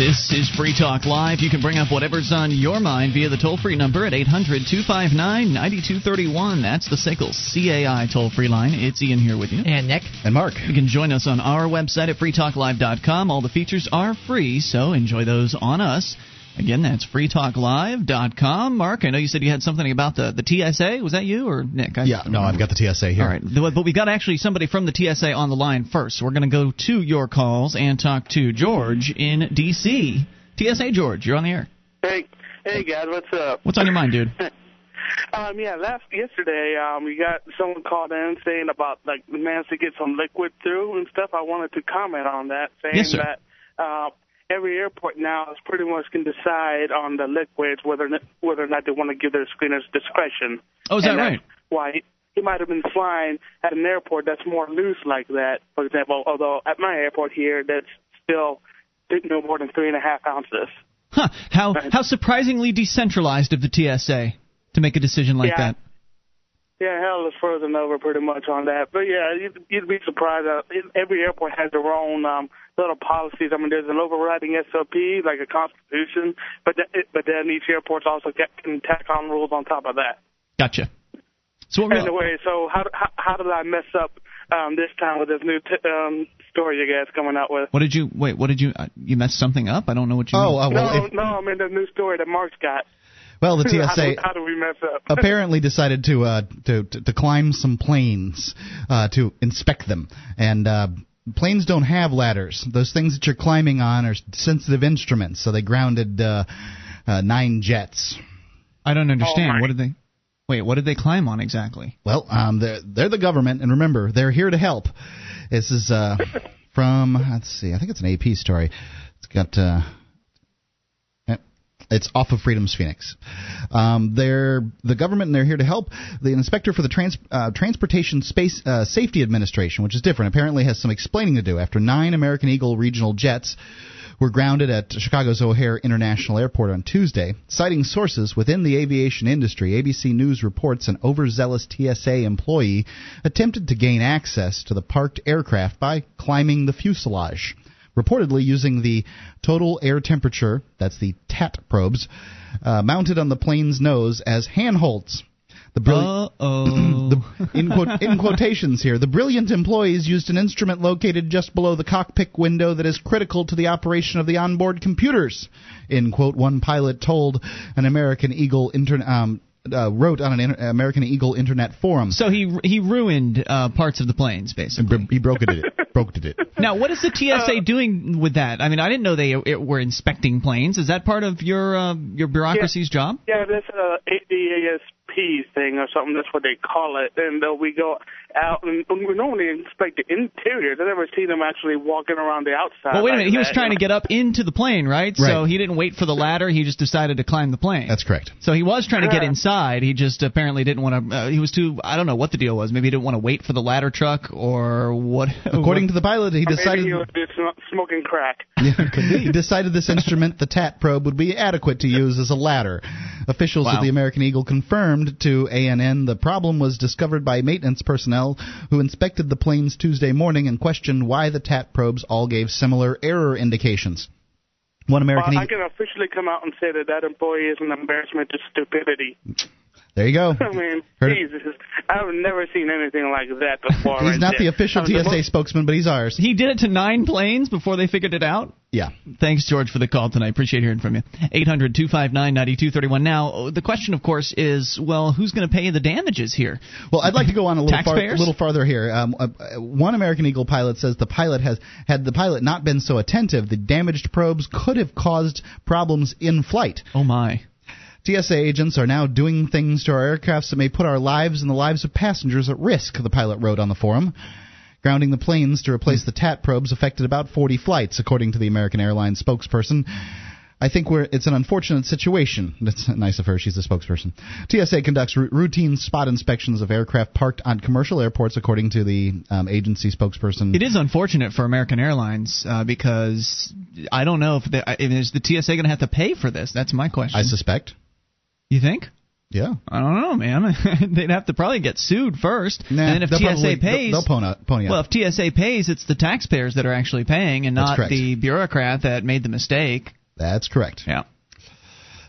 This is Free Talk Live. You can bring up whatever's on your mind via the toll free number at 800 259 9231. That's the SACL CAI toll free line. It's Ian here with you. And Nick. And Mark. You can join us on our website at freetalklive.com. All the features are free, so enjoy those on us. Again, that's freetalklive.com. Mark, I know you said you had something about the, the TSA. Was that you or Nick? I yeah, no, I've got the TSA here. All right, but we've got actually somebody from the TSA on the line first. So we're going to go to your calls and talk to George in D.C. TSA, George, you're on the air. Hey, hey guys, what's up? What's on your mind, dude? um, yeah, last yesterday, um, we got someone called in saying about like the managed to get some liquid through and stuff. I wanted to comment on that, saying yes, sir. that. Uh, every airport now is pretty much can decide on the liquids whether whether or not they want to give their screeners discretion. Oh, is that right? Why he, he might have been flying at an airport that's more loose like that. For example, although at my airport here, that's still no more than three and a half ounces. Huh? How how surprisingly decentralized of the TSA to make a decision like yeah. that. Yeah, hell is frozen over pretty much on that. But yeah, you'd, you'd be surprised. Uh, every airport has their own um, little policies. I mean, there's an overriding SOP, like a constitution, but th- but then each airport also get, can tack on rules on top of that. Gotcha. So what anyway, so how how, how did I mess up um, this time with this new t- um, story you guys coming out with? What did you wait? What did you uh, you messed something up? I don't know what you. Oh, mean. uh, well, no, if, no, I mean the new story that Mark's got. Well, the TSA how, do, how do we mess up? apparently decided to, uh, to, to to climb some planes uh, to inspect them, and uh, planes don't have ladders. Those things that you're climbing on are sensitive instruments, so they grounded uh, uh, nine jets. I don't understand. Oh, what did they? Wait, what did they climb on exactly? Well, um, they're they're the government, and remember, they're here to help. This is uh, from let's see, I think it's an AP story. It's got. Uh, it's off of Freedom's Phoenix. Um, they're the government, and they're here to help. The inspector for the Trans, uh, Transportation Space uh, Safety Administration, which is different, apparently has some explaining to do. After nine American Eagle regional jets were grounded at Chicago's O'Hare International Airport on Tuesday, citing sources within the aviation industry. ABC News reports an overzealous TSA employee attempted to gain access to the parked aircraft by climbing the fuselage reportedly using the total air temperature, that's the TAT probes, uh, mounted on the plane's nose as handholds. The in, quote, in quotations here, the brilliant employees used an instrument located just below the cockpit window that is critical to the operation of the onboard computers. In quote, one pilot told an American Eagle intern, um, uh, wrote on an inter- American Eagle Internet forum. So he he ruined uh, parts of the planes, basically. He broke it. broke it. Now, what is the TSA doing with that? I mean, I didn't know they uh, were inspecting planes. Is that part of your uh, your bureaucracy's job? Yeah, that's a ADASP thing or something. That's what they call it. And uh, we go out and we normally inspect the interior. I never see them actually walking around the outside. Well, wait a like minute. He was that. trying to get up into the plane, right? So he didn't wait for the ladder. He just decided to climb the plane. That's correct. So he was trying to get inside. He just apparently didn't want to. Uh, he was too. I don't know what the deal was. Maybe he didn't want to wait for the ladder truck or what. According to the pilot, he Maybe decided he was just smoking crack. Yeah, could be. He decided this instrument, the TAT probe, would be adequate to use as a ladder. Officials Wow. at the American Eagle confirmed to ANN the problem was discovered by maintenance personnel who inspected the planes Tuesday morning and questioned why the TAT probes all gave similar error indications. One American Well, I can officially come out and say that that employee is an embarrassment to stupidity. There you go. I mean, Heard it. Jesus, I've never seen anything like that before. He's right not the official I mean, the TSA spokesman, but he's ours. He did it to nine planes before they figured it out. Yeah. Thanks, George, for the call tonight. Appreciate hearing from you. 800 259 9231. Now, the question, of course, is well, who's going to pay the damages here? Well, I'd like to go on a little, far, little farther here. Um, uh, uh, one American Eagle pilot says the pilot has had the pilot not been so attentive, the damaged probes could have caused problems in flight. Oh, my. TSA agents are now doing things to our aircrafts that may put our lives and the lives of passengers at risk, the pilot wrote on the forum. Grounding the planes to replace the TAT probes affected about 40 flights, according to the American Airlines spokesperson. I think we're, it's an unfortunate situation. That's nice of her. She's the spokesperson. TSA conducts r- routine spot inspections of aircraft parked on commercial airports, according to the um, agency spokesperson. It is unfortunate for American Airlines uh, because I don't know if, the, if is the TSA going to have to pay for this. That's my question. I suspect. you think? Yeah. I don't know, man. They'd have to probably get sued first, Nah, and then if TSA probably- pays, they'll, they'll pony, up. well, if TSA pays, it's the taxpayers that are actually paying, and not the bureaucrat that made the mistake. That's correct. Yeah.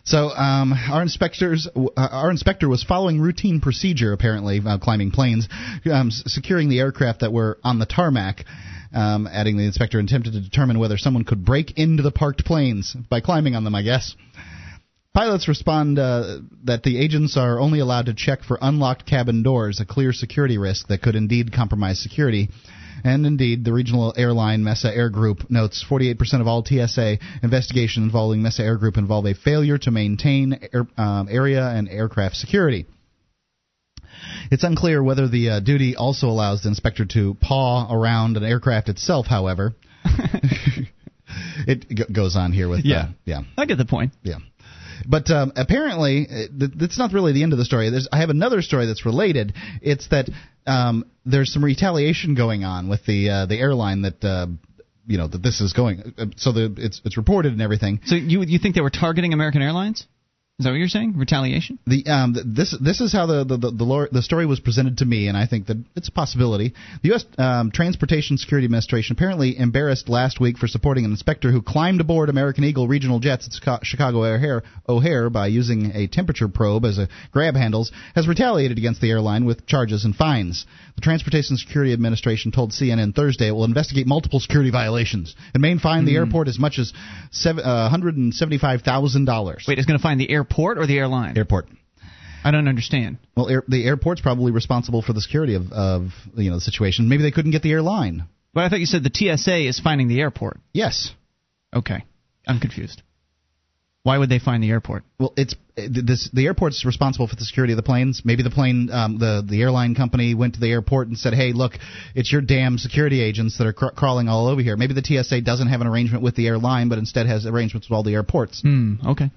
So um, our inspectors, uh, our inspector was following routine procedure, apparently uh, climbing planes, um, securing the aircraft that were on the tarmac. Um, adding the inspector attempted to determine whether someone could break into the parked planes by climbing on them. I guess. Pilots respond uh, that the agents are only allowed to check for unlocked cabin doors, a clear security risk that could indeed compromise security. And indeed, the regional airline Mesa Air Group notes 48% of all TSA investigations involving Mesa Air Group involve a failure to maintain air, um, area and aircraft security. It's unclear whether the uh, duty also allows the inspector to paw around an aircraft itself, however. it g- goes on here with. Yeah. Uh, yeah. I get the point. Yeah. But um, apparently, uh, th- that's not really the end of the story. There's, I have another story that's related. It's that um, there's some retaliation going on with the uh, the airline that uh, you know that this is going. Uh, so the, it's it's reported and everything. So you you think they were targeting American Airlines? Is that what you're saying? Retaliation? The um th- this this is how the the the, the, lor- the story was presented to me, and I think that it's a possibility. The U.S. Um, Transportation Security Administration apparently embarrassed last week for supporting an inspector who climbed aboard American Eagle regional jets at Chicago O'Hare, O'Hare by using a temperature probe as a grab handles, has retaliated against the airline with charges and fines. The Transportation Security Administration told CNN Thursday it will investigate multiple security violations and may fine the airport as much as uh, $175,000. Wait, it's going to find the airport or the airline? Airport. I don't understand. Well, air, the airport's probably responsible for the security of, of you know the situation. Maybe they couldn't get the airline. But I thought you said the TSA is finding the airport. Yes. Okay, I'm confused. Why would they find the airport? Well, it's this. The airport's responsible for the security of the planes. Maybe the plane, um, the the airline company went to the airport and said, "Hey, look, it's your damn security agents that are cr- crawling all over here." Maybe the TSA doesn't have an arrangement with the airline, but instead has arrangements with all the airports. Hmm. Okay.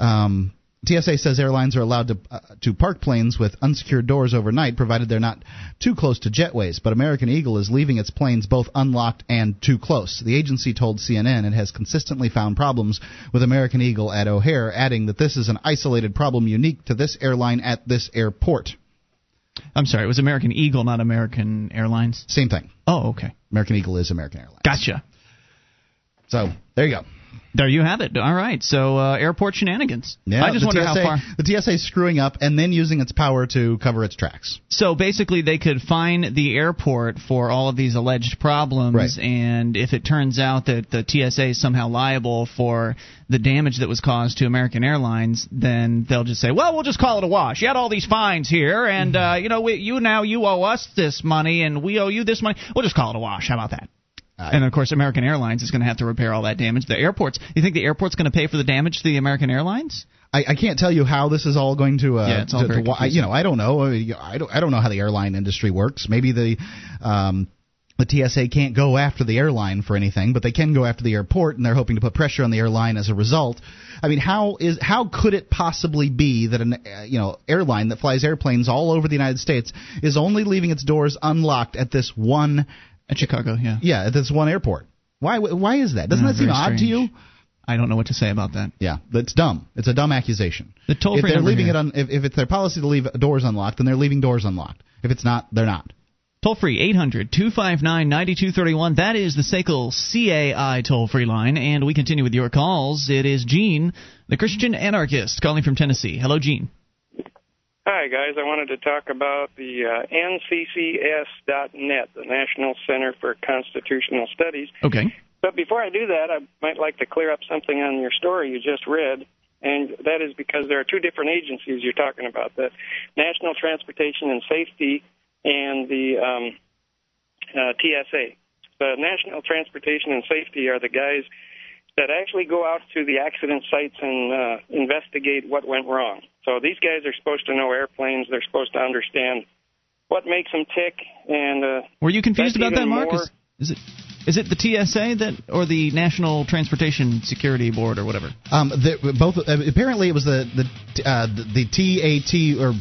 Um, TSA says airlines are allowed to uh, to park planes with unsecured doors overnight, provided they're not too close to jetways. But American Eagle is leaving its planes both unlocked and too close. The agency told CNN it has consistently found problems with American Eagle at O'Hare, adding that this is an isolated problem unique to this airline at this airport. I'm sorry. It was American Eagle, not American Airlines. Same thing. Oh, okay. American Eagle is American Airlines. Gotcha. So there you go. There you have it. All right. So uh, airport shenanigans. Yeah, I just wonder TSA, how far. the TSA is screwing up and then using its power to cover its tracks. So basically, they could fine the airport for all of these alleged problems, Right. and if it turns out that the TSA is somehow liable for the damage that was caused to American Airlines, then they'll just say, "Well, we'll just call it a wash. You had all these fines here, and uh, you know, we, you now you owe us this money, and we owe you this money. We'll just call it a wash. How about that?" And of course, American Airlines is going to have to repair all that damage. The airports. You think the airport's going to pay for the damage to the American Airlines? I, I can't tell you how this is all going to. Uh, Yeah, it's all to, very to, you know, I don't know. I don't. I don't know how the airline industry works. Maybe the. Um, the TSA can't go after the airline for anything, but they can go after the airport, and they're hoping to put pressure on the airline as a result. I mean, how is how could it possibly be that an uh, you know airline that flies airplanes all over the United States is only leaving its doors unlocked at this one At Chicago, yeah. yeah at this one airport? Why why is that? Doesn't Uh, that seem odd to you? I don't know what to say about that. Yeah, that's dumb. It's a dumb accusation. The toll if free they're leaving here. it on, if, if it's their policy to leave doors unlocked, then they're leaving doors unlocked. If it's not, they're not. Toll free 800 259 9231. That is the SACL CAI toll free line. And we continue with your calls. It is Gene, the Christian anarchist, calling from Tennessee. Hello, Gene. Hi, guys. I wanted to talk about the uh, NCCS.net, the National Center for Constitutional Studies. Okay. But before I do that, I might like to clear up something on your story you just read, and that is because there are two different agencies you're talking about the National Transportation and Safety and the um, uh, TSA. The National Transportation and Safety are the guys that actually go out to the accident sites and uh, investigate what went wrong. So these guys are supposed to know airplanes. They're supposed to understand what makes them tick. And uh, Were you confused about that, even Mark? more- Is, is it is it the TSA that or the National Transportation Security Board or whatever? Um, the, both uh, apparently it was the the uh, the TAT or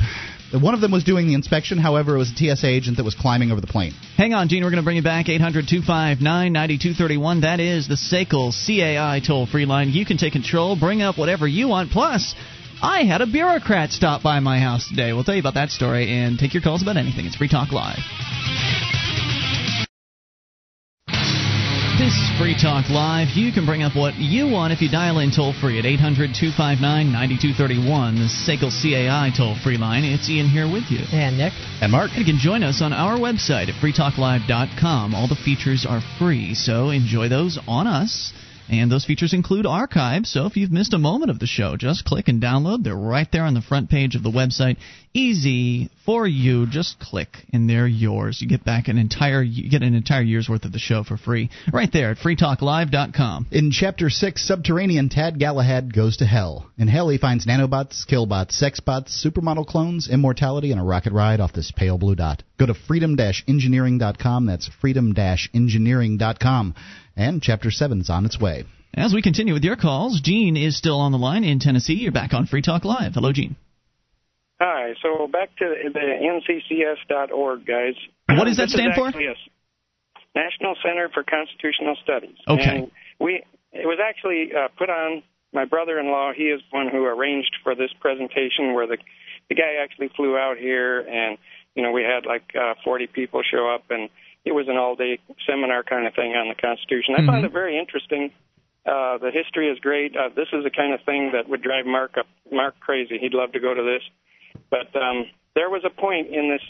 one of them was doing the inspection. However, it was a TSA agent that was climbing over the plane. Hang on, Gene. We're going to bring you back. 800 259 9231. That is the SACL CAI toll free line. You can take control, bring up whatever you want. Plus, I had a bureaucrat stop by my house today. We'll tell you about that story and take your calls about anything. It's Free Talk Live. This is Free Talk Live. You can bring up what you want if you dial in toll free at 800 259 9231, the SACL CAI toll free line. It's Ian here with you. And Nick. And Mark. And you can join us on our website at freetalklive.com. All the features are free, so enjoy those on us. And those features include archives, so if you've missed a moment of the show, just click and download. They're right there on the front page of the website. Easy for you. Just click and they're yours. You get back an entire you get an entire year's worth of the show for free. Right there at freetalklive.com. In Chapter 6, Subterranean, Tad Galahad goes to hell. In hell, he finds nanobots, killbots, sexbots, supermodel clones, immortality, and a rocket ride off this pale blue dot. Go to freedom-engineering.com. That's freedom-engineering.com. And Chapter 7 is on its way. As we continue with your calls, Gene is still on the line in Tennessee. You're back on Free Talk Live. Hello, Gene. Hi. So back to the nccs.org, guys. What does that This stand for? actually a National Center for Constitutional Studies. Okay. And we it was actually uh, put on. My brother-in-law, he is one who arranged for this presentation, where the the guy actually flew out here, and you know we had like uh, 40 people show up, and it was an all-day seminar kind of thing on the Constitution. I found it very interesting. Uh, the history is great. Uh, this is the kind of thing that would drive Mark up, Mark crazy. He'd love to go to this. But um, there was a point in this,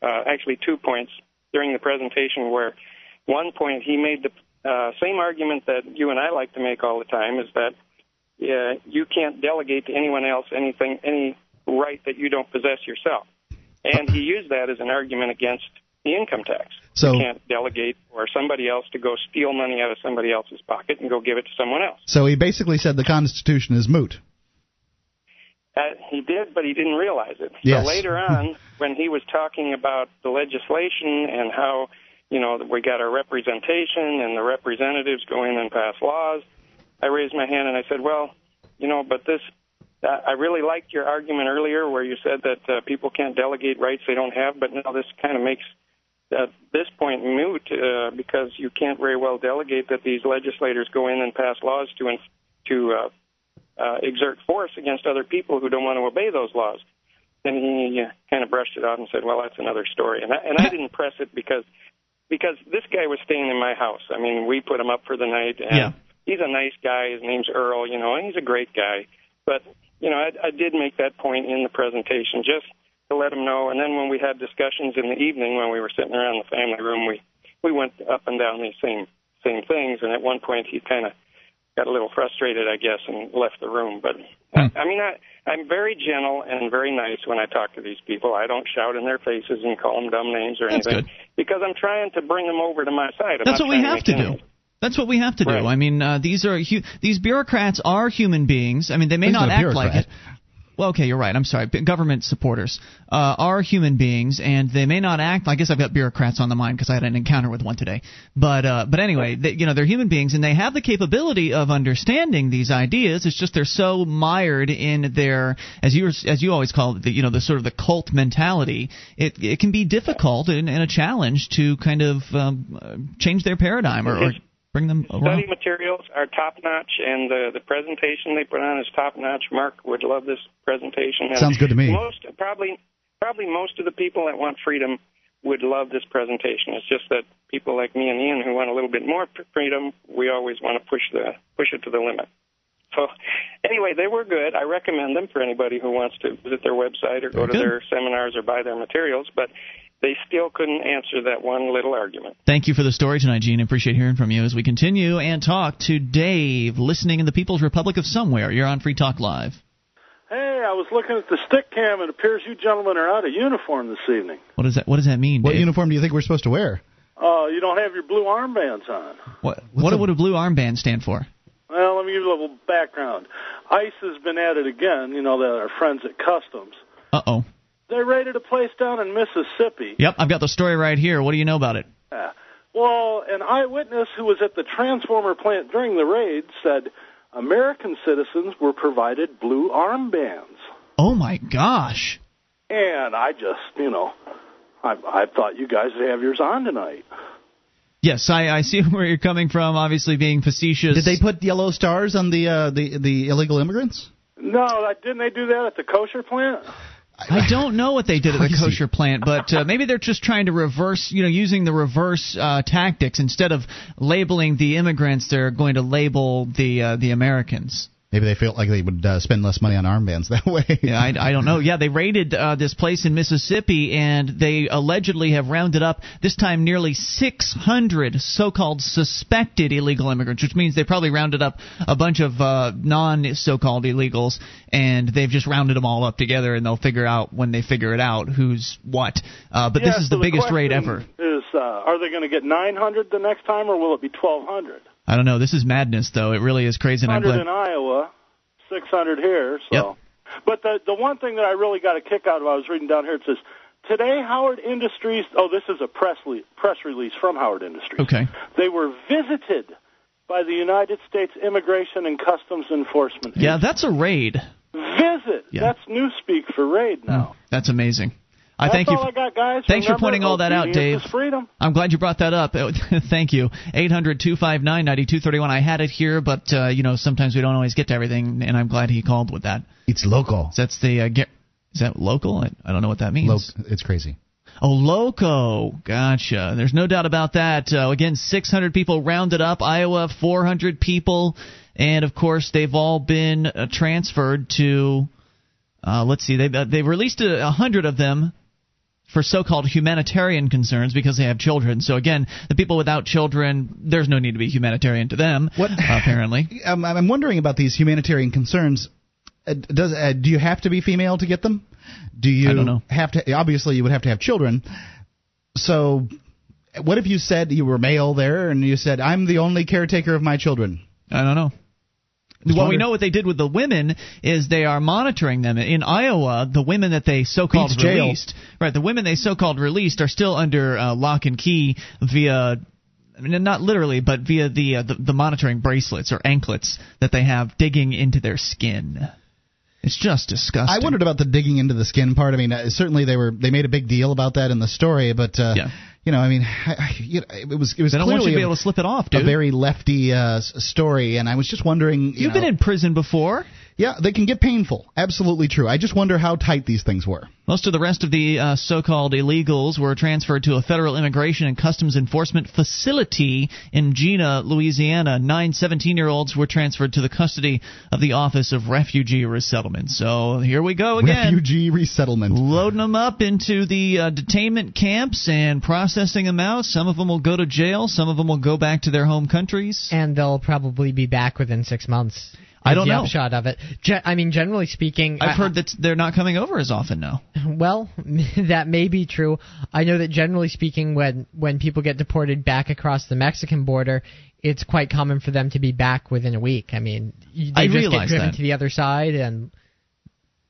uh, actually two points during the presentation where one point he made the uh, same argument that you and I like to make all the time is that uh, you can't delegate to anyone else anything, any right that you don't possess yourself. And he used that as an argument against the income tax. So- you can't delegate or somebody else to go steal money out of somebody else's pocket and go give it to someone else. So he basically said the Constitution is moot. Uh, he did, but he didn't realize it. Yes. So later on, when he was talking about the legislation and how, you know, we got our representation and the representatives go in and pass laws, I raised my hand and I said, well, you know, but this, I really liked your argument earlier where you said that uh, people can't delegate rights they don't have, but now this kind of makes at this point moot uh, because you can't very well delegate that these legislators go in and pass laws to inf- to uh, uh, exert force against other people who don't want to obey those laws. And he uh, kind of brushed it off and said, "Well, that's another story." And I, and I didn't press it because because this guy was staying in my house. I mean, we put him up for the night, and Yeah. he's a nice guy. His name's Earl, you know, and he's a great guy. But you know, I, I did make that point in the presentation just to let him know. And then when we had discussions in the evening when we were sitting around the family room, we we went up and down these same same things. And at one point, he kind of got a little frustrated, I guess, and left the room. But I, I mean, I I'm very gentle and very nice when I talk to these people. I don't shout in their faces and call them dumb names or That's anything good. because I'm trying to bring them over to my side. I'm That's what we have to make do. That's what we have to do. Right. I mean, uh, these are hu- these bureaucrats are human beings. I mean, they may He's not not a act like it. Well, okay, you're right. I'm sorry. Government supporters uh, are human beings, and they may not act. I guess I've got bureaucrats on the mind because I had an encounter with one today. But uh, but anyway, they, you know, they're human beings, and they have the capability of understanding these ideas. It's just they're so mired in their, as you as you always call it, the, you know, the sort of the cult mentality. It it can be difficult and, and a challenge to kind of um, uh, change their paradigm or, or bring them Study around. materials are top notch, and the the presentation they put on is top notch. Mark would love this presentation. And Sounds good to me. Most probably probably most of the people that want freedom would love this presentation. It's just that people like me and Ian who want a little bit more freedom, we always want to push the push it to the limit. So anyway, they were good. I recommend them for anybody who wants to visit their website or go Very to good. their seminars or buy their materials, but they still couldn't answer that one little argument. Thank you for the story tonight, Gene. Appreciate hearing from you as we continue and talk to Dave, listening in the People's Republic of Somewhere. You're on Free Talk Live. Hey, I was looking at the stick cam. and It appears you gentlemen are out of uniform this evening. What does that What does that mean, What Dave? uniform do you think we're supposed to wear? Uh, you don't have your blue armbands on. what what a- would a blue armband stand for? Well, let me give you a little background. ICE has been at it again. You know, that our friends at Customs. Uh oh. They raided a place down in Mississippi. Yep, I've got the story right here. What do you know about it? Yeah. Well, an eyewitness who was at the transformer plant during the raid said American citizens were provided blue armbands. Oh my gosh. And I just, you know, I, I thought you guys would have yours on tonight. Yes, I, I see where you're coming from. Obviously, being facetious. Did they put yellow stars on the uh, the the illegal immigrants? No, didn't they do that at the kosher plant? I don't know what they did at the kosher plant, but uh, maybe they're just trying to reverse, you know, using the reverse uh, tactics instead of labeling the immigrants, they're going to label the uh, the Americans. Maybe they felt like they would uh, spend less money on armbands that way. yeah, I, I don't know. Yeah, they raided uh, this place in Mississippi, and they allegedly have rounded up this time nearly 600 so-called suspected illegal immigrants, which means they probably rounded up a bunch of uh, non-so-called illegals, and they've just rounded them all up together, and they'll figure out when they figure it out who's what. Uh, but yeah, this is so the biggest raid ever. Is uh, are they going to get 900 the next time, or will it be 1,200? I don't know. This is madness, though. It really is crazy. And I'm 100 glad. in Iowa, 600 here. So, Yep. but the the one thing that I really got a kick out of, I was reading down here. It says today Howard Industries. Oh, this is a press le- press release from Howard Industries. Okay. They were visited by the United States Immigration and Customs Enforcement. Yeah, that's a raid. Visit. Yeah. That's newspeak for raid mm, now. That's amazing. I That's thank you. all I got, guys. Thanks for pointing all that out, Dave. freedom. I'm glad you brought that up. Thank you. 800 259 9231. I had it here, but, uh, you know, sometimes we don't always get to everything, and I'm glad he called with that. It's local. So that's the. Uh, get, is that local? I, I don't know what that means. Lo- it's crazy. Oh, loco. Gotcha. There's no doubt about that. Uh, again, 600 people rounded up. Iowa, 400 people. And, of course, they've all been uh, transferred to. Uh, let's see. They've, uh, they've released a, a hundred of them for so-called humanitarian concerns because they have children. So again, the people without children, there's no need to be humanitarian to them. What- apparently? Um, I'm wondering about these humanitarian concerns. Uh, does uh, do you have to be female to get them? Do you I don't know. have to? Obviously, you would have to have children. So, what if you said you were male there and you said, "I'm the only caretaker of my children"? I don't know. Well, we know what they did with the women is they are monitoring them in Iowa. The women that they so-called Beats jail. released, right? The women they so-called released are still under uh, lock and key via. I mean, not literally, but via the, uh, the the monitoring bracelets or anklets that they have digging into their skin. It's just disgusting. I wondered about the digging into the skin part. I mean, uh, certainly they were they made a big deal about that in the story, but uh, Yeah. You know, I mean, I, I, you know, it was it was They don't want you clearly to be a- able to slip it off, a very lefty uh, story, and I was just wondering. You You've been in prison before. Yeah, they can get painful. Absolutely true. I just wonder how tight these things were. Most of the rest of the uh, so-called illegals were transferred to a federal immigration and customs enforcement facility in Jena, Louisiana. Nine 17-year-olds were transferred to the custody of the Office of Refugee Resettlement. So here we go again. Refugee resettlement. Loading them up into the uh, detainment camps and processing them out. Some of them will go to jail. Some of them will go back to their home countries. and they'll probably be back within six months. I don't the know. Upshot of it. Ge- I mean, generally speaking, I've I- heard that they're not coming over as often now. Well, that may be true. I know that generally speaking, when when people get deported back across the Mexican border, it's quite common for them to be back within a week. I mean, they I just get driven that. to the other side and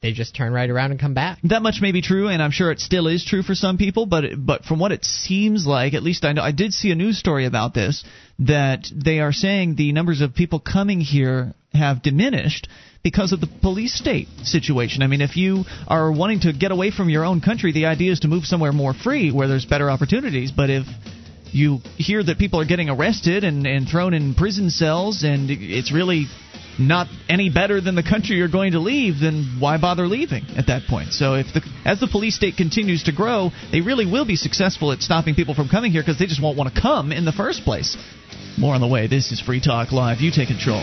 they just turn right around and come back. That much may be true, and I'm sure it still is true for some people. But but from what it seems like, at least I know I did see a news story about this that they are saying the numbers of people coming here have diminished because of the police state situation. I mean, if you are wanting to get away from your own country, the idea is to move somewhere more free where there's better opportunities. But if you hear that people are getting arrested and, and thrown in prison cells and it's really not any better than the country you're going to leave, then why bother leaving at that point? So if the as the police state continues to grow, they really will be successful at stopping people from coming here because they just won't want to come in the first place. More on the way. This is Free Talk Live. You take control.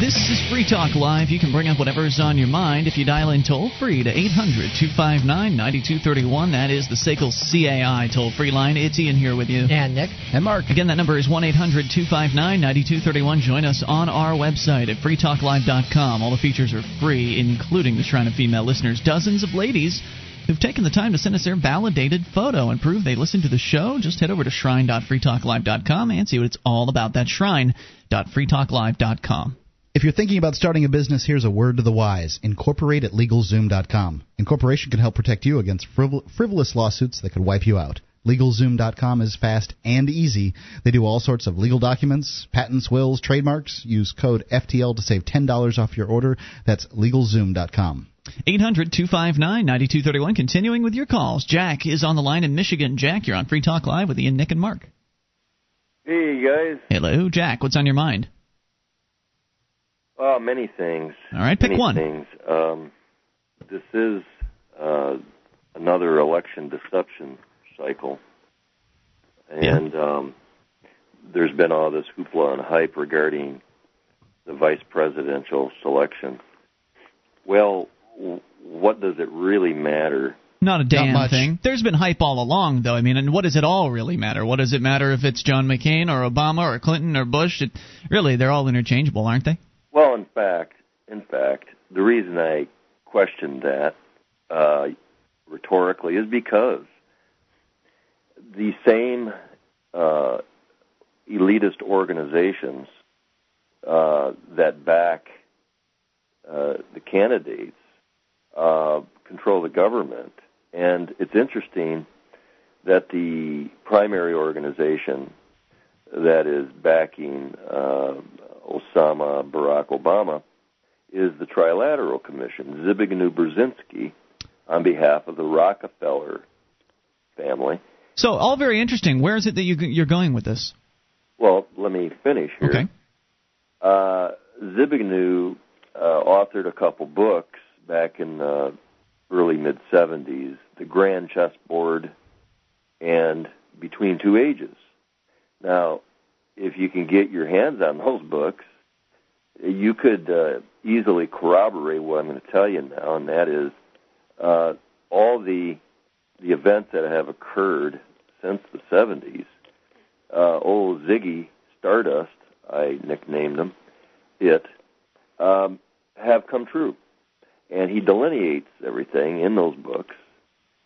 This is Free Talk Live. You can bring up whatever is on your mind if you dial in toll free to 800 259 9231. That is the SACL CAI toll free line. It's Ian here with you. And Nick, And Mark. Again, that number is 1 800 259 9231. Join us on our website at freetalklive.com. All the features are free, including the Shrine of Female Listeners. Dozens of ladies who've taken the time to send us their validated photo and prove they listen to the show. Just head over to shrine.freetalklive.com and see what it's all about. That's shrine.freetalklive.com. If you're thinking about starting a business, here's a word to the wise. Incorporate at LegalZoom.com. Incorporation can help protect you against frivol- frivolous lawsuits that could wipe you out. LegalZoom.com is fast and easy. They do all sorts of legal documents, patents, wills, trademarks. Use code FTL to save $10 off your order. That's LegalZoom.com. 800 259 9231. Continuing with your calls. Jack is on the line in Michigan. Jack, you're on Free Talk Live with Ian, Nick, and Mark. Hey, guys. Hello, Jack. What's on your mind? Uh, many things. All right, pick many one. Things. Um, this is uh, another election deception cycle, and um, there's been all this hoopla and hype regarding the vice presidential selection. Well, w- what does it really matter? Not a damn much. thing. There's been hype all along, though. I mean, and what does it all really matter? What does it matter if it's John McCain or Obama or Clinton or Bush? It, really, they're all interchangeable, aren't they? Well, in fact, in fact, the reason I questioned that uh, rhetorically is because the same uh, elitist organizations uh, that back uh, the candidates uh, control the government, and it's interesting that the primary organization that is backing uh, Osama Barack Obama is the Trilateral Commission, Zbigniew Brzezinski, on behalf of the Rockefeller family. So, all very interesting. Where is it that you, you're going with this? Well, let me finish here. Okay. Uh, Zbigniew uh, authored a couple books back in the early mid 70s, The Grand Chessboard and Between Two Ages. Now, if you can get your hands on those books, you could uh, easily corroborate what I'm going to tell you now, and that is uh, all the the events that have occurred since the 70s. Uh, old Ziggy Stardust, I nicknamed him, it, um, have come true. And he delineates everything in those books,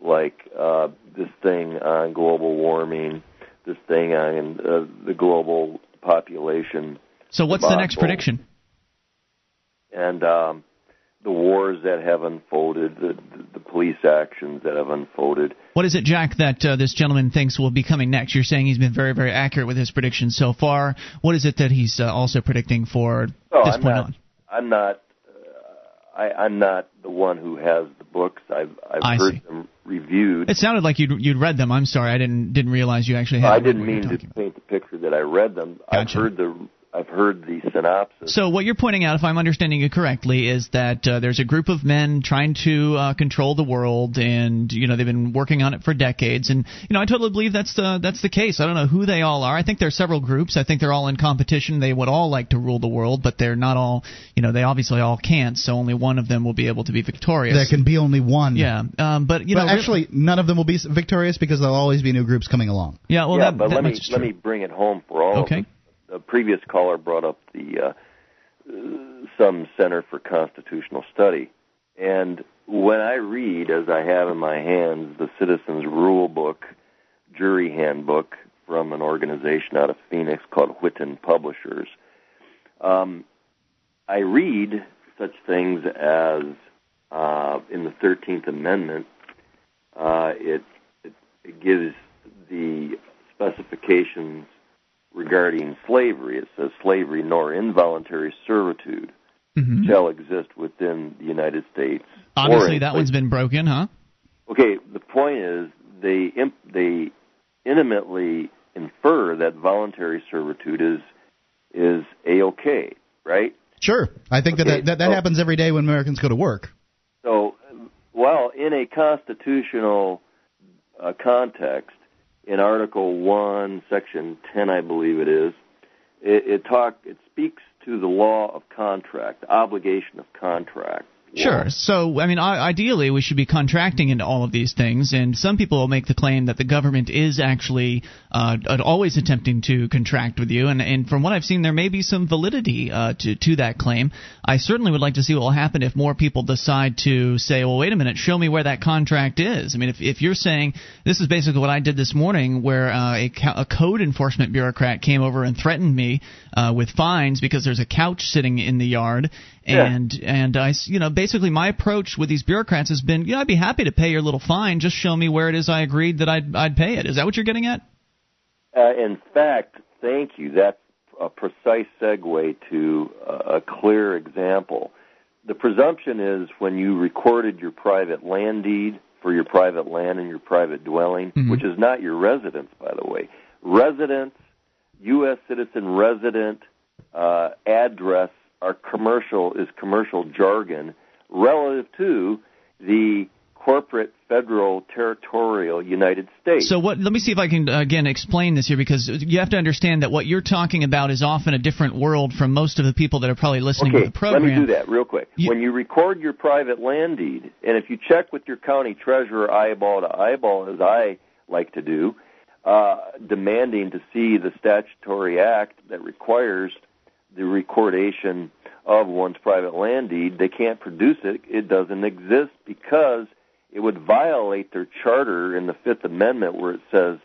like uh, this thing on global warming, this thing on uh, the global population, So, what's the next prediction? and um, the wars that have unfolded, the, the, police actions that have unfolded. What is it, Jack, that uh, this gentleman thinks will be coming next? You're saying he's been very, very accurate with his predictions so far. What is it that he's uh, also predicting for Oh, this I'm point not. on? I'm not. I, I'm not the one who has the books. I've I've I heard see. them reviewed. It sounded like you'd you'd read them. I'm sorry, I didn't didn't realize you actually had. I didn't what you were mean to about. paint the picture that I read them. I've heard the I've heard the synopsis. So what you're pointing out, if I'm understanding you correctly, is that uh, there's a group of men trying to uh, control the world, and you know they've been working on it for decades. And you know I totally believe that's the that's the case. I don't know who they all are. I think there are several groups. I think they're all in competition. They would all like to rule the world, but they're not all. You know they obviously all can't. So only one of them will be able to be victorious. There can be only one. yeah, um, but you but know re- actually, none of them will be victorious because there'll always be new groups coming along. yeah. Well, yeah, that, but that let me let me bring it home for all. Okay. Of us. The previous caller brought up the uh, some Center for Constitutional Study, and when I read, as I have in my hands, the Citizens Rule Book, Jury Handbook from an organization out of Phoenix called Whitten Publishers, um, I read such things as uh, in the Thirteenth Amendment, uh, it, it it gives the specifications regarding slavery. It says slavery nor involuntary servitude Mhm. shall exist within the United States. Obviously, that one's been broken, huh? Okay, the point is they imp- they intimately infer that voluntary servitude is is a okay, right? Sure, I think that Okay, that, that, that happens every day when Americans go to work. So, well, in a constitutional uh, context, in Article One, Section Ten, I believe it is, it, it talk it speaks to the law of contract, obligation of contract. Sure. So, I mean, ideally, we should be contracting into all of these things, and some people make the claim that the government is actually uh, always attempting to contract with you, and, and from what I've seen, there may be some validity uh, to to that claim. I certainly would like to see what will happen if more people decide to say, "Well, wait a minute, show me where that contract is." I mean, if if you're saying this is basically what I did this morning, where uh, a, co- a code enforcement bureaucrat came over and threatened me uh, with fines because there's a couch sitting in the yard, Yeah. and and I, you know, basically my approach with these bureaucrats has been, yeah, I'd be happy to pay your little fine. Just show me where it is I agreed that I'd I'd pay it. Is that what you're getting at? Uh, in fact, thank you. That's a precise segue to a clear example. The presumption is when you recorded your private land deed for your private land and your private dwelling, mm-hmm. which is not your residence, by the way. Residence, U.S. citizen resident uh, address are commercial is commercial jargon relative to the corporate federal territorial United States. So what let me see if I can again explain this here because you have to understand that what you're talking about is often a different world from most of the people that are probably listening okay, to the program. Let me do that real quick. You, when you record your private land deed and if you check with your county treasurer eyeball to eyeball as I like to do, uh, demanding to see the statutory act that requires the recordation of one's private land deed, they can't produce it. It doesn't exist because it would violate their charter in the Fifth Amendment where it says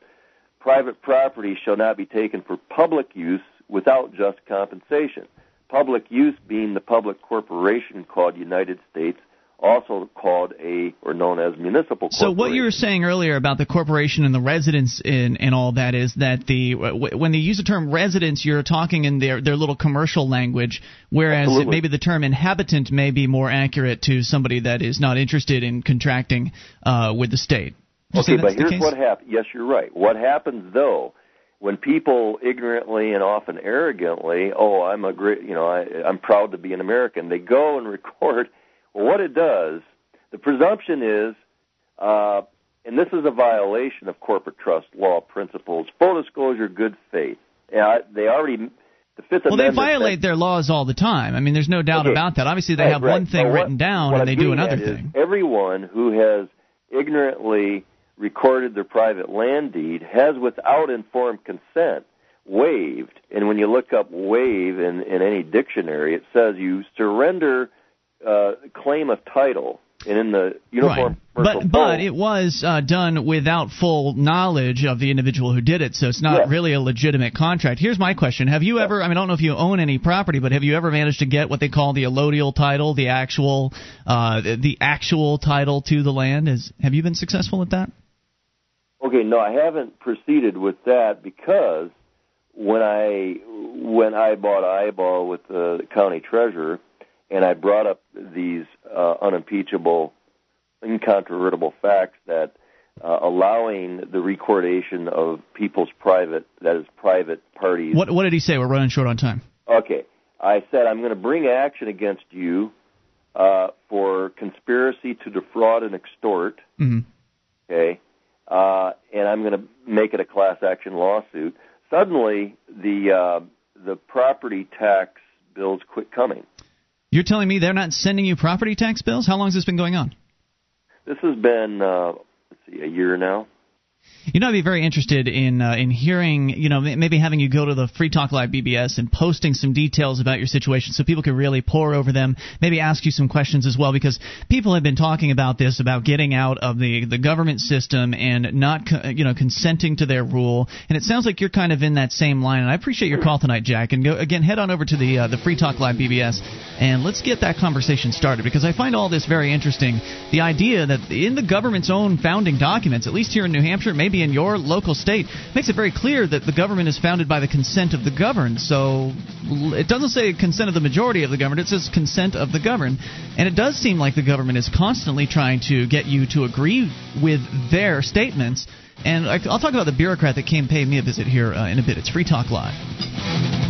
private property shall not be taken for public use without just compensation. Public use being the public corporation called United States also called a or known as municipal. So what you were saying earlier about the corporation and the residence in and all that is that the when they use the term residence, you're talking in their their little commercial language, whereas maybe the term inhabitant may be more accurate to somebody that is not interested in contracting uh, with the state. Okay, but here's what happens. Yes, you're right. What happens though? When people ignorantly and often arrogantly, oh, I'm a great, you know, I, I'm proud to be an American. They go and record what it does, the presumption is, uh, and this is a violation of corporate trust law principles, full disclosure, good faith. Yeah, they already the Fifth well, Amendment. Well, they violate their laws all the time. I mean, there's no doubt okay. about that. Obviously, they right, have right. one thing what, written down and I'm they do another thing. Everyone who has ignorantly recorded their private land deed has, without informed consent, waived. And when you look up waive in, in any dictionary, it says you surrender uh, claim of title and in the uniform right. but but it was uh, done without full knowledge of the individual who did it so it's not yes. really a legitimate contract. Here's my question. Have you ever i mean i don't know if you own any property but have you ever managed to get what they call the allodial title the actual uh, the actual title to the land? Is have you been successful at that? Okay no i haven't proceeded with that because when i when i bought eyeball with the county treasurer and I brought up these uh, unimpeachable, incontrovertible facts that uh, allowing the recordation of people's private, that is, private parties. What, what did he say? We're running short on time. Okay. I said, I'm going to bring action against you uh, for conspiracy to defraud and extort. Mm-hmm. Okay. Uh, and I'm going to make it a class action lawsuit. Suddenly, the uh, the property tax bills quit coming. You're telling me they're not sending you property tax bills? How long has this been going on? This has been, uh, let's see, a year now. You know, I'd be very interested in uh, in hearing, you know, maybe having you go to the Free Talk Live BBS and posting some details about your situation so people can really pore over them. Maybe ask you some questions as well because people have been talking about this about getting out of the the government system and not, you know, consenting to their rule. And it sounds like you're kind of in that same line. And I appreciate your call tonight, Jack. And go again, head on over to the uh, the Free Talk Live BBS and let's get that conversation started because I find all this very interesting. The idea that in the government's own founding documents, at least here in New Hampshire, maybe in your local state makes it very clear that the government is founded by the consent of the governed. So it doesn't say consent of the majority of the governed, it says consent of the governed. And it does seem like the government is constantly trying to get you to agree with their statements. And I'll talk about the bureaucrat that came pay me a visit here uh, in a bit. It's Free Talk Live.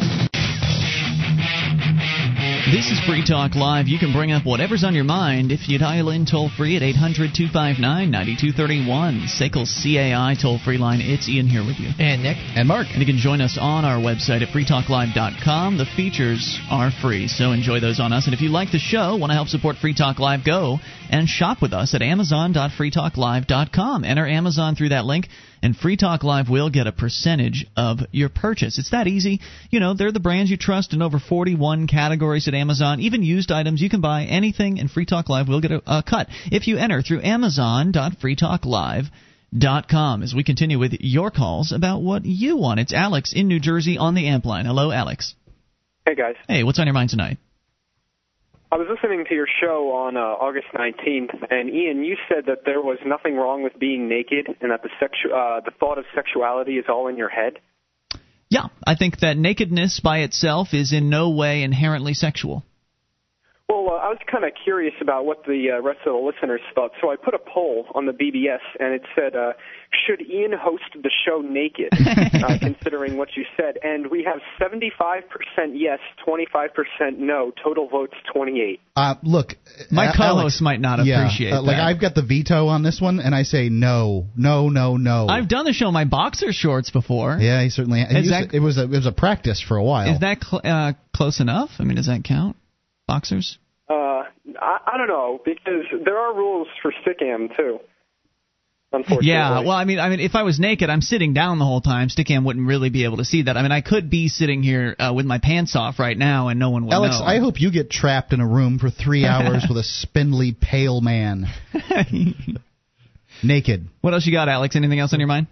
This is Free Talk Live. You can bring up whatever's on your mind if you dial in toll free at 800 259 9231. SACL CAI toll free line. It's Ian here with you. And Nick. And Mark. And you can join us on our website at freetalklive.com. The features are free, so enjoy those on us. And if you like the show, want to help support Free Talk Live, go and shop with us at amazon.freetalklive.com. Enter Amazon through that link and Free Talk Live will get a percentage of your purchase. It's that easy. You know, they're the brands you trust in over 41 categories at Amazon. Even used items, you can buy anything, and Free Talk Live will get a, a cut if you enter through Amazon.freetalklive.com. As we continue with your calls about what you want, it's Alex in New Jersey on the amp line. Hello, Alex. Hey guys. Hey, what's on your mind tonight? I was listening to your show on uh, August 19th, and Ian, you said that there was nothing wrong with being naked, and that the sexu- uh, the thought of sexuality is all in your head. Yeah, I think that nakedness by itself is in no way inherently sexual. Well, uh, I was kind of curious about what the uh, rest of the listeners thought, so I put a poll on the BBS, and it said, uh, "Should Ian host the show naked?" uh, considering what you said, and we have 75% yes, 25% no. Total votes 28. Uh, look, My uh, co-host Alex, might not yeah, appreciate uh, Like that. I've got the veto on this one, and I say no, no, no, no. I've done the show in my boxer shorts before. yeah, he certainly. he Is used that- it was a it was a practice for a while. Is that cl- uh, close enough? I mean, does that count? Boxers? Uh, I, I don't know because there are rules for stickam too. Unfortunately. Yeah, well, I mean, I mean, if I was naked, I'm sitting down the whole time. Stickam wouldn't really be able to see that. I mean, I could be sitting here uh, with my pants off right now, and no one would Alex, know. I hope you get trapped in a room for three hours with a spindly, pale man, naked. what else you got, Alex? Anything else on your mind?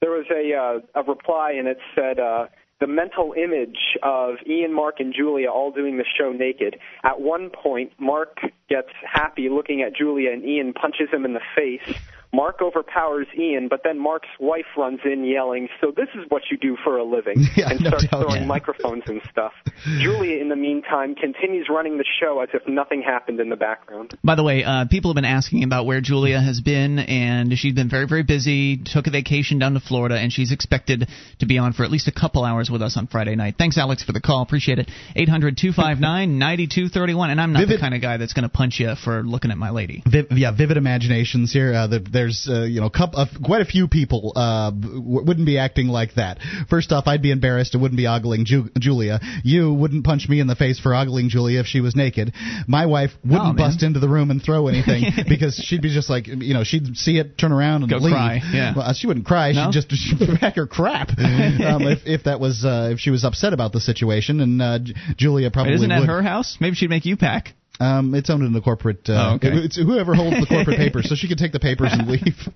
There was a uh, a reply, and it said uh, the mental image of Ian, Mark, and Julia all doing the show naked. At one point, Mark gets happy looking at Julia, and Ian punches him in the face. Mark overpowers Ian, but then Mark's wife runs in yelling, "So this is what you do for a living?" Yeah, and no starts doubt. throwing Yeah. microphones and stuff. Julia, in the meantime, continues running the show as if nothing happened in the background. By the way, uh, people have been asking about where Julia has been, and she's been very, very busy. Took a vacation down to Florida, and she's expected to be on for at least a couple hours with us on Friday night. Thanks, Alex, for the call. Appreciate it. Eight hundred two five nine ninety two thirty one. And I'm not the kind of guy that's going to punch you for looking at my lady. Viv, yeah, vivid imaginations here. Uh, the, there's uh, you know cup of, quite a few people uh, w- wouldn't be acting like that. First off, I'd be embarrassed and wouldn't be ogling Ju- Julia. You wouldn't punch me in the face for ogling Julia if she was naked. My wife wouldn't man. bust into the room and throw anything because she'd be just like you know she'd see it, turn around and Go leave. cry, yeah. Well, she wouldn't cry. No? She'd just she'd pack her crap um, if, if that was uh, if she was upset about the situation. And uh, Julia probably Wait, isn't would. her house? Maybe she'd make you pack. Um, it's owned in the corporate. Uh, Oh, okay. It's whoever holds the corporate papers, so she could take the papers and leave.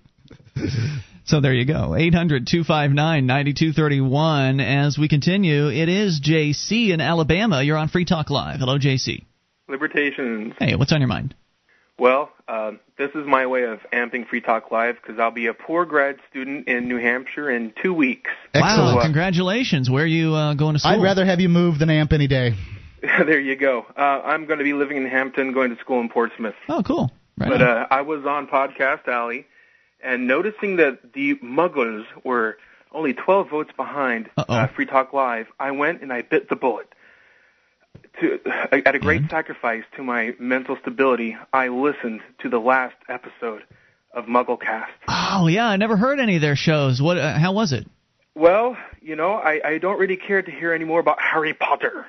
So there you go. 800 259 9231. As we continue, it is JC in Alabama. You're on Free Talk Live. Hello, JC. Libertations. Hey, what's on your mind? Well, uh, this is my way of amping Free Talk Live because I'll be a poor grad student in New Hampshire in two weeks. Wow, uh, congratulations. Where are you uh, going to school? I'd rather have you move than amp any day. there you go. Uh, I'm going to be living in Hampton, going to school in Portsmouth. Oh, cool. Right but uh, I was on Podcast Alley and noticing that the Muggles were only 12 votes behind uh, Free Talk Live, I went and I bit the bullet. To, at a great Mm-hmm. sacrifice to my mental stability, I listened to the last episode of MuggleCast. oh, yeah, I never heard any of their shows. What? Uh, how was it? Well, you know, I, I don't really care to hear any more about Harry Potter,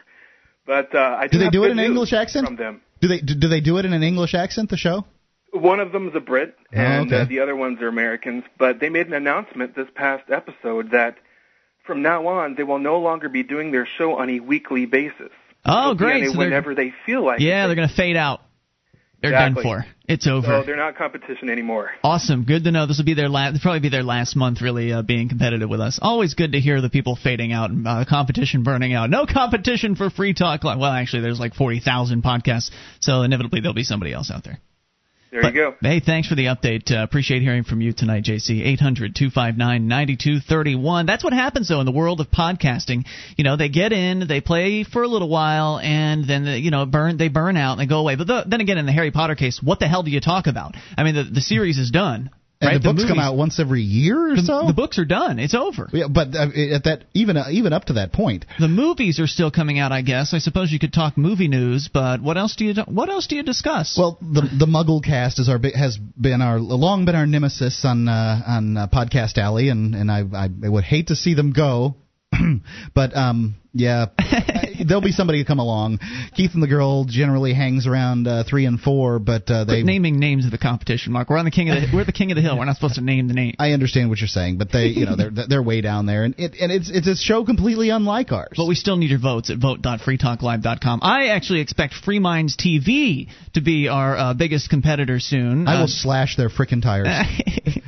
but uh, I do, Do they do it in an English accent? from them. Do they do they do it in an English accent? The show? One of them's a Brit, and Oh, okay. uh, the other ones are Americans. But they made an announcement this past episode that from now on they will no longer be doing their show on a weekly basis. Oh, They'll great. So whenever they feel like yeah, it. they're going to fade out. They're Exactly. done for. It's over. So they're not competition anymore. Awesome. Good to know. This will be their last. Probably be their last month, really uh, being competitive with us. Always good to hear the people fading out and uh, competition burning out. No competition for Free Talk Live. Well, actually, there's like forty thousand podcasts, so inevitably there'll be somebody else out there. There But, you go. Hey, thanks for the update. Uh, appreciate hearing from you tonight, JC. 800 259 9231. That's what happens, though, in the world of podcasting. You know, they get in, they play for a little while, and then, they, you know, burn they burn out and they go away. But the, then again, in the Harry Potter case, what the hell do you talk about? I mean, the, the series is done. And right? the books come movies- out once every year or The, so. the books are done. It's over. yeah, but uh, at that even uh, even up to that point, The movies are still coming out, I guess. I suppose you could talk movie news, but what else do you what else do you discuss? well, the the MuggleCast is our has been our long been our nemesis on uh, on uh, Podcast Alley, and and I I would hate to see them go. but um yeah there'll be somebody to come along keith and the girl generally hangs around uh, three and four but uh, they Quit naming names of the competition, Mark. We're on the king of the we're the king of the hill. We're not supposed to name the name. I understand what you're saying, but they, you know, they're they're way down there, and it and it's it's a show completely unlike ours. But we still need your votes at vote.freetalklive.com. I actually expect Free Minds TV to be our uh, biggest competitor soon. I will Uh, slash their frickin' tires.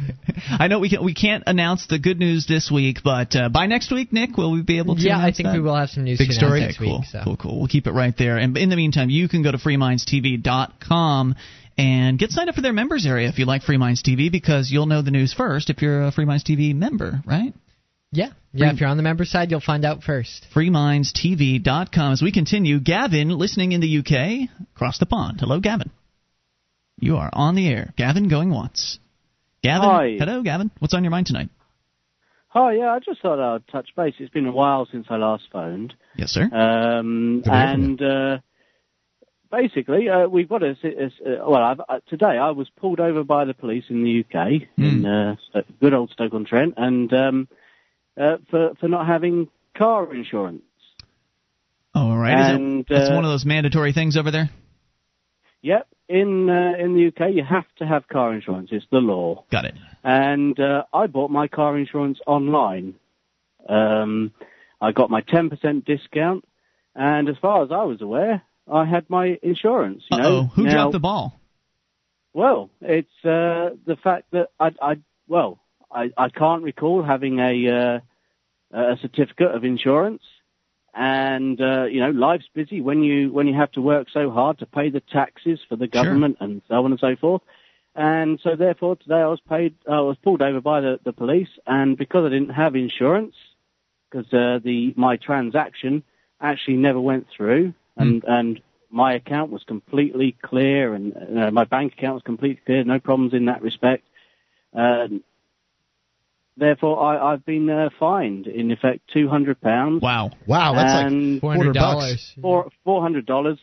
I know we can we can't announce the good news this week, but uh, by next week, Nick, will we be able to? Yeah, I think that? we will have some news Big to story? announce next cool, week. So. cool, cool. We'll keep it right there. And in the meantime, you can go to freemindstv.com and get signed up for their members area if you like Free Minds TV because you'll know the news first if you're a Free Minds TV member, right? Yeah, yeah. If you're on the member side, you'll find out first. freemindstv.com. As we continue, Gavin, listening in the UK, across the pond. Hello, Gavin. You are on the air. Gavin going once. Gavin, Hi. hello, Gavin. What's on your mind tonight? Hi, yeah, I just thought I'd touch base. It's been a while since I last phoned. Yes, sir. Um, Good to hear from and uh, basically, uh, we've got a, a, a well, I've, uh, today I was pulled over by the police in the UK, in uh, good old Stoke-on-Trent, and um, uh, for for not having car insurance. Oh, All right. Is it- and, it's uh, one of those mandatory things over there. Yep, in uh, in the UK you have to have car insurance. It's the law. Got it. and uh, I bought my car insurance online. Um, I got my 10% discount, and as far as I was aware, I had my insurance. You Uh know, oh. Who Now- dropped the ball? Well, it's uh, the fact that I, I well, I, I can't recall having a uh, a certificate of insurance, and uh, you know, life's busy when you when you have to work so hard to pay the taxes for the Sure. government and so on and so forth. And so therefore today I was paid, I was pulled over by the, the police, and because I didn't have insurance, because uh, the my transaction actually never went through, and and my account was completely clear, and uh, my bank account was completely clear, no problems in that respect. Uh, therefore, I, I've been uh, fined in effect two hundred pounds. Wow. Wow, that's like Four hundred dollars. four four hundred dollars,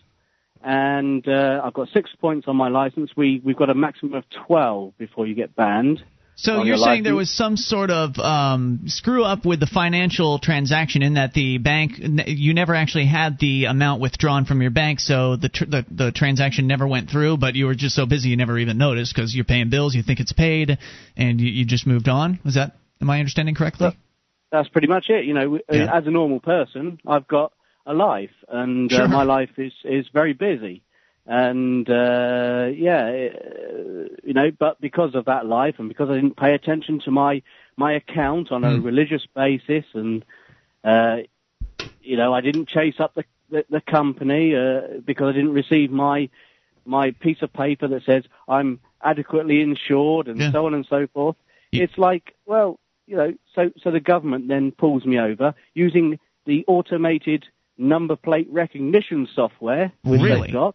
and uh, I've got six points on my license. We we've got a maximum of twelve before you get banned. So you're your saying there was some sort of um, screw up with the financial transaction in that the bank you never actually had the amount withdrawn from your bank, so the tr- the, the transaction never went through. But you were just so busy you never even noticed because you're paying bills, you think it's paid, and you, you just moved on. Was that am I understanding correctly? That's pretty much it. You know, Yeah. as a normal person, I've got a life, and Sure. uh, my life is is very busy. And uh, yeah, uh, you know, but because of that life, and because I didn't pay attention to my my account on a Hmm. religious basis, and uh, you know, I didn't chase up the the, the company uh, because I didn't receive my my piece of paper that says I'm adequately insured and Yeah. so on and so forth. You- It's like, well, you know, so so the government then pulls me over using the automated number plate recognition software which Really? they've got.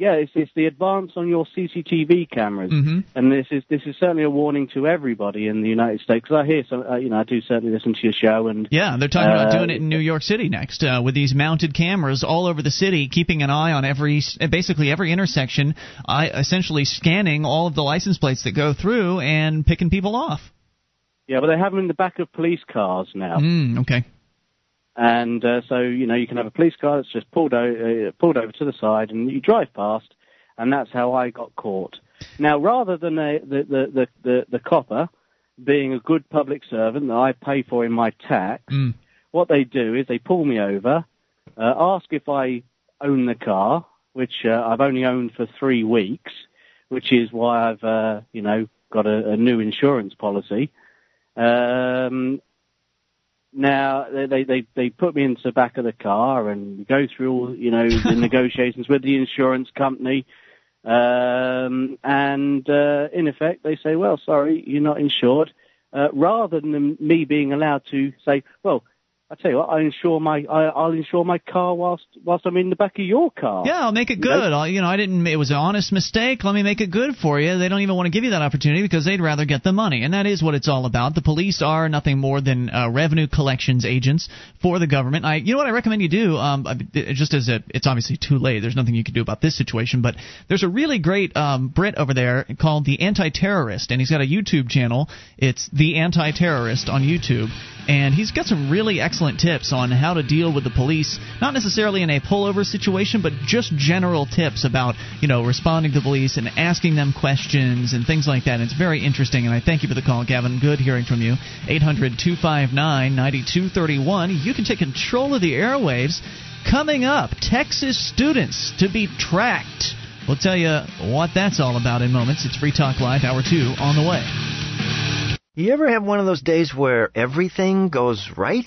Yeah, it's, it's the advance on your CCTV cameras, Mhm. and this is this is certainly a warning to everybody in the United States. Because I hear some, uh, you know, I do certainly listen to your show, and Yeah, they're talking about Uh, doing it in New York City next uh, with these mounted cameras all over the city, keeping an eye on every, basically every intersection, I essentially scanning all of the license plates that go through and picking people off. yeah, but they have them in the back of police cars now. Mm, okay. And uh, so you know you can have a police car that's just pulled o- uh, pulled over to the side, and you drive past, and that's how I got caught. Now, rather than a, the, the the the the copper being a good public servant that I pay for in my tax, Mm. what they do is they pull me over, uh, ask if I own the car, which uh, I've only owned for three weeks, which is why I've uh, you know got a, a new insurance policy. Um, now they, they they put me into the back of the car and go through all you know the negotiations with the insurance company, um, and uh, in effect they say, well, sorry, you're not insured. Uh, rather than me being allowed to say, well, I tell you what, I insure my I, I'll insure my car whilst whilst I'm in the back of your car. Yeah, I'll make it You know? good. I'll, you know, I didn't. It was an honest mistake. Let me make it good for you. They don't even want to give you that opportunity because they'd rather get the money, and that is what it's all about. The police are nothing more than uh, revenue collections agents for the government. I, you know what I recommend you do? Um, just as a, it's obviously too late. There's nothing you can do about this situation, but there's a really great um, Brit over there called the Anti-Terrorist, and he's got a YouTube channel. It's the Anti-Terrorist on YouTube, and he's got some really excellent tips on how to deal with the police, not necessarily in a pullover situation, but just general tips about you know responding to police and asking them questions and things like that. And it's very interesting, and I thank you for the call, Gavin. Good hearing from you. 800-259-9231. You can take control of the airwaves. Coming up, Texas students to be tracked. We'll tell you what that's all about in moments. It's Free Talk Live, Hour 2, on the way. You ever have one of those days where everything goes right?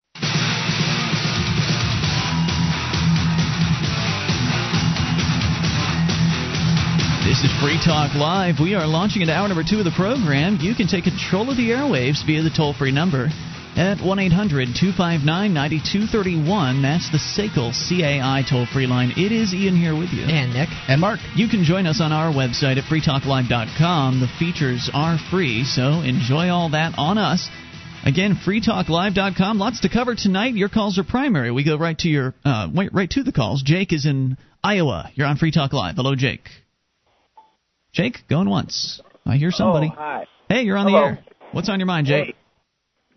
This is Free Talk Live. We are launching into hour number two of the program. You can take control of the airwaves via the toll free number at 1 800 259 9231. That's the SACL CAI toll free line. It is Ian here with you. And Nick. And Mark. You can join us on our website at freetalklive.com. The features are free, so enjoy all that on us. Again, freetalklive.com. Lots to cover tonight. Your calls are primary. We go right to your uh, wait, right to the calls. Jake is in Iowa. You're on Free Talk Live. Hello, Jake. Jake, going once. I hear somebody. Oh, hi. Hey, you're on Hello. the air. What's on your mind, Jake? Hey.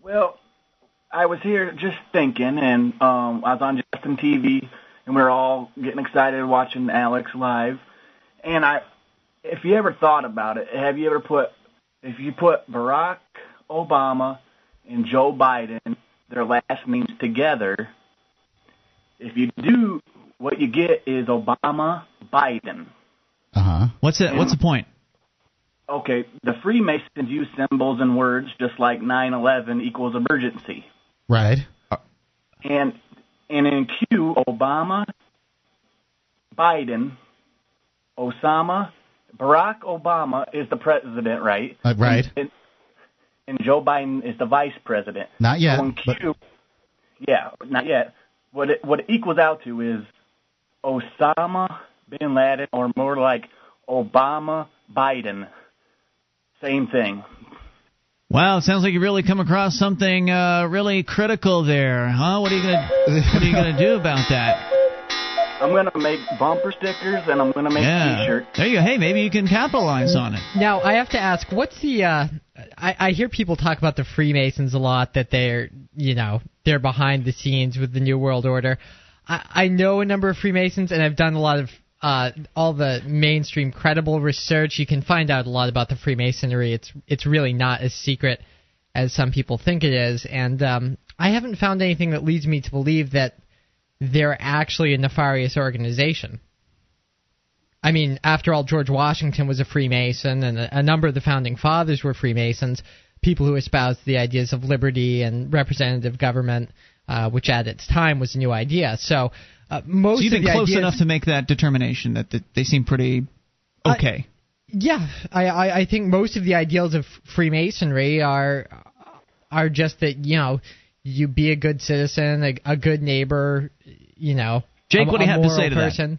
Well, I was here just thinking, and um, I was on Justin TV, and we are all getting excited watching Alex live. And I, if you ever thought about it, have you ever put, if you put Barack Obama and Joe Biden, their last names together, if you do, what you get is Obama Biden. Uh huh. What's that? What's the point? Okay, the Freemasons use symbols and words just like 9/11 equals emergency. Right. And and in Q, Obama, Biden, Osama, Barack Obama is the president, right? Uh, right. And, and Joe Biden is the vice president. Not yet. So in Q, yeah, not yet. What it what it equals out to is Osama bin Laden, or more like Obama Biden. Same thing. Wow, sounds like you really come across something uh, really critical there, huh? What are you gonna What are you gonna do about that? I'm gonna make bumper stickers and I'm gonna make Yeah. T-shirts. There you go. Hey, maybe you can capitalize on it. Now I have to ask, what's the? Uh, I, I hear people talk about the Freemasons a lot, that they're, you know, they're behind the scenes with the New World Order. I, I know a number of Freemasons, and I've done a lot of uh, all the mainstream credible research. You can find out a lot about the Freemasonry. It's it's really not as secret as some people think it is, and um, I haven't found anything that leads me to believe that they're actually a nefarious organization. I mean, after all, George Washington was a Freemason, and a, a number of the founding fathers were Freemasons, people who espoused the ideas of liberty and representative government, uh, which at its time was a new idea. So, uh, most So you've of been the close ideas, enough to make that determination that, that they seem pretty okay. yeah, I, I, I think most of the ideals of Freemasonry are are just that you know you be a good citizen, a, a good neighbor, you know. Jake, a, what do you have to say to that?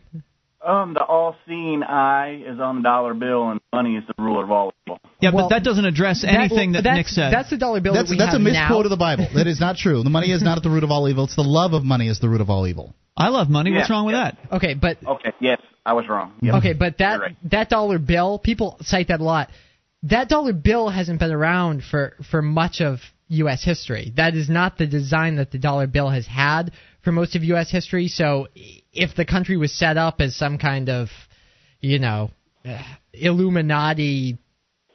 Person. Um, the all-seeing eye is on the dollar bill, and money is the ruler of all evil. yeah, well, but that doesn't address That- anything that, Nick said. That's the dollar bill That's that we that's a misquote now. of the Bible. That is not true. The money is not at the root of all evil. It's the love of money is the root of all evil. I love money. What's Yeah, wrong with that? Okay, but Okay, yes, I was wrong. Yep. Okay, but that right. that dollar bill, people cite that a lot. That dollar bill hasn't been around for for much of U.S. history. That is not the design that the dollar bill has had for most of U.S. history. So, if the country was set up as some kind of, you know, Illuminati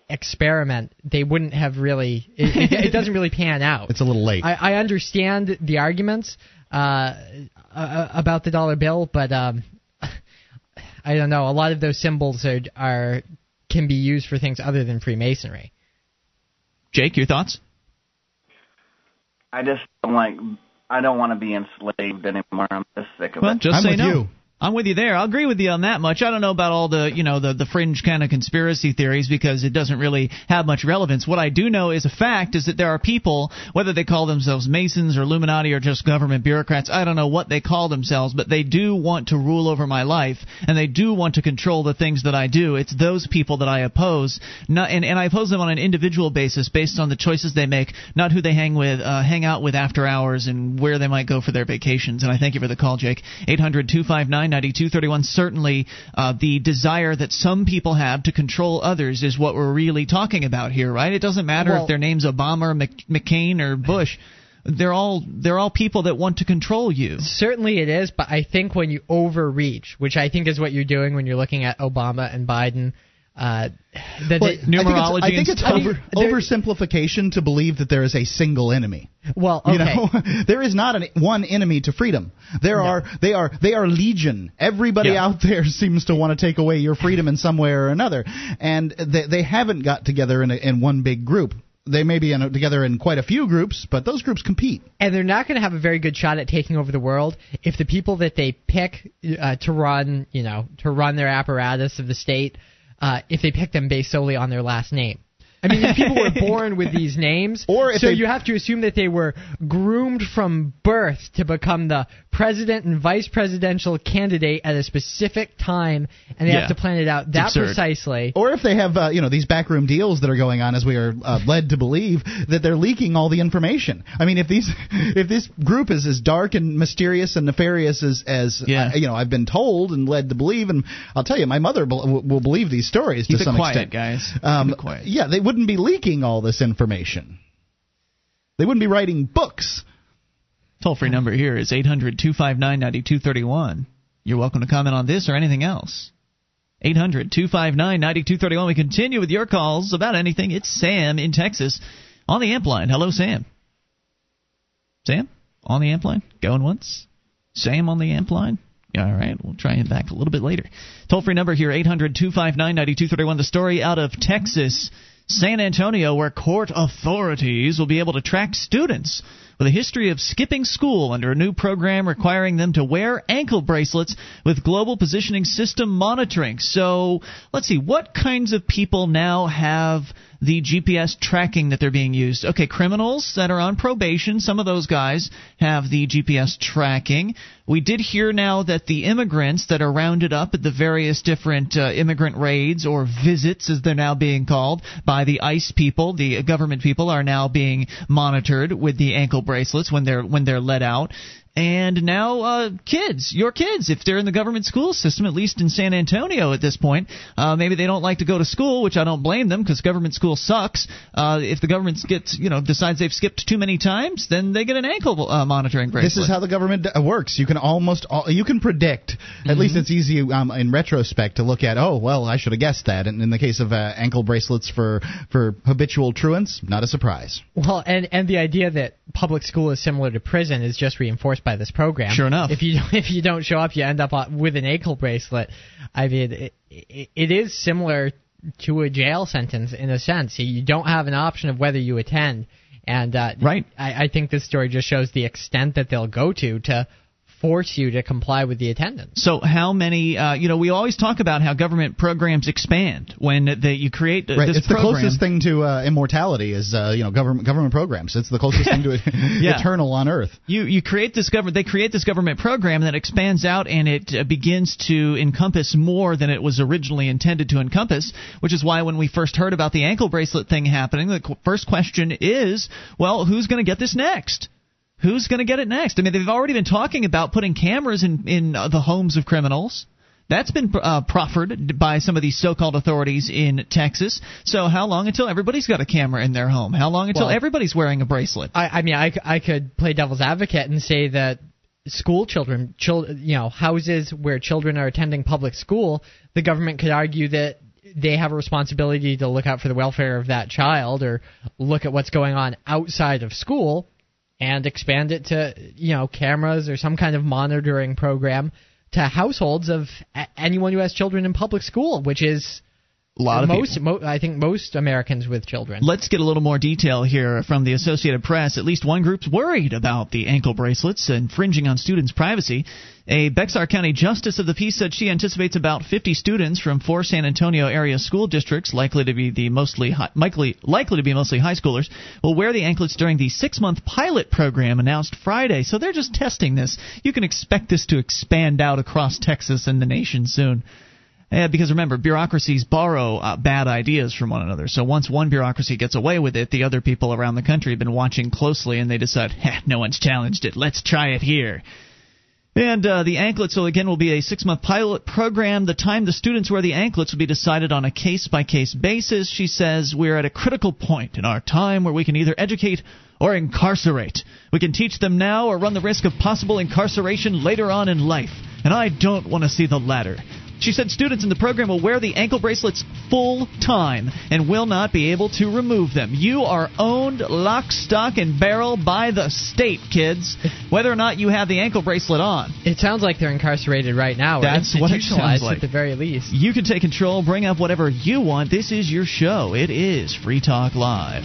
experiment, they wouldn't have really. It, it, it doesn't really pan out. It's a little late. I, I understand the arguments uh, uh, about the dollar bill, but um, I don't know. A lot of those symbols are are can be used for things other than Freemasonry. Jake, your thoughts? I just don't like. I don't want to be enslaved anymore. I'm just sick of Well, it. just I'm say with no. you. I'm with you there. I'll agree with you on that much. I don't know about all the, you know, the the fringe kind of conspiracy theories because it doesn't really have much relevance. What I do know is a fact is that there are people, whether they call themselves Masons or Illuminati or just government bureaucrats, I don't know what they call themselves, but they do want to rule over my life and they do want to control the things that I do. It's those people that I oppose, not, and, and I oppose them on an individual basis based on the choices they make, not who they hang with, uh, hang out with after hours and where they might go for their vacations. And I thank you for the call, Jake. 800 259 9231. Certainly, uh, the desire that some people have to control others is what we're really talking about here, right? It doesn't matter Well- if their name's Obama or Mc- McCain or Bush. They're all they're all people that want to control you. Certainly it is, but I think when you overreach, which I think is what you're doing when you're looking at Obama and Biden, uh, that Well, they- I think it's, I think it's over, there- oversimplification to believe that there is a single enemy. Well, You know, there is not an, one enemy to freedom. There are they are they are legion. Everybody Yeah. out there seems to want to take away your freedom in some way or another, and they, they haven't got together in a, in one big group. They may be in a, together in quite a few groups, but those groups compete. and they're not going to have a very good shot at taking over the world if the people that they pick uh, to run, you know, to run their apparatus of the state, uh, if they pick them based solely on their last name. I mean, these people were born with these names, Or if so they- you have to assume that they were groomed from birth to become the president and vice presidential candidate at a specific time, and they Yeah. have to plan it out that precisely. Or if they have, uh, you know, these backroom deals that are going on, as we are uh, led to believe, that they're leaking all the information. I mean, if these, if this group is as dark and mysterious and nefarious as, as uh, you know, I've been told and led to believe, and I'll tell you, my mother bel- will will believe these stories Keep to some quiet, extent. guys. Um, Keep it quiet. Yeah, they wouldn't be leaking all this information. They wouldn't be writing books. Toll free number here is 800 259 9231. You're welcome to comment on this or anything else. 800 259 9231. We continue with your calls about anything. It's Sam in Texas on the amp line. Hello, Sam. Sam? On the amp line? Going once? Sam on the amp line? All right, we'll try him back a little bit later. Toll free number here 800 259 9231. The story out of Texas, San Antonio, where court authorities will be able to track students with a history of skipping school under a new program requiring them to wear ankle bracelets with global positioning system monitoring. So, let's see, what kinds of people now have the GPS tracking that they're being used. Okay, criminals that are on probation, some of those guys have the GPS tracking. We did hear now that the immigrants that are rounded up at the various different uh, immigrant raids or visits, as they're now being called, by the ICE people, the government people, are now being monitored with the ankle bracelets when they're when they're let out. And now, uh, kids, your kids, if they're in the government school system, at least in San Antonio at this point, uh, maybe they don't like to go to school, which I don't blame them because government school sucks. Uh, if the government gets, you know, decides they've skipped too many times, then they get an ankle uh, monitoring bracelet. This is how the government uh, works. You can almost al- you can predict. At least it's easy um, in retrospect to look at. Oh well, I should have guessed that. And in the case of uh, ankle bracelets for for habitual truants, not a surprise. Well, and and the idea that public school is similar to prison is just reinforced by this program. Sure enough. If you if you don't show up, you end up with an ankle bracelet. I mean, it, it, it is similar to a jail sentence in a sense. You don't have an option of whether you attend. And uh, right. I, I think this story just shows the extent that they'll go to to force you to comply with the attendance. So how many? Uh, you know, we always talk about how government programs expand when they, you create uh, Right. this It's the closest thing to uh, immortality is uh, you know government government programs. It's the closest thing to Yeah. eternal on Earth. You you create this government. They create this government program that expands out and it uh, begins to encompass more than it was originally intended to encompass. Which is why when we first heard about the ankle bracelet thing happening, the qu- first question is, well, who's going to get this next? Who's going to get it next? I mean, they've already been talking about putting cameras in in uh, the homes of criminals. That's been uh, proffered by some of these so-called authorities in Texas. So how long until everybody's got a camera in their home? How long until Well- everybody's wearing a bracelet? I, I mean, I, I could play devil's advocate and say that school children, chil- you know, houses where children are attending public school, the government could argue that they have a responsibility to look out for the welfare of that child or look at what's going on outside of school and expand it to, you know, cameras or some kind of monitoring program to households of anyone who has children in public school, which is A lot of most. Mo- I think most Americans with children. Let's get a little more detail here from the Associated Press. At least one group's worried about the ankle bracelets infringing on students' privacy. A Bexar County justice of the peace said she anticipates about 50 students from four San Antonio area school districts, likely to be the mostly high, likely, likely to be mostly high schoolers, will wear the anklets during the six-month pilot program announced Friday. So they're just testing this. You can expect this to expand out across Texas and the nation soon. Yeah, because remember, bureaucracies borrow uh, bad ideas from one another. So once one bureaucracy gets away with it, the other people around the country have been watching closely, and they decide, no one's challenged it. Let's try it here. And uh, the anklets, so again, will be a six month pilot program. The time the students wear the anklets will be decided on a case by case basis. She says, We're at a critical point in our time where we can either educate or incarcerate. We can teach them now or run the risk of possible incarceration later on in life. And I don't want to see the latter. She said students in the program will wear the ankle bracelets full time and will not be able to remove them. You are owned lock, stock, and barrel by the state, kids, whether or not you have the ankle bracelet on. It sounds like they're incarcerated right now. That's what it sounds like. at the very least. You can take control, bring up whatever you want. This is your show. It is Free Talk Live.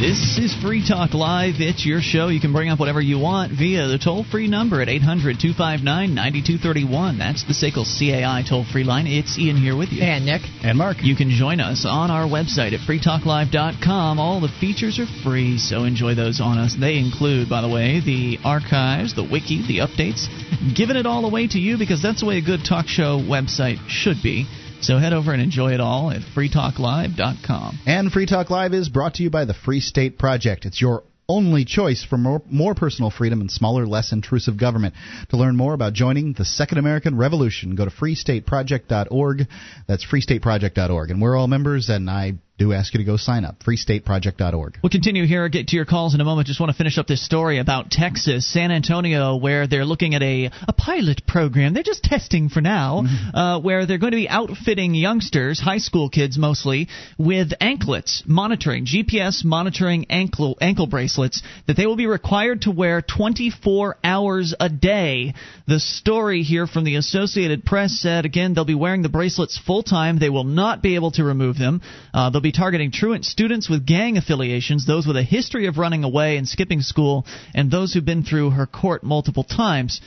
This is Free Talk Live. It's your show. You can bring up whatever you want via the toll free number at 800 259 9231. That's the SACL CAI toll free line. It's Ian here with you. And Nick. And Mark. You can join us on our website at freetalklive.com. All the features are free, so enjoy those on us. They include, by the way, the archives, the wiki, the updates, giving it all away to you because that's the way a good talk show website should be. So head over and enjoy it all at freetalklive.com. And Free Talk Live is brought to you by the Free State Project. It's your only choice for more, more personal freedom and smaller, less intrusive government. To learn more about joining the Second American Revolution, go to freestateproject.org. That's freestateproject.org. And we're all members, and I do ask you to go sign up. freestateproject.org. We'll continue here, get to your calls in a moment. Just want to finish up this story about Texas, San Antonio, where they're looking at a, a pilot program. They're just testing for now, uh, where they're going to be outfitting youngsters, high school kids mostly, with anklets, monitoring, GPS monitoring ankle, ankle bracelets that they will be required to wear 24 hours a day. The story here from the Associated Press said, again, they'll be wearing the bracelets full time. They will not be able to remove them. Uh, they'll be targeting truant students with gang affiliations, those with a history of running away and skipping school, and those who've been through her court multiple times.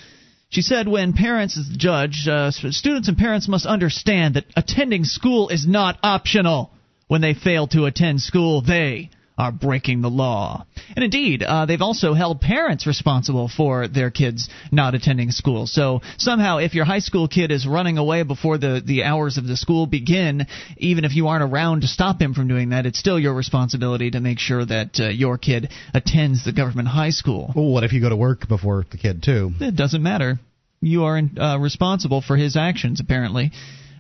She said when parents is the judge, uh, students and parents must understand that attending school is not optional. When they fail to attend school, they are breaking the law. And indeed, uh, they've also held parents responsible for their kids not attending school. So somehow, if your high school kid is running away before the, the hours of the school begin, even if you aren't around to stop him from doing that, it's still your responsibility to make sure that uh, your kid attends the government high school. Well, what if you go to work before the kid, too? It doesn't matter. You are uh, responsible for his actions, apparently.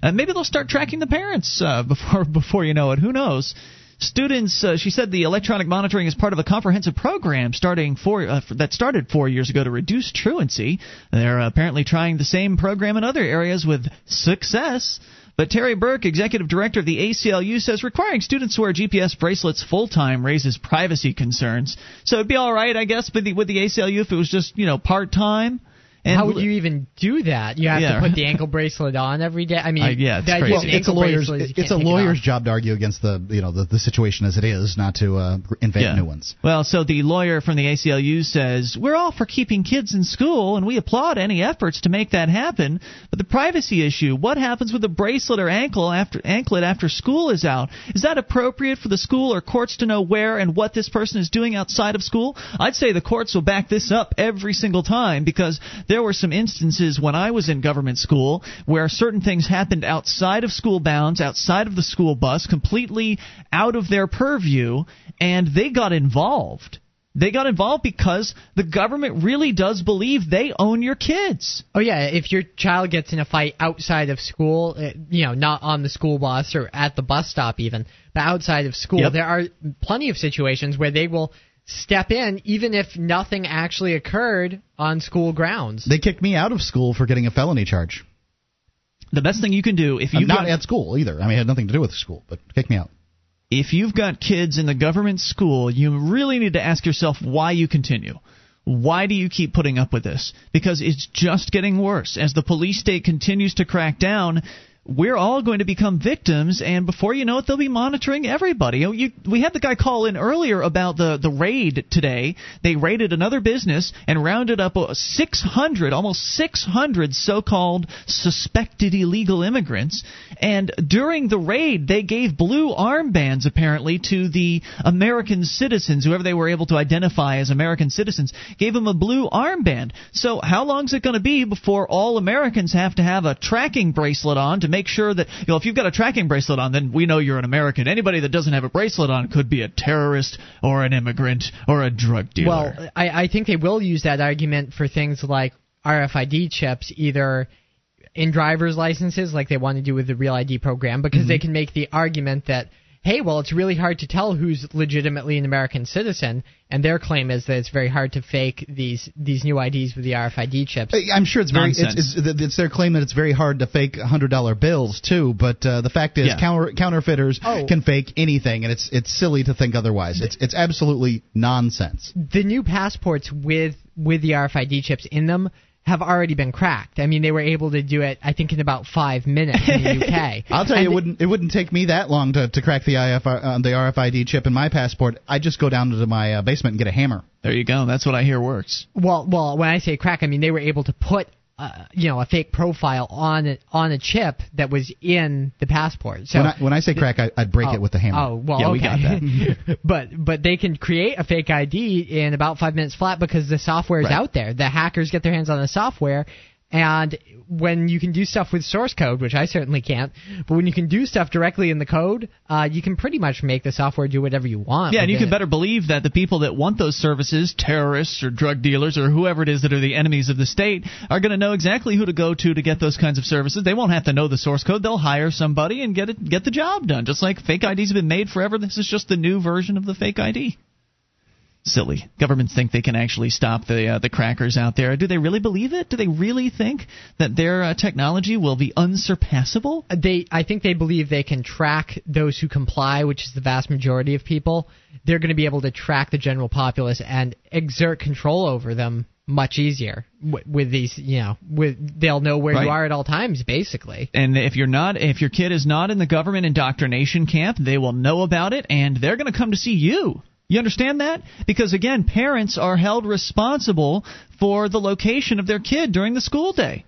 Uh, maybe they'll start tracking the parents uh, before before you know it. Who knows? Students, uh, she said, the electronic monitoring is part of a comprehensive program starting four, uh, that started four years ago to reduce truancy. They're apparently trying the same program in other areas with success. But Terri Burke, executive director of the ACLU, says requiring students to wear GPS bracelets full time raises privacy concerns. So it'd be all right, I guess, with the, with the ACLU if it was just you know part time. And How would you even do that? You have Yeah. to put the ankle bracelet on every day. I mean, Uh, yeah, it's crazy. of an it's a lawyer's bracelet is you it's a can't it job to argue against the you know the, the situation as it is, not to uh, invent Yeah. new ones. Well, so the lawyer from the ACLU says, We're all for keeping kids in school, and we applaud any efforts to make that happen. But the privacy issue, what happens with a bracelet or ankle after, anklet after school is out? Is that appropriate for the school or courts to know where and what this person is doing outside of school? I'd say the courts will back this up every single time because there were some instances when I was in government school where certain things happened outside of school bounds, outside of the school bus, completely out of their purview, and they got involved. They got involved because the government really does believe they own your kids. Oh yeah, if your child gets in a fight outside of school, uh, you know, not on the school bus or at the bus stop even, but outside of school, Yep. there are plenty of situations where they will step in even if nothing actually occurred on school grounds. They kicked me out of school for getting a felony charge. The best thing you can do if I'm you not got, at school either. I mean, it had nothing to do with school, but kicked me out. if you've got kids in the government school, you really need to ask yourself why you continue. Why do you keep putting up with this? Because it's just getting worse. As the police state continues to crack down, we're all going to become victims, and before you know it, they'll be monitoring everybody. You, you, we had the guy call in earlier about the, the raid today. They raided another business and rounded up 600, almost 600 so called suspected illegal immigrants. And during the raid, they gave blue armbands, apparently, to the American citizens, whoever they were able to identify as American citizens, gave them a blue armband. So, how long is it going to be before all Americans have to have a tracking bracelet on to make sure that you know if you've got a tracking bracelet on, then we know you're an American. Anybody that doesn't have a bracelet on could be a terrorist or an immigrant or a drug dealer. Well, I, I think they will use that argument for things like RFID chips, either in driver's licenses, like they want to do with the Real ID program, because mm-hmm. they can make the argument that hey, well, it's really hard to tell who's legitimately an American citizen, and their claim is that it's very hard to fake these these new IDs with the RFID chips. I'm sure it's very it's, it's, it's, their claim that it's very hard to fake hundred dollar bills too. But uh, the fact is, yeah. counter, counterfeiters oh. can fake anything, and it's it's silly to think otherwise. It's it's absolutely nonsense. The new passports with with the RFID chips in them have already been cracked. I mean, they were able to do it, I think, in about five minutes in the UK. I'll tell and you, it wouldn't it wouldn't take me that long to, to crack the IF, uh, the RFID chip in my passport. I just go down to my uh, basement and get a hammer. There you go. That's what I hear works. Well, well, when I say crack, I mean they were able to put uh, you know a fake profile on a, on a chip that was in the passport. So when I, when I say crack, I, would break oh, it with the hammer. Oh well, yeah, okay. we got that. but but they can create a fake ID in about five minutes flat because the software is right. out there. The hackers get their hands on the software and when you can do stuff with source code, which I certainly can't, but when you can do stuff directly in the code, uh, you can pretty much make the software do whatever you want. Yeah, and you can it. better believe that the people that want those services, terrorists or drug dealers or whoever it is that are the enemies of the state, are going to know exactly who to go to to get those kinds of services. They won't have to know the source code. They'll hire somebody and get it, get the job done. Just like fake IDs have been made forever, this is just the new version of the fake ID silly. Governments think they can actually stop the uh, the crackers out there. Do they really believe it? Do they really think that their uh, technology will be unsurpassable? Uh, they, I think they believe they can track those who comply, which is the vast majority of people. They're going to be able to track the general populace and exert control over them much easier with, with these you know with they'll know where right. you are at all times basically and if you're not if your kid is not in the government indoctrination camp they will know about it and they're going to come to see you you understand that? Because again, parents are held responsible for the location of their kid during the school day.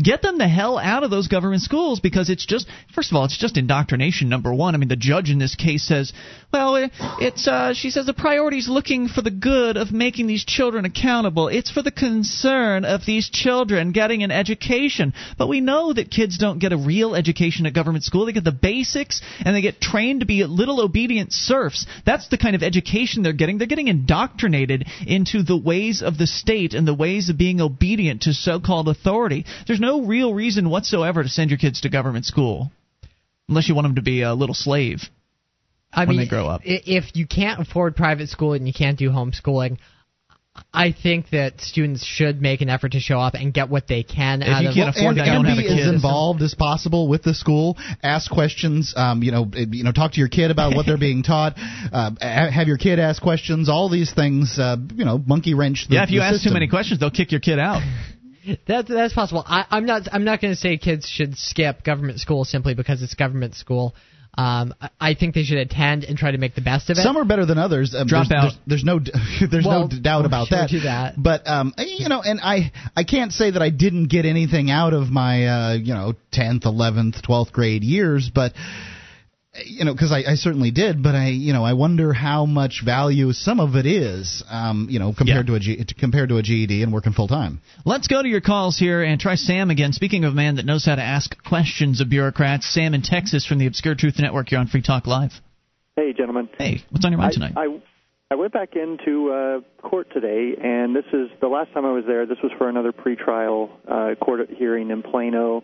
Get them the hell out of those government schools because it's just, first of all, it's just indoctrination, number one. I mean, the judge in this case says, well, it's, uh, she says the priority is looking for the good of making these children accountable. It's for the concern of these children getting an education. But we know that kids don't get a real education at government school. They get the basics and they get trained to be little obedient serfs. That's the kind of education they're getting. They're getting indoctrinated into the ways of the state and the ways of being obedient to so called authority. There's no real reason whatsoever to send your kids to government school, unless you want them to be a little slave. I when mean, they grow up. If you can't afford private school and you can't do homeschooling, I think that students should make an effort to show up and get what they can if out you of can't afford and, that, don't be as involved as possible with the school. Ask questions. Um, you know, you know, talk to your kid about what they're being taught. Uh, have your kid ask questions. All these things. Uh, you know, monkey wrench. The, yeah, if you ask system. too many questions, they'll kick your kid out. That that's possible. I, I'm not I'm not going to say kids should skip government school simply because it's government school. Um, I think they should attend and try to make the best of it. Some are better than others. Um, Drop there's, out. There's, there's no there's well, no doubt about sure that. Do that. But um, you know, and I I can't say that I didn't get anything out of my uh, you know 10th, 11th, 12th grade years, but you know, because I, I certainly did, but I, you know, I wonder how much value some of it is, um, you know, compared Yeah. to a G, compared to a GED and working full time. Let's go to your calls here and try Sam again. Speaking of a man that knows how to ask questions of bureaucrats, Sam in Texas from the Obscure Truth Network. You're on Free Talk Live. Hey, gentlemen. Hey, what's on your mind I, tonight? I, I went back into uh, court today, and this is the last time I was there. This was for another pretrial uh, court hearing in Plano.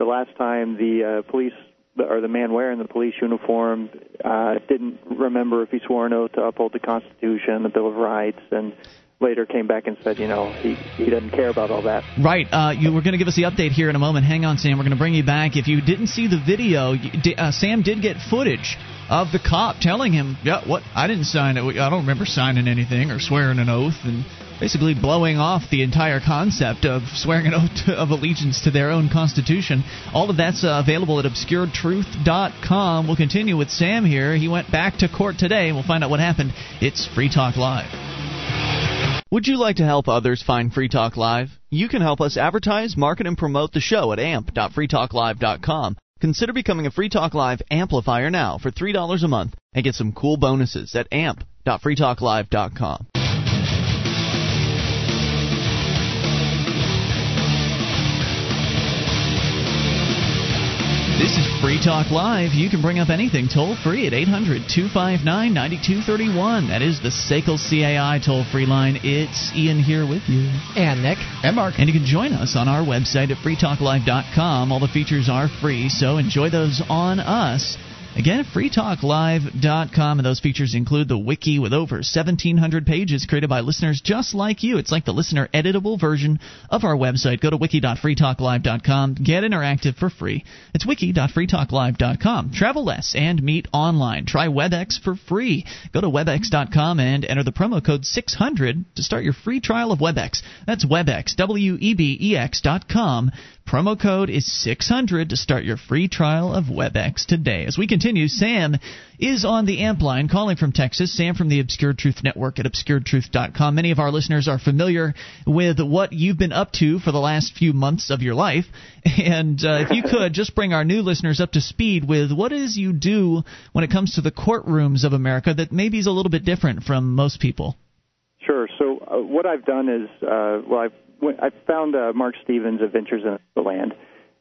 The last time the uh, police or the man wearing the police uniform uh, didn't remember if he swore an oath to uphold the Constitution, the Bill of Rights, and later came back and said, you know, he he doesn't care about all that. Right. Uh, you were going to give us the update here in a moment. Hang on, Sam. We're going to bring you back. If you didn't see the video, uh, Sam did get footage of the cop telling him, "Yeah, what? I didn't sign it. I don't remember signing anything or swearing an oath." And basically blowing off the entire concept of swearing an oath of allegiance to their own constitution. All of that's uh, available at obscuretruth.com. We'll continue with Sam here. He went back to court today. We'll find out what happened. It's Free Talk Live. Would you like to help others find Free Talk Live? You can help us advertise, market, and promote the show at amp.freetalklive.com. Consider becoming a Free Talk Live amplifier now for $3 a month and get some cool bonuses at amp.freetalklive.com. This is Free Talk Live. You can bring up anything toll free at 800 259 9231. That is the SACL CAI toll free line. It's Ian here with you. And Nick. And Mark. And you can join us on our website at freetalklive.com. All the features are free, so enjoy those on us. Again, freetalklive.com, and those features include the wiki with over 1,700 pages created by listeners just like you. It's like the listener editable version of our website. Go to wiki.freetalklive.com. Get interactive for free. It's wiki.freetalklive.com. Travel less and meet online. Try WebEx for free. Go to webex.com and enter the promo code 600 to start your free trial of WebEx. That's WebEx, W-E-B-E-X dot com. Promo code is 600 to start your free trial of WebEx today. As we continue, Sam is on the amp line calling from Texas. Sam from the Obscure Truth Network at obscuretruth.com. Many of our listeners are familiar with what you've been up to for the last few months of your life. And uh, if you could just bring our new listeners up to speed with what is you do when it comes to the courtrooms of America that maybe is a little bit different from most people. Sure. So uh, what I've done is, uh, well, I've I found uh, Marc Stevens of in the Land,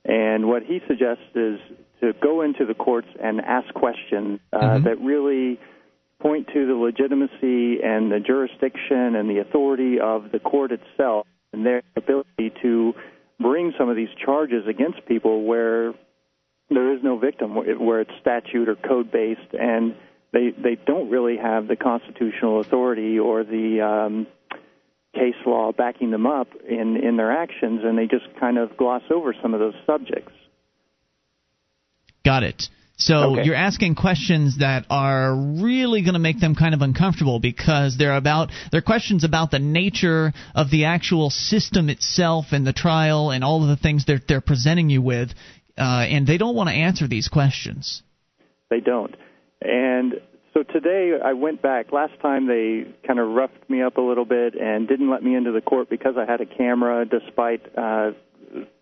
and what he suggests is to go into the courts and ask questions uh, mm-hmm. that really point to the legitimacy and the jurisdiction and the authority of the court itself and their ability to bring some of these charges against people where there is no victim, where it's statute or code based, and they they don't really have the constitutional authority or the um, case law backing them up in, in their actions, and they just kind of gloss over some of those subjects. Got it. So okay. you're asking questions that are really going to make them kind of uncomfortable because they're about they're questions about the nature of the actual system itself and the trial and all of the things that they're presenting you with, uh, and they don't want to answer these questions. They don't, and so today I went back. Last time they kind of roughed me up a little bit and didn't let me into the court because I had a camera, despite uh,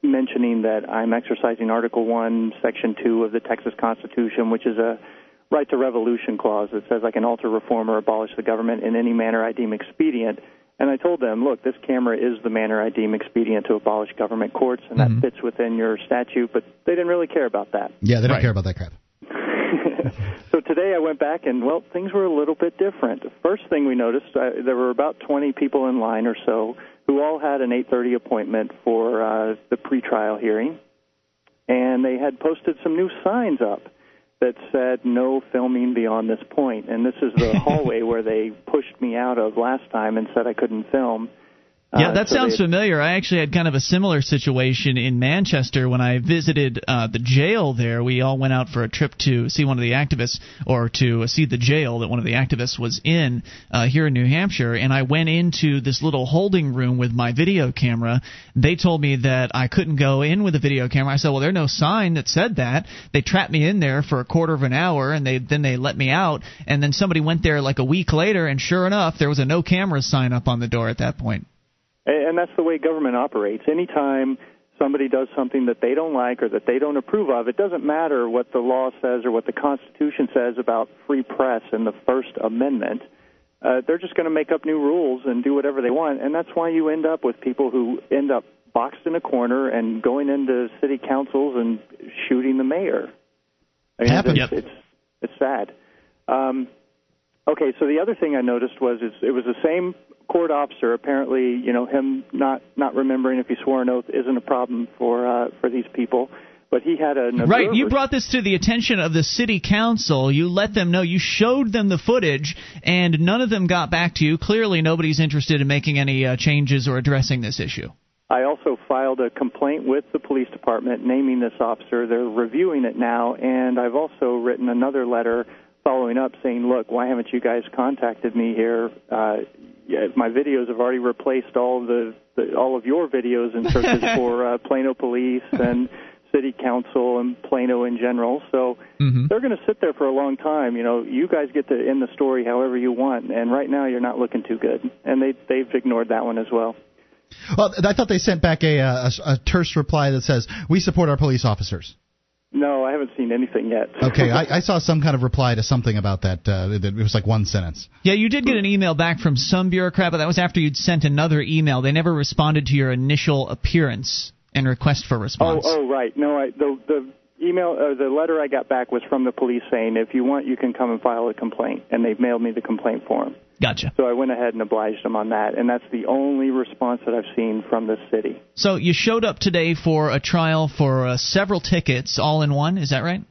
mentioning that I'm exercising Article 1, Section 2 of the Texas Constitution, which is a right to revolution clause that says I can alter, reform, or abolish the government in any manner I deem expedient. And I told them, look, this camera is the manner I deem expedient to abolish government courts, and that mm-hmm. fits within your statute, but they didn't really care about that. Yeah, they don't right. care about that crap. so today I went back and well, things were a little bit different. The first thing we noticed, uh, there were about 20 people in line or so who all had an 8:30 appointment for uh, the pretrial hearing, and they had posted some new signs up that said no filming beyond this point. And this is the hallway where they pushed me out of last time and said I couldn't film. Yeah, uh, that so sounds familiar. I actually had kind of a similar situation in Manchester when I visited uh, the jail there. We all went out for a trip to see one of the activists, or to see the jail that one of the activists was in uh, here in New Hampshire. And I went into this little holding room with my video camera. They told me that I couldn't go in with a video camera. I said, "Well, there's no sign that said that." They trapped me in there for a quarter of an hour, and they then they let me out. And then somebody went there like a week later, and sure enough, there was a no camera sign up on the door at that point. And that's the way government operates. Anytime somebody does something that they don't like or that they don't approve of, it doesn't matter what the law says or what the Constitution says about free press and the First Amendment. Uh, they're just going to make up new rules and do whatever they want, and that's why you end up with people who end up boxed in a corner and going into city councils and shooting the mayor. I mean, Happens. It's, it's it's sad. Um, okay, so the other thing I noticed was it was the same court officer. Apparently, you know, him not not remembering if he swore an oath isn't a problem for uh, for these people. But he had a right. You brought this to the attention of the city council. You let them know. You showed them the footage, and none of them got back to you. Clearly, nobody's interested in making any uh, changes or addressing this issue. I also filed a complaint with the police department naming this officer. They're reviewing it now, and I've also written another letter following up saying, "Look, why haven't you guys contacted me here? Uh, yeah, my videos have already replaced all of the, the all of your videos in searches for uh, Plano police and city council and Plano in general. So Mm-hmm. they're going to sit there for a long time. You know, you guys get to end the story however you want, and right now you're not looking too good. And they they've ignored that one as well. Well, I thought they sent back a, a, a terse reply that says, "We support our police officers." No, I haven't seen anything yet. Okay, I, I saw some kind of reply to something about that. Uh, that it was like one sentence. Yeah, you did get an email back from some bureaucrat, but that was after you'd sent another email. They never responded to your initial appearance and request for Oh, response. oh, right. No, I, the the email or the letter I got back was from the police saying, if you want, you can come and file a complaint, and they've mailed me the complaint form. Gotcha. So I went ahead and obliged them on that, and that's the only response that I've seen from the city. So you showed up today for a trial for uh, several tickets, all in one. Is that right?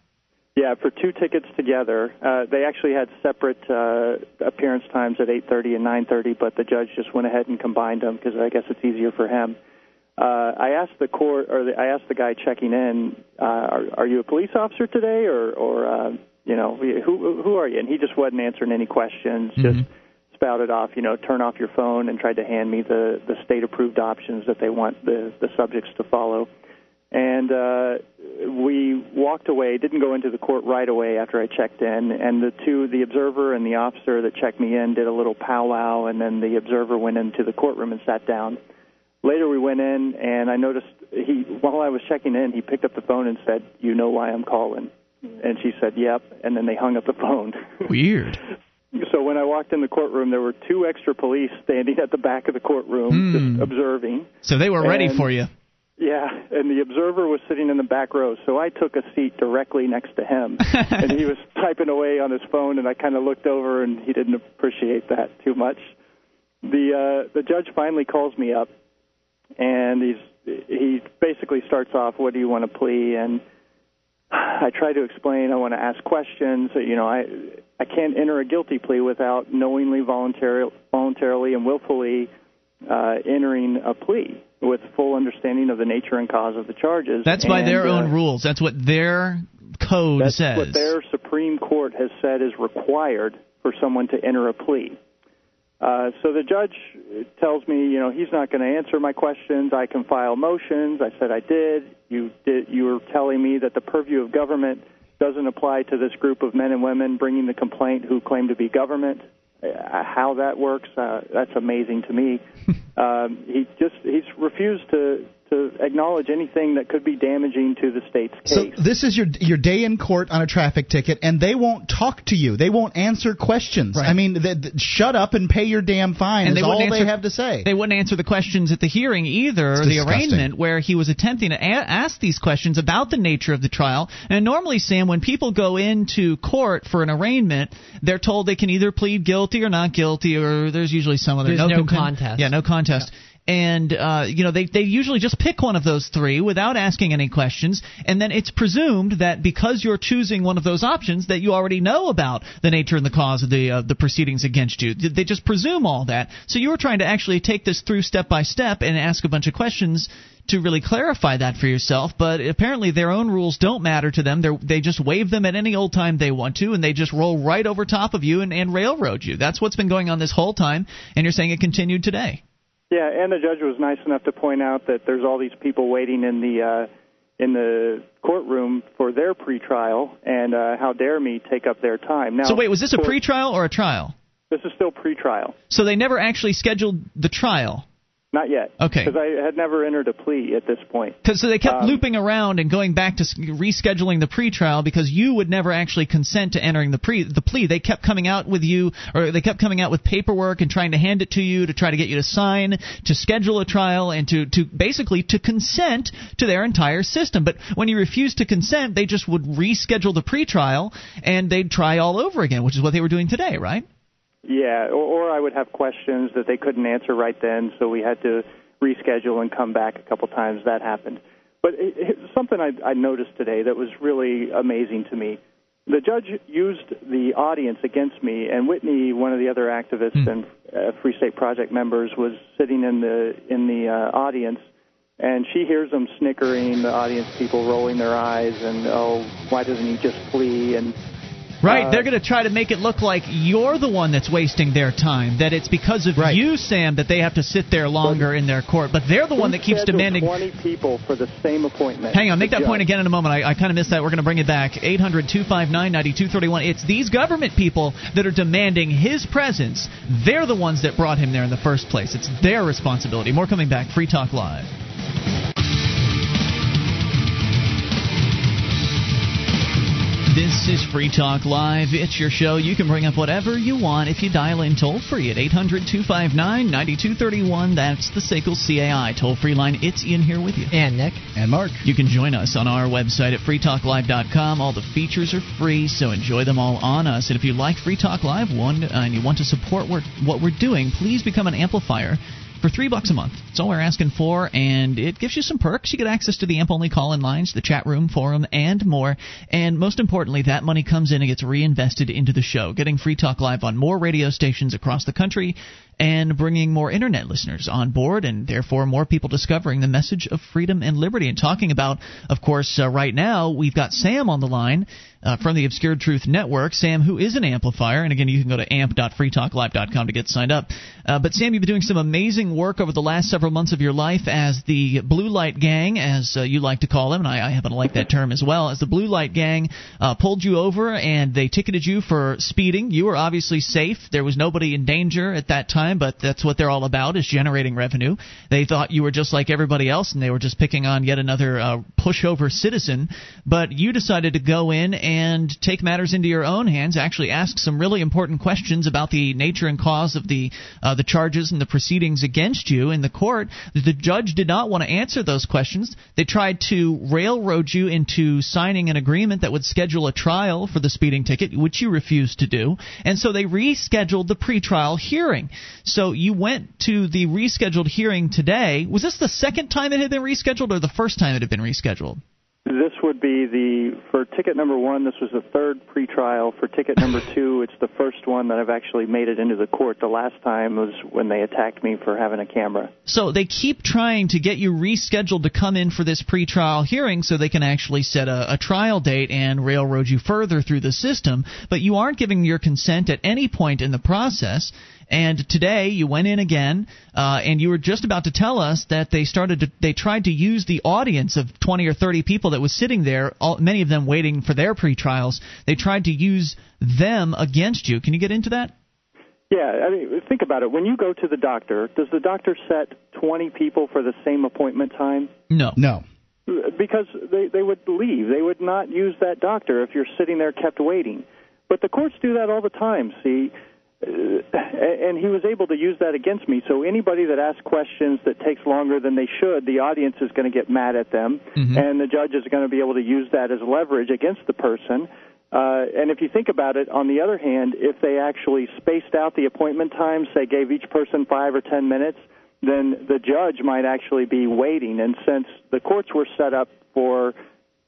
Yeah, for two tickets together. Uh, they actually had separate uh, appearance times at 8:30 and 9:30, but the judge just went ahead and combined them because I guess it's easier for him. Uh, I asked the court, or the, I asked the guy checking in, uh, are, "Are you a police officer today, or, or uh, you know, who who are you?" And he just wasn't answering any questions. Just spouted off, you know, turn off your phone, and tried to hand me the the state-approved options that they want the the subjects to follow. And uh, we walked away, didn't go into the court right away after I checked in. And the two, the observer and the officer that checked me in, did a little powwow, and then the observer went into the courtroom and sat down. Later, we went in, and I noticed he, while I was checking in, he picked up the phone and said, "You know why I'm calling?" And she said, "Yep." And then they hung up the phone. Weird. So when I walked in the courtroom, there were two extra police standing at the back of the courtroom, Hmm. just observing. So they were ready And- for you. Yeah, and the observer was sitting in the back row, so I took a seat directly next to him, and he was typing away on his phone, and I kind of looked over, and he didn't appreciate that too much. The uh, the judge finally calls me up, and he's he basically starts off, "What do you want to plea?" and I try to explain. I want to ask questions. You know, I I can't enter a guilty plea without knowingly, voluntary, voluntarily, and willfully uh, entering a plea with full understanding of the nature and cause of the charges. That's by And, their uh, own rules. That's what their code That's says. what their Supreme Court has said is required for someone to enter a plea. Uh, so the judge tells me, you know, he's not going to answer my questions. I can file motions. I said I did. You did. You were telling me that the purview of government doesn't apply to this group of men and women bringing the complaint who claim to be government. Uh, how that works, uh, that's amazing to me. um, he just he's refused to to acknowledge anything that could be damaging to the state's case. So this is your your day in court on a traffic ticket, and they won't talk to you. They won't answer questions. I mean, th th shut up and pay your damn fine. and is they all wouldn't they have to say. They wouldn't answer the questions at the hearing either, It's or the disgusting. arraignment, where he was attempting to a- ask these questions about the nature of the trial. And normally, Sam, when people go into court for an arraignment, they're told they can either plead guilty or not guilty, or there's usually some other There's no, no content- contest. Yeah, no contest. And uh, you know they they usually just pick one of those three without asking any questions, and then it's presumed that because you're choosing one of those options, that you already know about the nature and the cause of the uh, the proceedings against you. They just presume all that. So you were trying to actually take this through step by step and ask a bunch of questions to really clarify that for yourself. But apparently their own rules don't matter to them. They're, they just waive them at any old time they want to, and they just roll right over top of you and, and railroad you. That's what's been going on this whole time, and you're saying it continued today. Yeah, and the judge was nice enough to point out that there's all these people waiting in the uh, in the courtroom for their pretrial, and uh, how dare me take up their time? Now, so wait, was this a pretrial or a trial? This is still pretrial, So they never actually scheduled the trial. Not yet. Okay. Because I had never entered a plea at this point. so they kept Um, looping around and going back to rescheduling the pretrial because you would never actually consent to entering the pre the plea. They kept coming out with you, or they kept coming out with paperwork and trying to hand it to you to try to get you to sign to schedule a trial and to to basically to consent to their entire system. But when you refused to consent, they just would reschedule the pretrial and they'd try all over again, which is what they were doing today, right? Yeah, or, or I would have questions that they couldn't answer right then, so we had to reschedule and come back a couple times. That happened. But it, it, something I, I noticed today that was really amazing to me. The judge used the audience against me, and Whitney, one of the other activists and uh, Free State Project members, was sitting in the in the uh, audience, and she hears them snickering, the audience people rolling their eyes, and oh, why doesn't he just flee? And Right, Uh, they're going to try to make it look like you're the one that's wasting their time. That it's because of you, Sam, that they have to sit there longer in their court. But they're the one that keeps demanding. 20 people for the same appointment. Hang on, make that point again in a moment. I, I kind of missed that. We're going to bring it back. 800 259 9231. It's these government people that are demanding his presence. They're the ones that brought him there in the first place. It's their responsibility. More coming back. Free Talk Live. This is Free Talk Live. It's your show. You can bring up whatever you want if you dial in toll free at 800 259 9231. That's the SACL CAI toll free line. It's Ian here with you. And Nick. And Mark. You can join us on our website at freetalklive.com. All the features are free, so enjoy them all on us. And if you like Free Talk Live one, uh, and you want to support what what we're doing, please become an amplifier for three bucks a month. That's all we're asking for, and it gives you some perks. You get access to the AMP only call in lines, the chat room, forum, and more. And most importantly, that money comes in and gets reinvested into the show, getting Free Talk Live on more radio stations across the country and bringing more internet listeners on board, and therefore more people discovering the message of freedom and liberty. And talking about, of course, uh, right now, we've got Sam on the line. Uh, from the Obscured Truth Network, Sam, who is an amplifier, and again, you can go to amp.freetalklive.com to get signed up. Uh, but Sam, you've been doing some amazing work over the last several months of your life as the Blue Light Gang, as uh, you like to call them, and I, I happen to like that term as well. As the Blue Light Gang uh, pulled you over and they ticketed you for speeding, you were obviously safe. There was nobody in danger at that time, but that's what they're all about is generating revenue. They thought you were just like everybody else, and they were just picking on yet another uh, pushover citizen. But you decided to go in and take matters into your own hands. Actually, ask some really important questions about the nature and cause of the uh, the charges and the proceedings against you in the court. The judge did not want to answer those questions. They tried to railroad you into signing an agreement that would schedule a trial for the speeding ticket, which you refused to do. And so they rescheduled the pretrial hearing. So you went to the rescheduled hearing today. Was this the second time it had been rescheduled or the first time it had been rescheduled? This would be the for ticket number one. This was the third pretrial. For ticket number two, it's the first one that I've actually made it into the court. The last time was when they attacked me for having a camera. So they keep trying to get you rescheduled to come in for this pretrial hearing so they can actually set a, a trial date and railroad you further through the system, but you aren't giving your consent at any point in the process. And today you went in again, uh, and you were just about to tell us that they started to, they tried to use the audience of 20 or 30 people that was sitting there, all, many of them waiting for their pretrials. They tried to use them against you. Can you get into that? Yeah, I mean, think about it. When you go to the doctor, does the doctor set 20 people for the same appointment time? No. No. Because they they would leave. They would not use that doctor if you're sitting there kept waiting. But the courts do that all the time. See, and he was able to use that against me. So anybody that asks questions that takes longer than they should, the audience is going to get mad at them, Mhm. and the judge is going to be able to use that as leverage against the person. Uh, and if you think about it, on the other hand, if they actually spaced out the appointment times, say gave each person five or ten minutes, then the judge might actually be waiting. And since the courts were set up for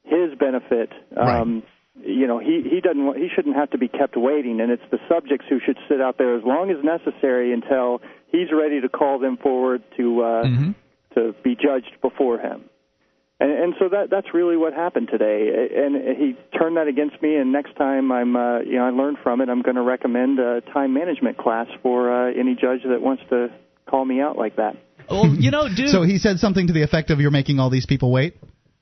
his benefit, um, you know, he he doesn't wa- he shouldn't have to be kept waiting, and it's the subjects who should sit out there as long as necessary until he's ready to call them forward to uh, Mm-hmm. to be judged before him. And, and so that that's really what happened today. And he turned that against me. And next time I'm, uh, you know, I learned from it. I'm going to recommend a time management class for uh, any judge that wants to call me out like that. Well, you know, dude. So he said something to the effect of "You're making all these people wait."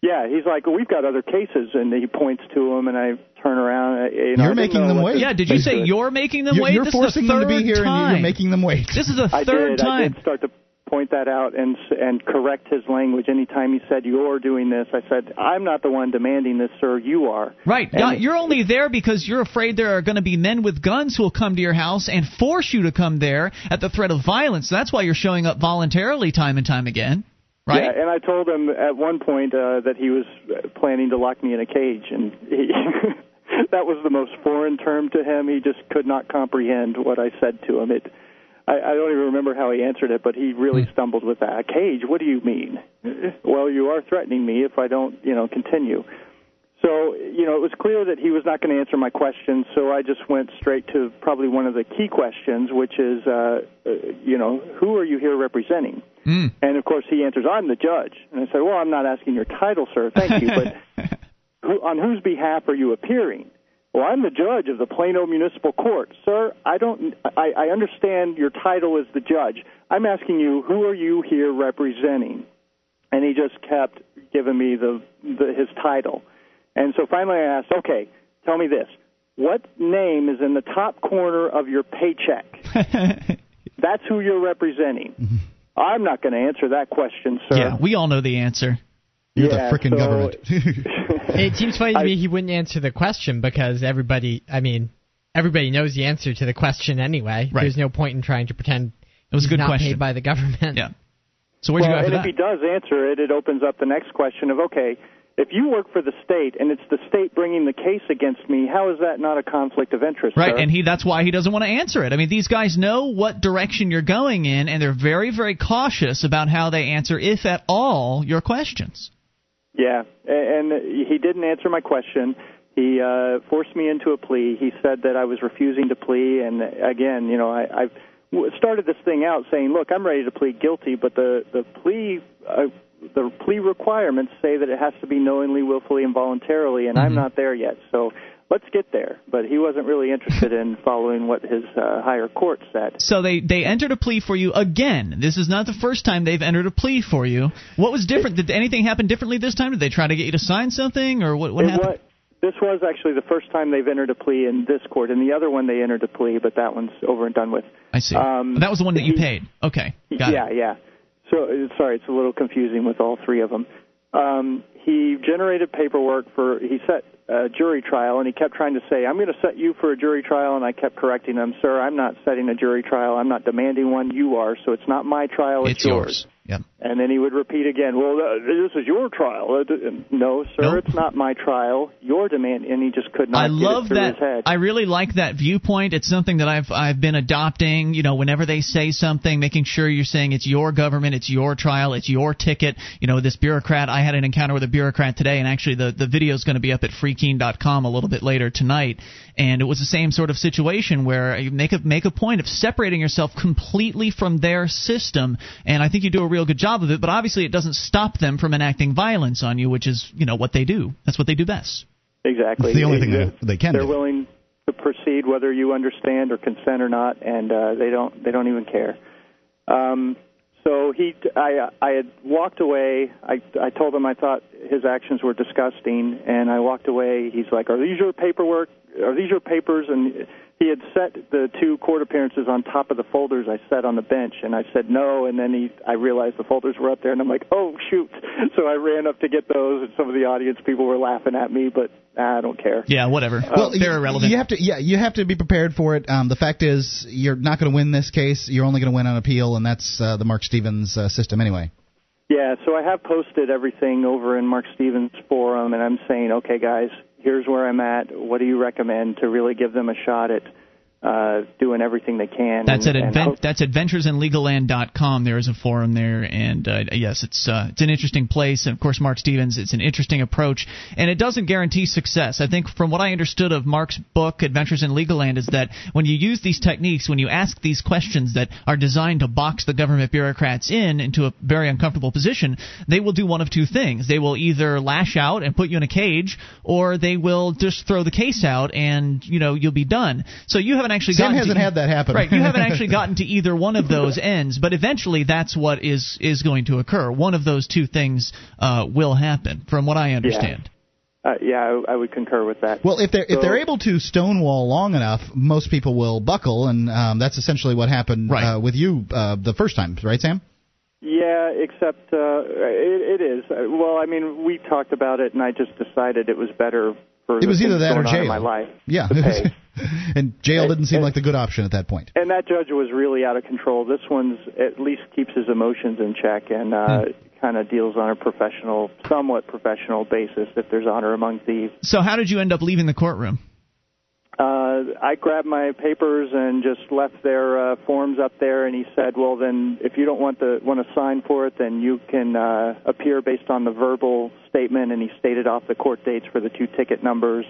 Yeah, he's like, well, we've got other cases, and he points to them, and I turn around. uh, You know, I You're didn't making know them wait. Yeah, did you say you're making them You're, wait? you're this forcing is the them to be third here, and time. you're making them wait. This is the I third did. time. I did start to point that out and and correct his language. Anytime he said you're doing this, I said I'm not the one demanding this, sir. You are. Right. And- Yeah, you're only there because you're afraid there are going to be men with guns who will come to your house and force you to come there at the threat of violence. That's why you're showing up voluntarily time and time again. Right? Yeah, and I told him at one point uh, that he was planning to lock me in a cage, and he, that was the most foreign term to him. He just could not comprehend what I said to him. It, I, I don't even remember how he answered it, but he really stumbled with that. A cage? What do you mean? well, you are threatening me if I don't, you know, continue. So, you know, it was clear that he was not going to answer my questions, so I just went straight to probably one of the key questions, which is, uh, uh, you know, who are you here representing? Mm. And of course, he answers, "I'm the judge." And I said, "Well, I'm not asking your title, sir. Thank you, but who, on whose behalf are you appearing?" Well, I'm the judge of the Plano Municipal Court, sir. I don't. I, I understand your title is the judge. I'm asking you, who are you here representing? And he just kept giving me the, the his title. And so finally, I asked, okay, tell me this: what name is in the top corner of your paycheck? That's who you're representing. I'm not going to answer that question, sir. Yeah, we all know the answer. You're Yeah, the freaking so- government. it seems funny to me he wouldn't answer the question because everybody, I mean, everybody knows the answer to the question anyway. Right. There's no point in trying to pretend It was a good not question. paid by the government. Yeah. So where'd you well, go after and that? if he does answer it, it opens up the next question of okay, if you work for the state and it's the state bringing the case against me, how is that not a conflict of interest? Right, sir? and he that's why he doesn't want to answer it. I mean, these guys know what direction you're going in and they're very very cautious about how they answer if at all your questions. Yeah, and he didn't answer my question. He uh, forced me into a plea. He said that I was refusing to plea, and again, you know, I, I've started this thing out saying, "Look, I'm ready to plead guilty," but the the plea uh, the plea requirements say that it has to be knowingly, willfully, and voluntarily, and I'm not there yet. So let's get there. But he wasn't really interested in following what his uh, higher court said. So they they entered a plea for you again. This is not the first time they've entered a plea for you. What was different? Did anything happen differently this time? Did they try to get you to sign something, or what? What It happened? wa- this was actually the first time they've entered a plea in this court. In the other one, they entered a plea, but that one's over and done with. I see. Um, that was the one that you he- paid. Okay, got yeah, it. yeah. So uh, sorry, it's a little confusing with all three of them. Um, he generated paperwork for he set a jury trial, and he kept trying to say, "I'm going to set you for a jury trial," and I kept correcting him, "Sir, I'm not setting a jury trial. I'm not demanding one. You are. So it's not my trial. It's, It's yours. Yep. And then he would repeat again, "Well, uh, this is your trial." Uh, no, sir, Nope. it's not my trial. Your demand, and he just could not I get love that. his head. I really like that viewpoint. It's something that I've I've been adopting. You know, whenever they say something, making sure you're saying it's your government, it's your trial, it's your ticket. You know, this bureaucrat. I had an encounter with a bureaucrat today, and actually the the video is going to be up at freekeene.com a little bit later tonight. And it was the same sort of situation where you make a make a point of separating yourself completely from their system, and I think you do a real good job of it. But obviously, it doesn't stop them from enacting violence on you, which is you know what they do. That's what they do best. Exactly. It's the only thing They're- they, they can They're do. willing to proceed whether you understand or consent or not, and uh, they don't. They don't even care. Um, so he, I, I had walked away. I, I told him I thought his actions were disgusting, and I walked away. He's like, "Are these your paperwork? Are these your papers?" And he had set the two court appearances on top of the folders I set on the bench, and I said no. And then he, I realized the folders were up there, and I'm like, "Oh shoot!" So I ran up to get those, and some of the audience people were laughing at me, but I don't care. Yeah, whatever. Well, they're you, irrelevant. You have to, yeah, you have to be prepared for it. Um, the fact is, you're not going to win this case. You're only going to win on appeal, and that's uh, the Marc Stevens uh, system anyway. Yeah, so I have posted everything over in Marc Stevens' forum, and I'm saying, okay, guys, here's where I'm at. What do you recommend to really give them a shot at uh, doing everything they can? That's and, at advent, hope- that's adventuresinlegalland.com. There is a forum there, and uh, yes, it's uh, it's an interesting place. And of course, Marc Stevens, it's an interesting approach, and it doesn't guarantee success. I think from what I understood of Marc's book, Adventures in Legal Land, is that when you use these techniques, when you ask these questions that are designed to box the government bureaucrats in into a very uncomfortable position, they will do one of two things. They will either lash out and put you in a cage, or they will just throw the case out, and you know you'll be done. So you haven't actually Sam gotten hasn't to, had that happen. Right, you haven't actually gotten to either one of those ends, but eventually that's what is is going to occur. One of those two things uh, will happen, from what I understand. uh, yeah, I, I would concur with that. Well, if they're if they're able to stonewall long enough, most people will buckle, and um, that's essentially what happened uh, with you uh, the first time, right, Sam? Yeah, except uh, it, it is. Uh, Well, I mean, we talked about it, and I just decided it was better for It the was either that or going in jail. my life. Yeah, to pay. and jail didn't seem like the good option at that point. And that judge was really out of control. This one's at least keeps his emotions in check and uh, Hmm. kind of deals on a professional, somewhat professional basis. If there's honor among thieves. So how did you end up leaving the courtroom? Uh, I grabbed my papers and just left their uh, forms up there, and he said, "Well, then, if you don't want the want to sign for it, then you can uh, appear based on the verbal statement." And he stated off the court dates for the two ticket numbers.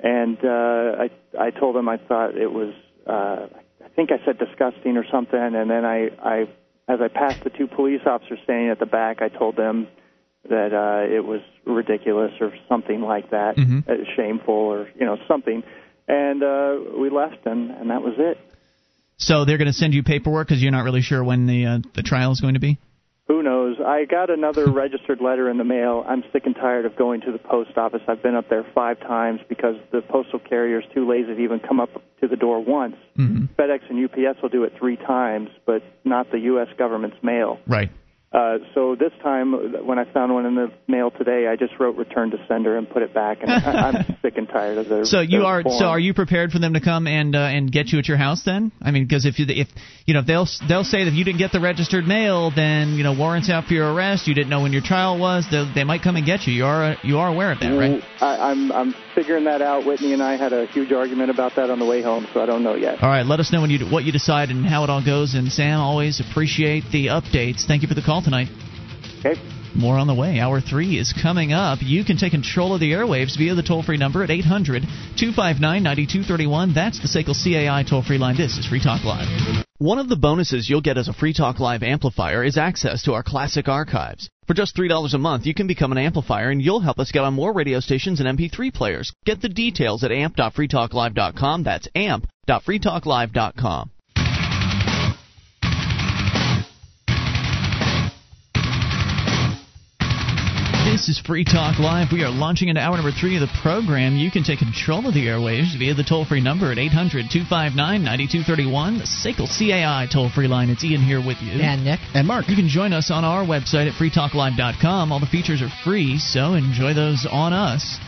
And uh, I I told him I thought it was uh, I think I said disgusting or something, and then I I as I passed the two police officers standing at the back, I told them that uh, it was ridiculous or something like that, Mhm. uh, shameful or you know something, and uh, we left and and that was it. So they're going to send you paperwork because you're not really sure when the uh, the trial is going to be. Who knows? I got another registered letter in the mail. I'm sick and tired of going to the post office. I've been up there five times because the postal carrier is too lazy to even come up to the door once. Mm-hmm. FedEx and UPS will do it three times, but not the U.S. government's mail. Right. Uh, so this time, when I found one in the mail today, I just wrote "return to sender" and put it back. And I, I'm sick and tired of the. So you the are form. so are you prepared for them to come and uh, and get you at your house then? I mean, because if you if you know if they'll they'll say that if you didn't get the registered mail, then you know warrants out for your arrest. You didn't know when your trial was. They, they might come and get you. You are you are aware of that, right? I, I'm I'm figuring that out. Whitney and I had a huge argument about that on the way home, so I don't know yet. All right, let us know when you what you decide and how it all goes. And Sam, always appreciate the updates. Thank you for the call tonight. Okay. More on the way. Hour three is coming up. You can take control of the airwaves via the toll free number at 800 259 9231. That's the SACL CAI toll free line. This is Free Talk Live. One of the bonuses you'll get as a Free Talk Live amplifier is access to our classic archives. For just $3 a month, you can become an amplifier and you'll help us get on more radio stations and MP3 players. Get the details at amp.freetalklive.com. That's amp.freetalklive.com. This is Free Talk Live. We are launching into hour number three of the program. You can take control of the airwaves via the toll free number at 800 259 9231, the SACL CAI toll free line. It's Ian here with you. And Nick. And Mark. You can join us on our website at freetalklive.com. All the features are free, so enjoy those on us.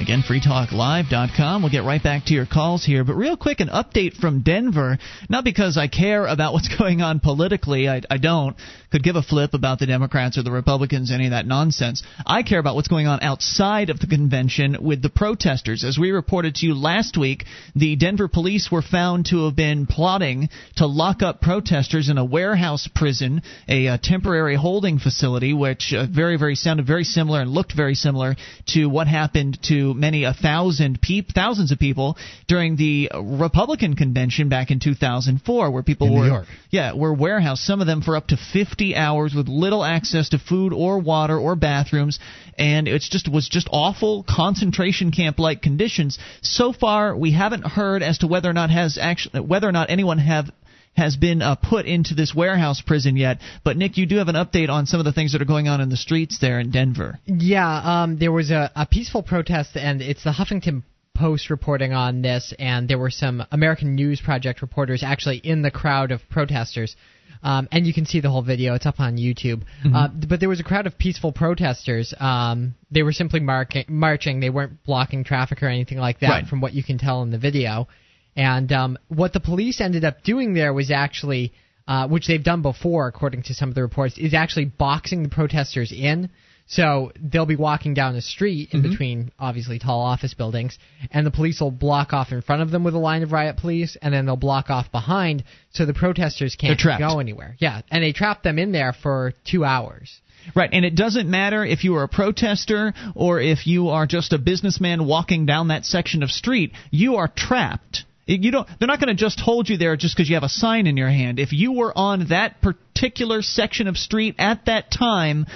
Again, freetalklive.com. We'll get right back to your calls here. But real quick, an update from Denver. Not because I care about what's going on politically. I, I don't. Could give a flip about the Democrats or the Republicans, any of that nonsense. I care about what's going on outside of the convention with the protesters. As we reported to you last week, the Denver police were found to have been plotting to lock up protesters in a warehouse prison, a, uh temporary holding facility, which uh, very, very sounded very similar and looked very similar to what happened to many a thousand peop- thousands of people during the Republican convention back in 2004, where people In New were York. yeah were warehoused, some of them for up to 50 hours with little access to food or water or bathrooms, and it's just was just awful concentration camp like conditions. So far, we haven't heard as to whether or not has actually whether or not anyone have has been uh, put into this warehouse prison yet. But Nick, you do have an update on some of the things that are going on in the streets there in Denver. Yeah, um, there was a, a peaceful protest, and it's the Huffington Post reporting on this, and there were some American News Project reporters actually in the crowd of protesters. Um, and you can see the whole video; it's up on YouTube. Uh, but there was a crowd of peaceful protesters. Um, they were simply marking, marching; they weren't blocking traffic or anything like that, Right. from what you can tell in the video. And um, what the police ended up doing there was actually, uh, which they've done before, according to some of the reports, is actually boxing the protesters in. So they'll be walking down the street in mm-hmm. between, obviously, tall office buildings, and the police will block off in front of them with a line of riot police, and then they'll block off behind, so the protesters can't go anywhere. Yeah, and they trap them in there for two hours. Right, and it doesn't matter if you are a protester or if you are just a businessman walking down that section of street. You are trapped. You don't. They're not going to just hold you there just because you have a sign in your hand. If you were on that particular section of street at that time,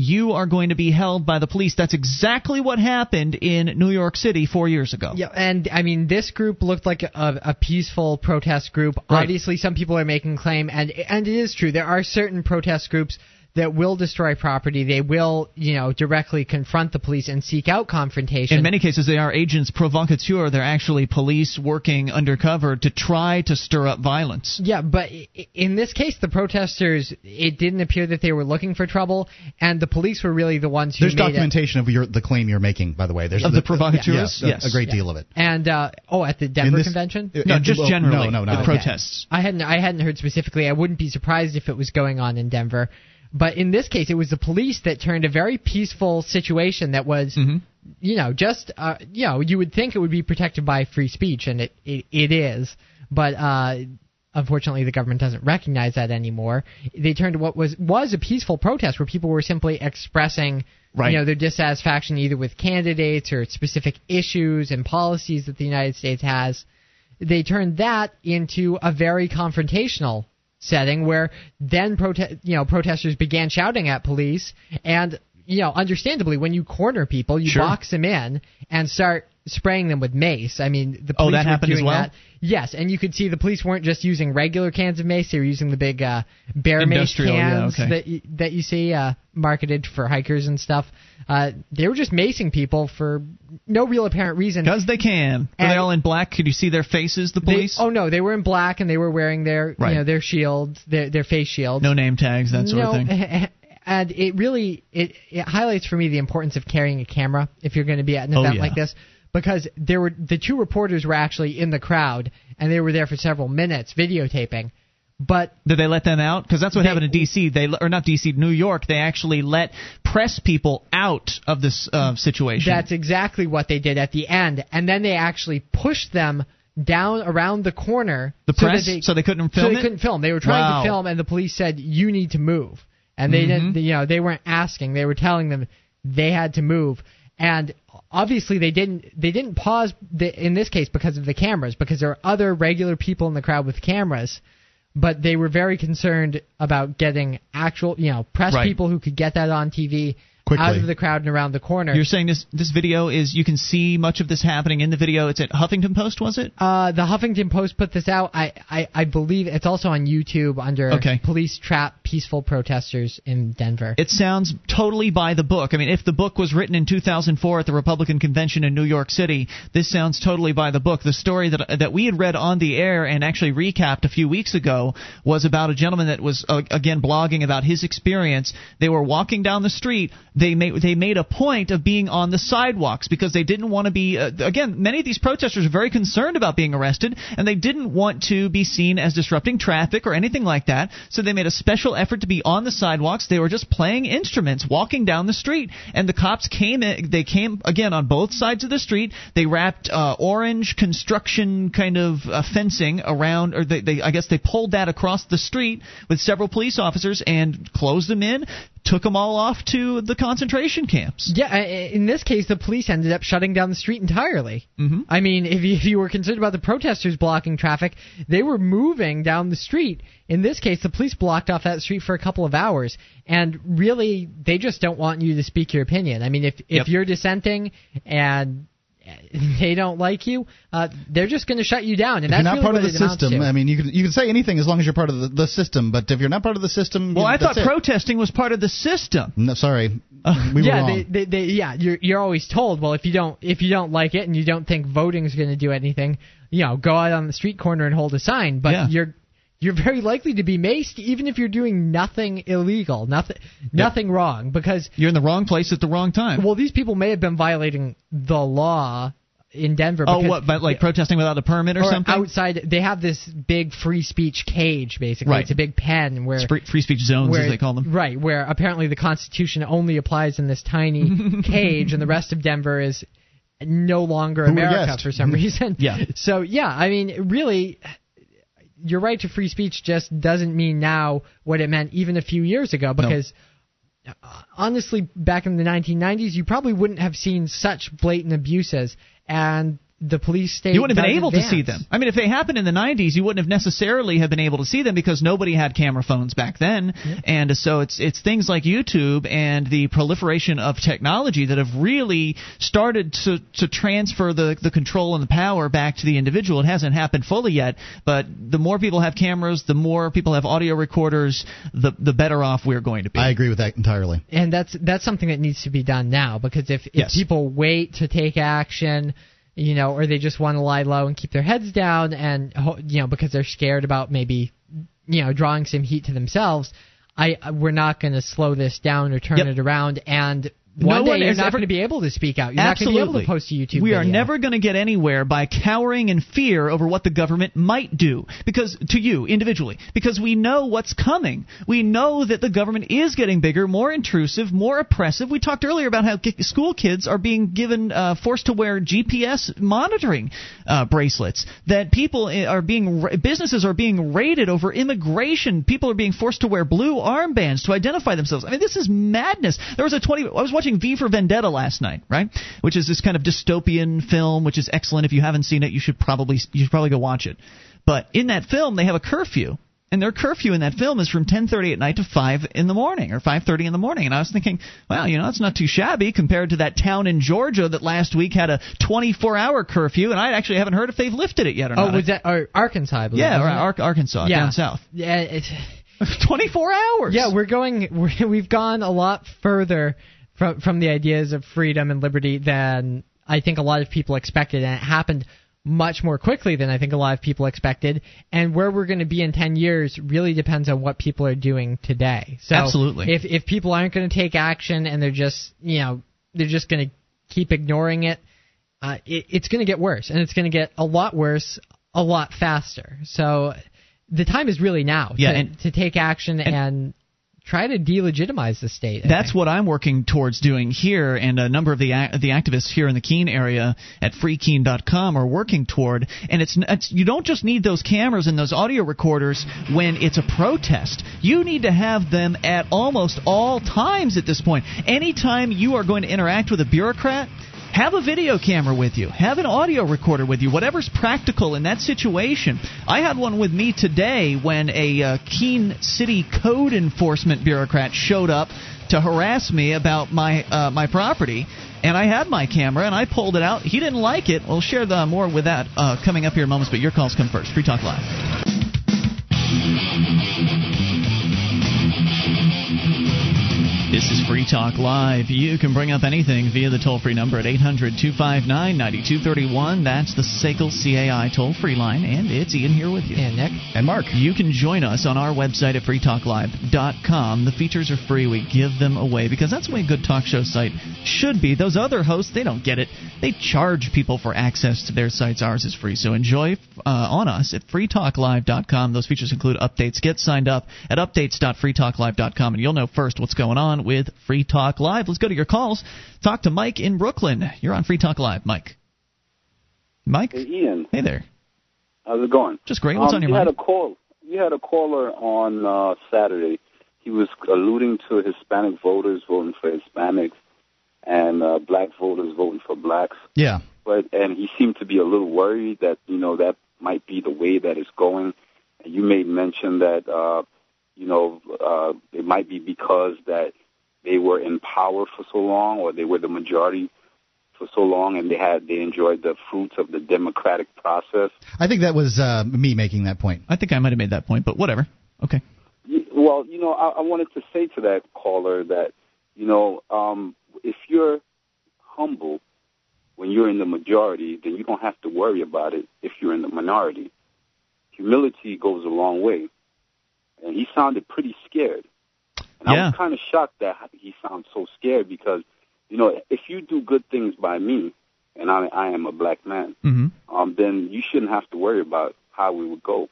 you are going to be held by the police. That's exactly what happened in New York City four years ago. Yeah, and I mean, this group looked like a, a peaceful protest group. Right. Obviously, some people are making claim, and and it is true. There are certain protest groups that will destroy property. They will, you know, directly confront the police and seek out confrontation. In many cases, they are agents provocateur. They're actually police working undercover to try to stir up violence. Yeah, but in this case, the protesters, it didn't appear that they were looking for trouble, and the police were really the ones who There's made it. documentation of your the claim you're making, by the way. There's Of the provocateurs? Yeah, a- Yes. a great Yeah. deal of it. And uh, oh, at the Denver this- convention. Uh, No, and- just well, generally. No, no, the no. protests. I hadn't I hadn't heard specifically. I wouldn't be surprised if it was going on in Denver. But in this case, it was the police that turned a very peaceful situation that was, Mm-hmm. you know, just uh, you know, you would think it would be protected by free speech, and it it, it is. But uh, unfortunately, the government doesn't recognize that anymore. They turned what was was a peaceful protest where people were simply expressing. Right. You know their dissatisfaction either with candidates or specific issues and policies that the United States has they turned that into a very confrontational setting where then prote- you know protesters began shouting at police and you know, understandably, when you corner people, you Sure. box them in and start spraying them with mace. I mean, the Oh, police that were happened as doing well? that. Yes, and you could see the police weren't just using regular cans of mace; they were using the big uh, bear mace Industrial, yeah, cans okay. that you, that you see uh, marketed for hikers and stuff. Uh, they were just macing people for no real apparent reason. Because they can. Were they all in black? Could you see their faces, the They- police? oh no, they were in black and they were wearing their Right. you know their shields, their their face shields. no name tags, that sort no, of thing. and it really it, it highlights for me the importance of carrying a camera if you're going to be at an Oh, event yeah. like this because there were the two reporters were actually in the crowd and they were there for several minutes videotaping but Did they let them out? Because that's what They- happened in D.C. They or not D.C. New York. They actually let press people out of this uh, situation. that's exactly what they did at the end and then they actually pushed them down around the corner the so press, they, so they couldn't film. so they it. couldn't film they were trying Wow. to film and the police said you need to move and they Mhm. didn't you know they weren't asking they were telling them they had to move and obviously they didn't they didn't pause the, in this case because of the cameras because there are other regular people in the crowd with cameras but they were very concerned about getting actual you know press Right. people who could get that on TV Quickly. out of the crowd and around the corner You're saying this this video is you can see much of this happening in the video. It's at Huffington Post, was it? Uh, the Huffington Post put this out. I, I, I believe it's also on YouTube under Okay. Police Trap Peaceful Protesters in Denver. It sounds totally by the book. I mean, if the book was written in 2004 at the Republican convention in New York City, this sounds totally by the book. The story that that we had read on the air and actually recapped a few weeks ago was about a gentleman that was uh, again blogging about his experience. They were walking down the street. They made they made a point of being on the sidewalks because they didn't want to be. Uh, again, many of these protesters are very concerned about being arrested, and they didn't want to be seen as disrupting traffic or anything like that. So they made a special effort to be on the sidewalks. They were just playing instruments, walking down the street, and the cops came. In, they came again on both sides of the street. They wrapped uh, orange construction kind of uh, fencing around, or they, they I guess they pulled that across the street with several police officers and closed them in. Took them all off to the concentration camps. Yeah, in this case, the police ended up shutting down the street entirely. Mm-hmm. I mean, if you, if you were concerned about the protesters blocking traffic, they were moving down the street. In this case, the police blocked off that street for a couple of hours, and really, they just don't want you to speak your opinion. I mean, if if Yep. you're dissenting and they don't like you, uh, they're just going to shut you down. And If that's you're not really part of the system. I mean, you can you can say anything as long as you're part of the, the system. But if you're not part of the system, Well, I that's thought it. protesting was part of the system. No, sorry, uh, we were yeah, wrong. they, they, they, yeah, you're you're always told, well, if you don't if you don't like it and you don't think voting's going to do anything, you know, go out on the street corner and hold a sign. But Yeah. you're you're very likely to be maced even if you're doing nothing illegal, nothing nothing wrong, because You're in the wrong place at the wrong time. well, these people may have been violating the law in Denver. oh, what? But like protesting without a permit or, or something? outside, they have this big free speech cage. Basically, Right. it's a big pen where Free, free speech zones, where, as they call them. Right, where apparently the Constitution only applies in this tiny cage, and the rest of Denver is no longer Who America for some reason. Yeah. So yeah, I mean, really, your right to free speech just doesn't mean now what it meant even a few years ago because. uh, Honestly, back in the 1990s, you probably wouldn't have seen such blatant abuses, and the police state. You wouldn't have been does able to see them. I mean, if they happened in the 90s, you wouldn't have necessarily have been able to see them because nobody had camera phones back then. And so it's it's things like YouTube and the proliferation of technology that have really started to to transfer the the control and the power back to the individual. It hasn't happened fully yet, but the more people have cameras, the more people have audio recorders, the the better off we're going to be. I agree with that entirely. and that's that's something that needs to be done now because if, if Yes. people wait to take action you know or they just want to lie low and keep their heads down and ho- you know because they're scared about maybe you know drawing some heat to themselves i I- we're not going to slow this down or turn Yep. it around and No one day one you're not going to be able to speak out you're Absolutely. not going to be able to post a youtube We are video. never going to get anywhere by cowering in fear over what the government might do. Because to you individually, because we know what's coming. We know that the government is getting bigger, more intrusive, more oppressive. We talked earlier about how school kids are being given uh, forced to wear GPS monitoring uh, bracelets. That people are being ra- businesses are being raided over immigration. People are being forced to wear blue armbands to identify themselves. I mean, this is madness. There was a 20 I was watching V for Vendetta last night, right? Which is this kind of dystopian film which is excellent if you haven't seen it, you should probably you should probably go watch it. But in that film they have a curfew and their curfew in that film is from 10:30 at night to 5 in the morning or 5:30 in the morning. And I was thinking, well, you know, that's not too shabby compared to that town in Georgia that last week had a 24-hour curfew, and I actually haven't heard if they've lifted it yet or oh, not. was that or Arkansas? I believe, yeah, or? Ar- Arkansas yeah. down south. Yeah, it's 24 hours. Yeah, we're going. We're, we've gone a lot further from from the ideas of freedom and liberty than I think a lot of people expected, and it happened much more quickly than I think a lot of people expected. And where we're going to be in 10 years really depends on what people are doing today. So Absolutely. If if people aren't going to take action and they're just you know they're just going to keep ignoring it, uh, it it's going to get worse, and it's going to get a lot worse a lot faster. So the time is really now Yeah, to, and- to take action and, try to delegitimize the state. I That's think. what I'm working towards doing here, and a number of the the activists here in the Keene area at freekeene.com are working toward. And it's, it's you don't just need those cameras and those audio recorders when it's a protest. You need to have them at almost all times at this point. Anytime you are going to interact with a bureaucrat. Have a video camera with you. Have an audio recorder with you. Whatever's practical in that situation. I had one with me today when a uh, Keene City code enforcement bureaucrat showed up to harass me about my uh, my property, and I had my camera and I pulled it out. He didn't like it. We'll share the more with that uh, coming up here in moments. But your calls come first. Free Talk Live. This is Free Talk Live. You can bring up anything via the toll free number at 800 259 9231. That's the SACL CAI toll free line. And it's Ian here with you. And Nick. And Mark. You can join us on our website at freetalklive.com. The features are free. We give them away because that's the way a good talk show site should be. Those other hosts, they don't get it. They charge people for access to their sites. Ours is free. So enjoy uh, on us at freetalklive.com. Those features include updates. Get signed up at updates.freetalklive.com and you'll know first what's going on with Free Talk Live. Let's go to your calls. Talk to Mike in Brooklyn. You're on Free Talk Live, Mike. Mike? Hey, Ian. Hey there. How's it going? Just great. What's um, on your you mind? Had a call. You had a caller on uh, Saturday. He was alluding to Hispanic voters voting for Hispanics and uh, black voters voting for blacks. Yeah. But and he seemed to be a little worried that you know that might be the way that it's going. And you made mention that uh, you know uh, it might be because that they were in power for so long, or they were the majority for so long, and they had they enjoyed the fruits of the democratic process. I think that was uh, me making that point. I think I might have made that point, but whatever. Okay. Well, you know, I, I wanted to say to that caller that, you know, um, if you're humble when you're in the majority, then you don't have to worry about it if you're in the minority. Humility goes a long way. And he sounded pretty scared. And I was kind of shocked that he sounds so scared because, you know, if you do good things by me, and I, I am a black man, Mm-hmm. um, then you shouldn't have to worry about how we would go.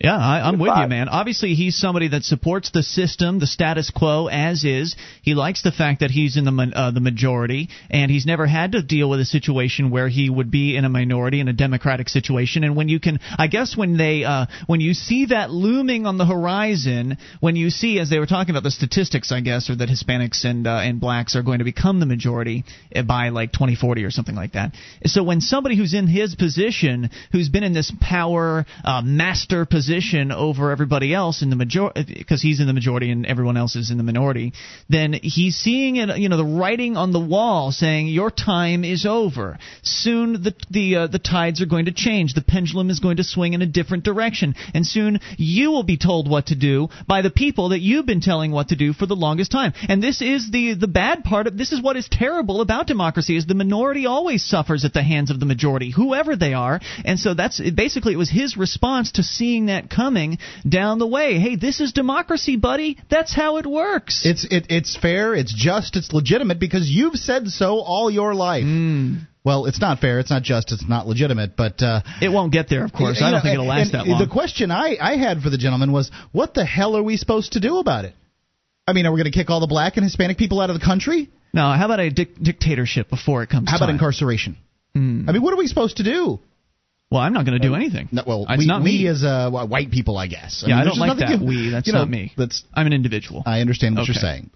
Yeah, I, I'm with you, man. Obviously, he's somebody that supports the system, the status quo as is. He likes the fact that he's in the uh, the majority, and he's never had to deal with a situation where he would be in a minority in a democratic situation. And when you can, I guess, when they uh, when you see that looming on the horizon, when you see, as they were talking about the statistics, I guess, or that Hispanics and uh, and blacks are going to become the majority uh, by like 2040 or something like that. So when somebody who's in his position, who's been in this power uh, master position over everybody else in the majority, because he's in the majority and everyone else is in the minority, then he's seeing it, you know, the writing on the wall saying your time is over. Soon the the uh, the tides are going to change. The pendulum is going to swing in a different direction, and soon you will be told what to do by the people that you've been telling what to do for the longest time. And this is the the bad part of this is what is terrible about democracy is the minority always suffers at the hands of the majority, whoever they are. And so that's basically it was his response to seeing that coming down the way. Hey, this is democracy, buddy. That's how it works. It's it, it's fair, it's just, it's legitimate because you've said so all your life. Hmm. Well, it's not fair, it's not just, it's not legitimate, but uh, it won't get there, of course. I don't know, think it'll last that long. The question I I had for the gentleman was, what the hell are we supposed to do about it? I mean, are we going to kick all the black and Hispanic people out of the country? No, how about a dic- dictatorship before it comes How about time? incarceration? Hmm. I mean, what are we supposed to do? Well, I'm not going to do anything. No, well, It's we, not we me. as uh, white people, I guess. yeah, mean, I don't like that. you- we. That's you know, not me. That's I'm an individual. I understand what you're Okay. saying.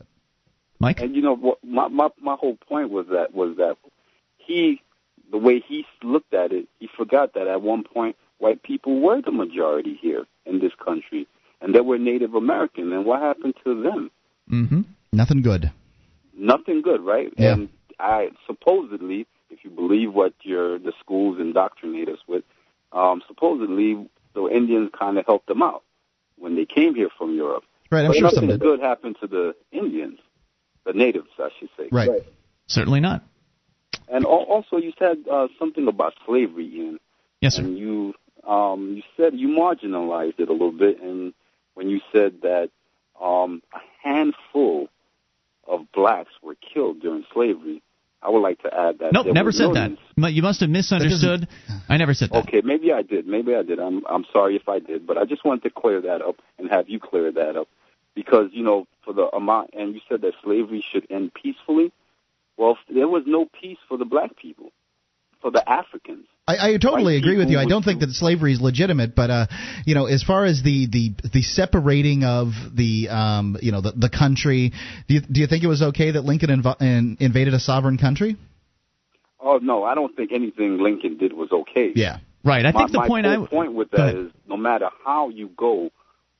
Mike? And you know what? My my my whole point was that was that he, the way he looked at it, he forgot that at one point white people were the majority here in this country, and they were Native American. And what happened to them? Mm-hmm. Nothing good. Nothing good, right? Yeah. And I supposedly, if you believe what your the schools indoctrinate us with, um, supposedly the Indians kind of helped them out when they came here from Europe. Right, I'm but sure some nothing did. good happened to the Indians, the natives, I should say. Right. Certainly not. And also, you said uh, something about slavery, Ian. Yes, sir. And you um, you said you marginalized it a little bit, and when you said that um, a handful of blacks were killed during slavery, I would like to add that. Nope, never said millions. that. But You must have misunderstood. I never said that. Okay, maybe I did. Maybe I did. I'm I'm sorry if I did, but I just wanted to clear that up and have you clear that up because you know for the amount and you said that slavery should end peacefully. Well, there was no peace for the black people, for the Africans. I, I totally agree with you. I don't think that slavery is legitimate, but uh, you know, as far as the the the separating of the um, you know, the the country, do you, do you think it was okay that Lincoln inv- in, invaded a sovereign country? Oh no, I don't think anything Lincoln did was okay. Yeah. Right. I my, think the point I point with that is no matter how you go,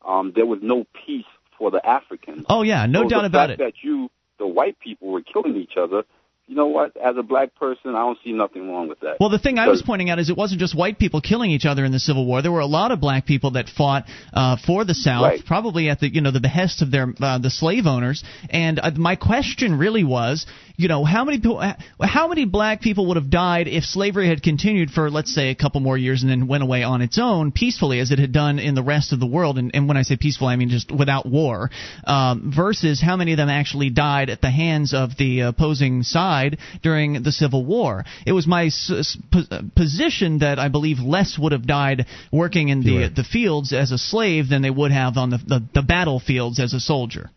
um, there was no peace for the Africans. Oh yeah, no So doubt the about fact it. That you, the white people, were killing each other. You know what? As a black person, I don't see nothing wrong with that. Well, the thing I was pointing out is it wasn't just white people killing each other in the Civil War. There were a lot of black people that fought uh, for the South, Right. probably at the you know the behest of their uh, the slave owners. And uh, my question really was, you know, how many how many black people would have died if slavery had continued for let's say a couple more years and then went away on its own peacefully as it had done in the rest of the world? And, and when I say peaceful, I mean just without war. Um, versus how many of them actually died at the hands of the opposing side during the Civil War. It was my s- s- po- uh, position that I believe less would have died working in the the fields as a slave than they would have on the the, the battlefields as a soldier.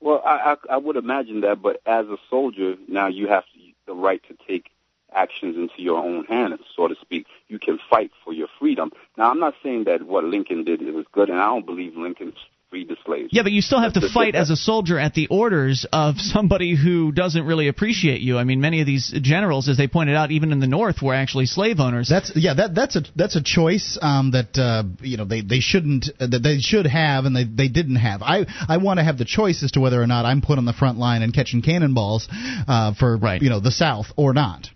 Well, I, I I would imagine that, but as a soldier, now you have the right to take actions into your own hands, so to speak. You can fight for your freedom. Now, I'm not saying that what Lincoln did it was good, and I don't believe Lincoln freed the slaves. Yeah, but you still have to That's the fight difference. as a soldier at the orders of somebody who doesn't really appreciate you. I mean, many of these generals, as they pointed out, even in the North, were actually slave owners. That's yeah, that that's a that's a choice um, that uh, you know they they shouldn't uh, that they should have and they they didn't have. I I want to have the choice as to whether or not I'm put on the front line and catching cannonballs uh, for you know the South or not.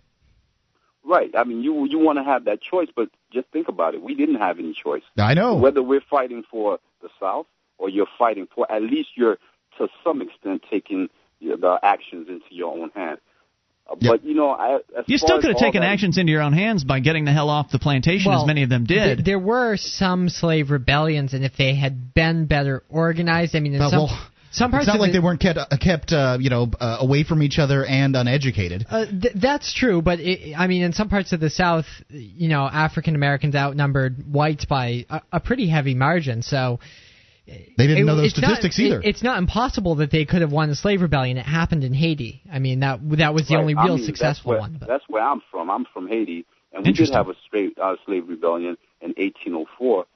Right. I mean, you you want to have that choice, but just think about it. We didn't have any choice. I know. Whether we're fighting for the South or you're fighting for, at least you're to some extent taking the actions into your own hands. Uh, But you know, I, as You far still as could have taken that- actions into your own hands by getting the hell off the plantation, as many of them did. th- there were some slave rebellions, and if they had been better organized, I mean, in Uh, some well, some parts it's not of like it, they weren't kept uh, kept uh, you know uh, away from each other and uneducated. Uh, th- that's true, but it, I mean, in some parts of the South, you know, African Americans outnumbered whites by a, a pretty heavy margin. So They didn't it- know those it's not- statistics either. it- it's not impossible that they could have won the slave rebellion. It happened in Haiti. I mean, that that was the Right. only I real mean, successful that's where, one. But. That's where I'm from. I'm from Haiti, and we did have a straight uh, slave rebellion in 1804.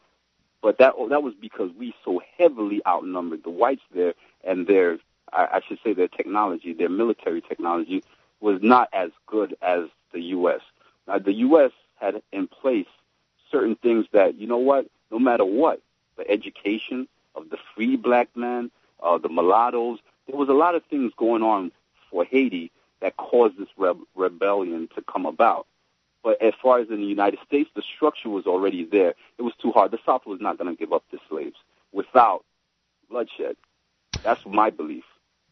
But that that was because we so heavily outnumbered the whites there, and their I, I should say their technology, their military technology, was not as good as the U.S. Now, the U.S. had in place certain things that you know what, no matter what, the education of the free black man, uh, the mulattoes, there was a lot of things going on for Haiti that caused this reb- rebellion to come about. But as far as in the United States, the structure was already there. It was too hard. The South was not going to give up the slaves without bloodshed. That's my belief.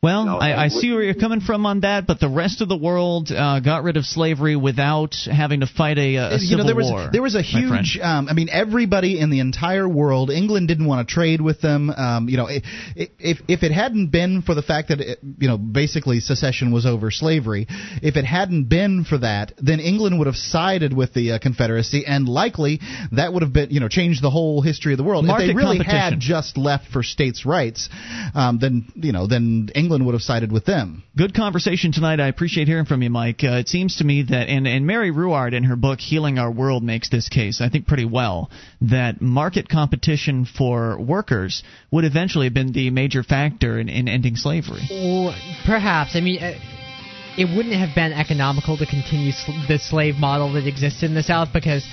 Well, No, I, I see where you're coming from on that, but the rest of the world uh, got rid of slavery without having to fight a, a you civil know there was war. there was a huge um, I mean everybody in the entire world England didn't want to trade with them. Um, you know i- i- if if it hadn't been for the fact that it, you know basically secession was over slavery if it hadn't been for that then England would have sided with the uh, Confederacy and likely that would have been you know changed the whole history of the world. Market if they really had just left for states rights um, then you know then England would have sided with them Good conversation tonight. I appreciate hearing from you, Mike. Uh, it seems to me that, and, and Mary Ruwart in her book Healing Our World makes this case, I think, pretty well, that market competition for workers would eventually have been the major factor in, in ending slavery. Well, perhaps. I mean, uh, it wouldn't have been economical to continue sl- the slave model that existed in the South because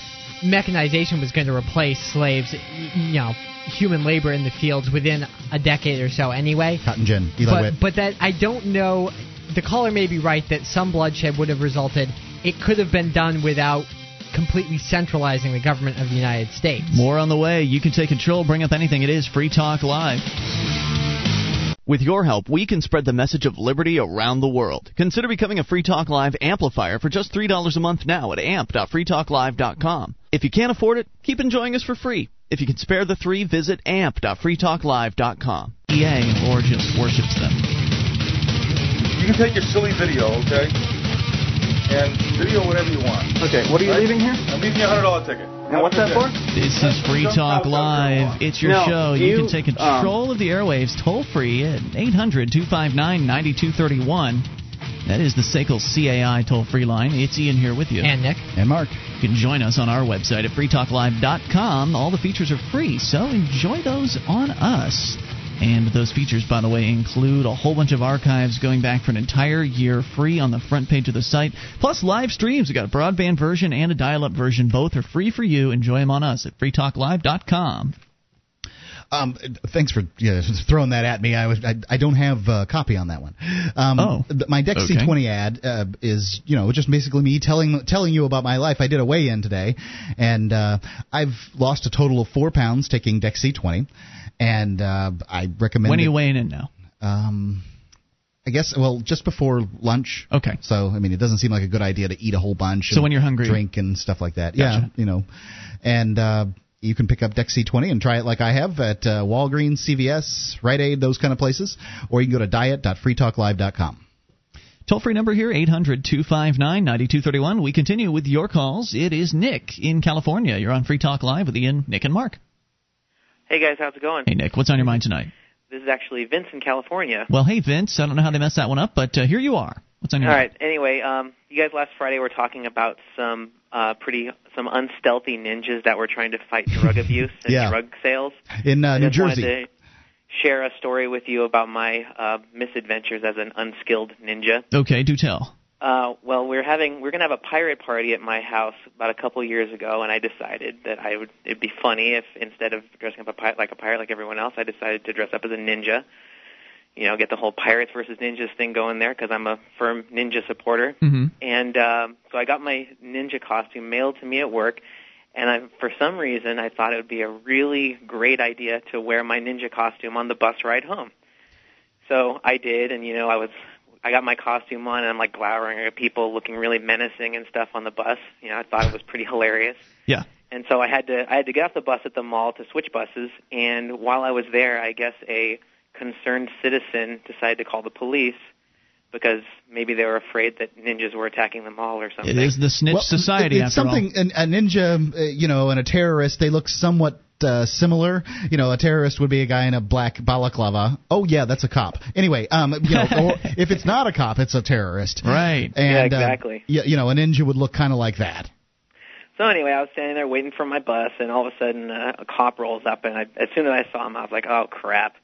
mechanization was going to replace slaves, you know, human labor in the fields within a decade or so anyway. Cotton gin, Eli but, Witt. but that I don't know. The caller may be right that some bloodshed would have resulted. It could have been done without completely centralizing the government of the United States. More on the way. You can take control, bring up anything. It is Free Talk Live. With your help, we can spread the message of liberty around the world. Consider becoming a Free Talk Live amplifier for just $3 a month now at amp.freetalklive.com. If you can't afford it, keep enjoying us for free. If you can spare the three, visit amp.freetalklive.com. EA or just worships them. You can take your silly video, okay? And video whatever you want. Okay, what are you leaving here? I'm leaving you a hundred dollar ticket. And what's that for? This is Free Talk Live. It's your No, show. You, you, can take um, control of the airwaves toll free at 800 259 9231. That is the SACL CAI toll free line. It's Ian here with you. And Nick. And Mark. You can join us on our website at freetalklive.com. All the features are free, so enjoy those on us. And those features, by the way, include a whole bunch of archives going back for an entire year free on the front page of the site, plus live streams. We've got a broadband version and a dial up version. Both are free for you. Enjoy them on us at freetalklive.com. Um, thanks for yeah, throwing that at me. I was I, I don't have a copy on that one. Um, Oh, my Dex okay. C20 ad uh, is you know just basically me telling telling you about my life. I did a weigh in today, and uh, I've lost a total of four pounds taking Dex C20, and uh, I recommend. When are it- you weighing in now? Um, I guess well just before lunch. Okay. So I mean it doesn't seem like a good idea to eat a whole bunch. So when you're hungry. drink and stuff like that. Gotcha. Yeah, you know, and. uh you can pick up Dex C20 and try it like I have at uh, Walgreens, CVS, Rite Aid, those kind of places, or you can go to diet.freetalklive.com. Toll free number here, 800 259 9231. We continue with your calls. It is Nick in California. You're on Free Talk Live with Ian, Nick, and Mark. Hey guys, how's it going? Hey, Nick, what's on your mind tonight? This is actually Vince in California. Well, hey, Vince. I don't know how they messed that one up, but uh, here you are. What's on All your mind? right. Anyway, um, you guys last Friday were talking about some uh, pretty some unstealthy ninjas that were trying to fight drug abuse and Yeah. drug sales. In uh, I New Jersey. to share a story with you about my uh, misadventures as an unskilled ninja. Okay, do tell. Uh, well, we're having we're gonna have a pirate party at my house about a couple years ago, and I decided that I would it'd be funny if instead of dressing up a pi- like a pirate like everyone else, I decided to dress up as a ninja. You know, get the whole pirates versus ninjas thing going there because I'm a firm ninja supporter. Mm-hmm. And um, so I got my ninja costume mailed to me at work, and I, for some reason I thought it would be a really great idea to wear my ninja costume on the bus ride home. So I did, and you know I was I got my costume on, and I'm like glowering at people, looking really menacing and stuff on the bus. You know I thought it was pretty hilarious. Yeah. And so I had to I had to get off the bus at the mall to switch buses, and while I was there, I guess a concerned citizen decided to call the police because maybe they were afraid that ninjas were attacking the mall or something. It is the snitch Well, society, it- it's after all. something an, a ninja, uh, you know, and a terrorist. They look somewhat uh, similar. You know, a terrorist would be a guy in a black balaclava. Oh yeah, that's a cop. Anyway, um, you know, or if it's not a cop, it's a terrorist. Right. And, Yeah, uh, exactly. yeah, you know, a ninja would look kind of like that. So anyway, I was standing there waiting for my bus, and all of a sudden uh, a cop rolls up, and I, as soon as I saw him, I was like, "Oh crap!"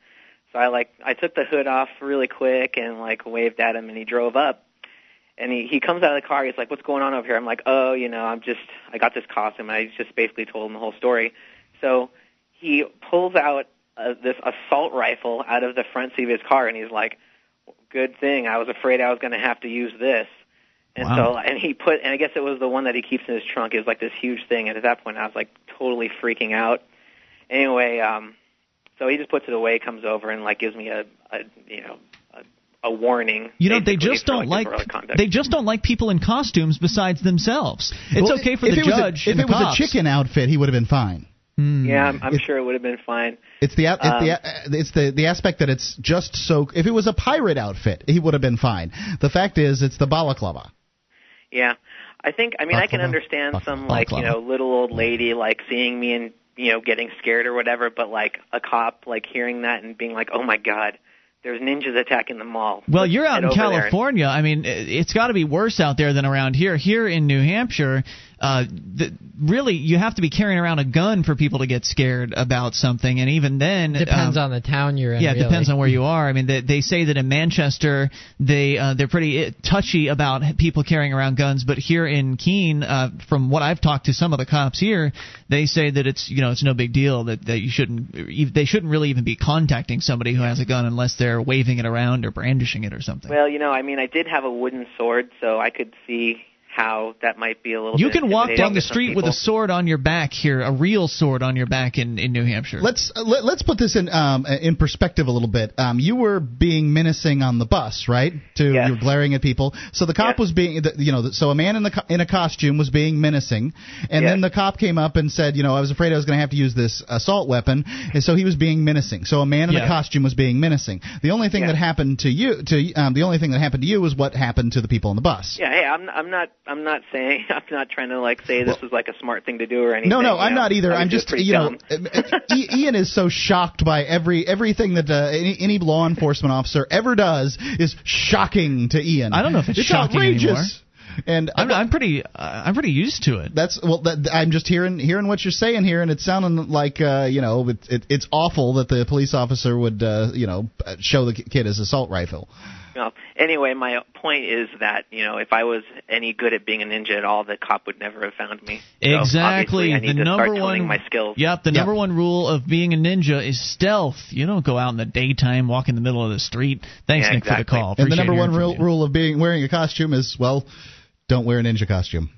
So I like I took the hood off really quick and like waved at him, and he drove up. And he he comes out of the car. He's like, "What's going on over here?" I'm like, "Oh, you know, I'm just I got this costume." And I just basically told him the whole story. So he pulls out uh, this assault rifle out of the front seat of his car, and he's like, "Good thing I was afraid I was going to have to use this." And Wow. so, and he put, and I guess it was the one that he keeps in his trunk. It was like this huge thing, and at that point, I was like totally freaking out. Anyway, um, so he just puts it away, comes over, and like gives me a, a you know, a, a warning. You know, they just don't like disorderly conduct. they just don't like people in costumes besides themselves. It's Well, okay for the it was a- judge. if and it the was cops. a chicken outfit, he would have been fine. Hmm. yeah, I'm, I'm sure it would have been fine. It's the it's Um, the it's the the aspect that it's just so. If it was a pirate outfit, he would have been fine. The fact is, it's the balaclava. Yeah, I think. I mean, I can understand Bak- some like you know little old lady like seeing me and you know getting scared or whatever, but like a cop like hearing that and being like, oh my god, there's ninjas attacking the mall. Well, you're out in over there and- California. I mean, it- it's got to be worse out there than around here. Here in New Hampshire, uh, the, really you have to be carrying around a gun for people to get scared about something, and even then Depends um, on the town you're in. yeah, it really. depends on where you are. I mean, they, they say that in Manchester they uh, they're pretty uh, touchy about people carrying around guns, but here in Keene, uh, from what I've talked to some of the cops here, they say that it's you know it's no big deal that, that you shouldn't ev- they shouldn't really even be contacting somebody who has a gun unless they're waving it around or brandishing it or something. Well, you know, I mean, I did have a wooden sword, so I could see how that might be a little. You bit can walk down the to some street with a sword on your back here, a real sword on your back in, in New Hampshire. Let's uh, let, let's put this in um, in perspective a little bit. Um, you were being menacing on the bus, right? To you were glaring at people. So the cop was being, the- you know, so a man in the co- in a costume was being menacing, and then the cop came up and said, you know, I was afraid I was going to have to use this assault weapon, and so he was being menacing. So a man in Yeah. a costume was being menacing. The only thing that happened to you, to um, the only thing that happened to you was what happened to the people on the bus. Yeah, hey, I'm I'm not I'm not saying I'm not trying to like say this is like a smart thing to do or anything. No, no, I'm know. not either. I was I'm just, pretty you know, dumb. I- Ian is so shocked by every everything that uh, any, any law enforcement officer ever does is shocking to Ian. I don't know if it's shocking outrageous. anymore. And I'm, I'm pretty uh, I'm pretty used to it. That's well. That, I'm just hearing hearing what you're saying here, and it's sounding like uh, you know it, it, it's awful that the police officer would uh, you know show the kid his assault rifle. Well, anyway, my point is that you know if I was any good at being a ninja at all, the cop would never have found me. So Exactly. I need the to number start one my skills. Yep, the number one rule of being a ninja is stealth. You don't go out in the daytime, walk in the middle of the street. Thanks, Yeah, Nick, for the call. And the number one rule, rule of being wearing a costume is well, don't wear a ninja costume.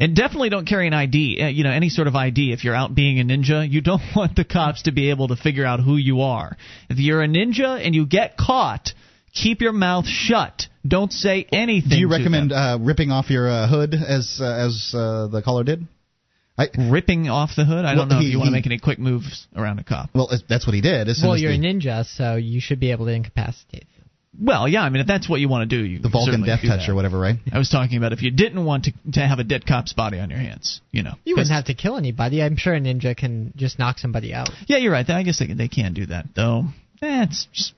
And definitely don't carry an ID. Uh, you know, any sort of ID. If you're out being a ninja, you don't want the cops to be able to figure out who you are. If you're a ninja and you get caught, keep your mouth shut. Don't say anything. Do you to recommend them. uh, ripping off your uh, hood as uh, as uh, the caller did? I, ripping off the hood? I don't know he- if you want to make any quick moves around a cop. Well, that's what he did. Well, you're the, a ninja, so you should be able to incapacitate. Them. Well, yeah, I mean, if that's what you want to do, you the Vulcan death do touch that. or whatever, right? I was talking about if you didn't want to to have a dead cop's body on your hands, you know. You wouldn't have to kill anybody. I'm sure a ninja can just knock somebody out. Yeah, you're right. I guess they they can do that though. Eh, just.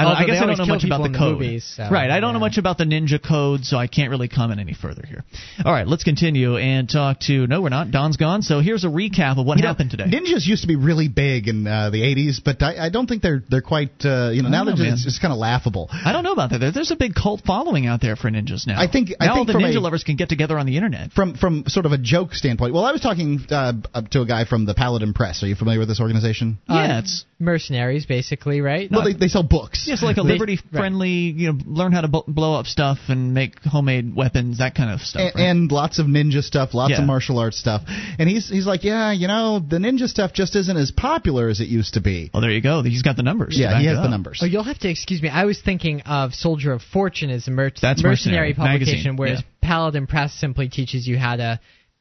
I, don't, I guess I don't know much about the in the code. movies, so, right, I don't know much about the ninja code, so I can't really comment any further here. All right, let's continue and talk to. No, we're not. Don's gone. So here's a recap of what You know, happened today. Ninjas used to be really big in uh, the '80s, but I, I don't think they're they're quite. Uh, you know, now don't they're just, just kind of laughable. I don't know about that. There- There's a big cult following out there for ninjas now. I think- I now think all the ninja a- lovers can get together on the internet. From from sort of a joke standpoint. Well, I was talking uh, to a guy from the Paladin Press. Are you familiar with this organization? Uh, mercenaries, basically, right? Well, they, they sell books. Yes, like a They- liberty-friendly, you know, learn how to bu- blow up stuff and make homemade weapons, that kind of stuff. and, right? and lots of ninja stuff, lots Yeah. of martial arts stuff. And he's he's like, yeah, you know, the ninja stuff just isn't as popular as it used to be. Well, there you go. He's got the numbers. Yeah, he has the numbers. Oh, you'll have to excuse me. I was thinking of Soldier of Fortune as a mer- That's mercenary, Mercenary publication, magazine, whereas yeah. Paladin Press simply teaches you how to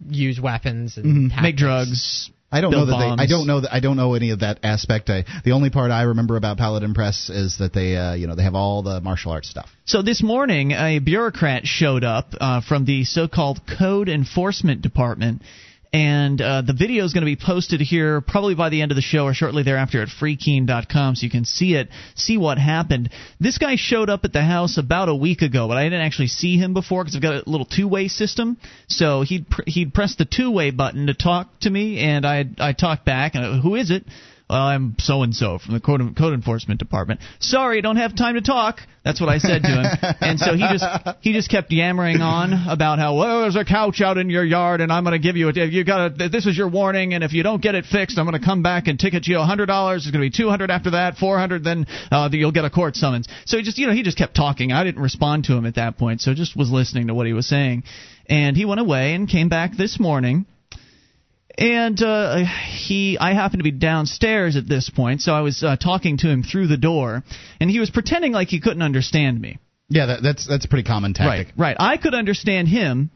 use weapons and Mhm. Make drugs. I don't know that they. I don't know that. I don't know any of that aspect. I, the only part I remember about Paladin Press is that they, uh, you know, they have all the martial arts stuff. So this morning, a bureaucrat showed up uh, from the so-called Code Enforcement Department, and uh, the video is going to be posted here probably by the end of the show or shortly thereafter at freekeene.com, so you can see it, see what happened. This guy showed up at the house about a week ago, but I didn't actually see him before because I've got a little two-way system. So he'd pr- he'd press the two-way button to talk to me, and I I talked back, and I, who is it? Well, I'm so and so from the code, code enforcement department. Sorry, don't have time to talk. That's what I said to him. and so he just he just kept yammering on about how well there's a couch out in your yard and I'm going to give you a you got to this is your warning and if you don't get it fixed I'm going to come back and ticket you a hundred dollars. It's going to be two hundred after that, four hundred. Then uh, you'll get a court summons. So he just you know he just kept talking. I didn't respond to him at that point, so just was listening to what he was saying. And he went away and came back this morning and uh, he I happened to be downstairs at this point, so I was uh, talking to him through the door, and he was pretending like he couldn't understand me. Yeah, that, that's that's a pretty common tactic. Right, right. I could understand him,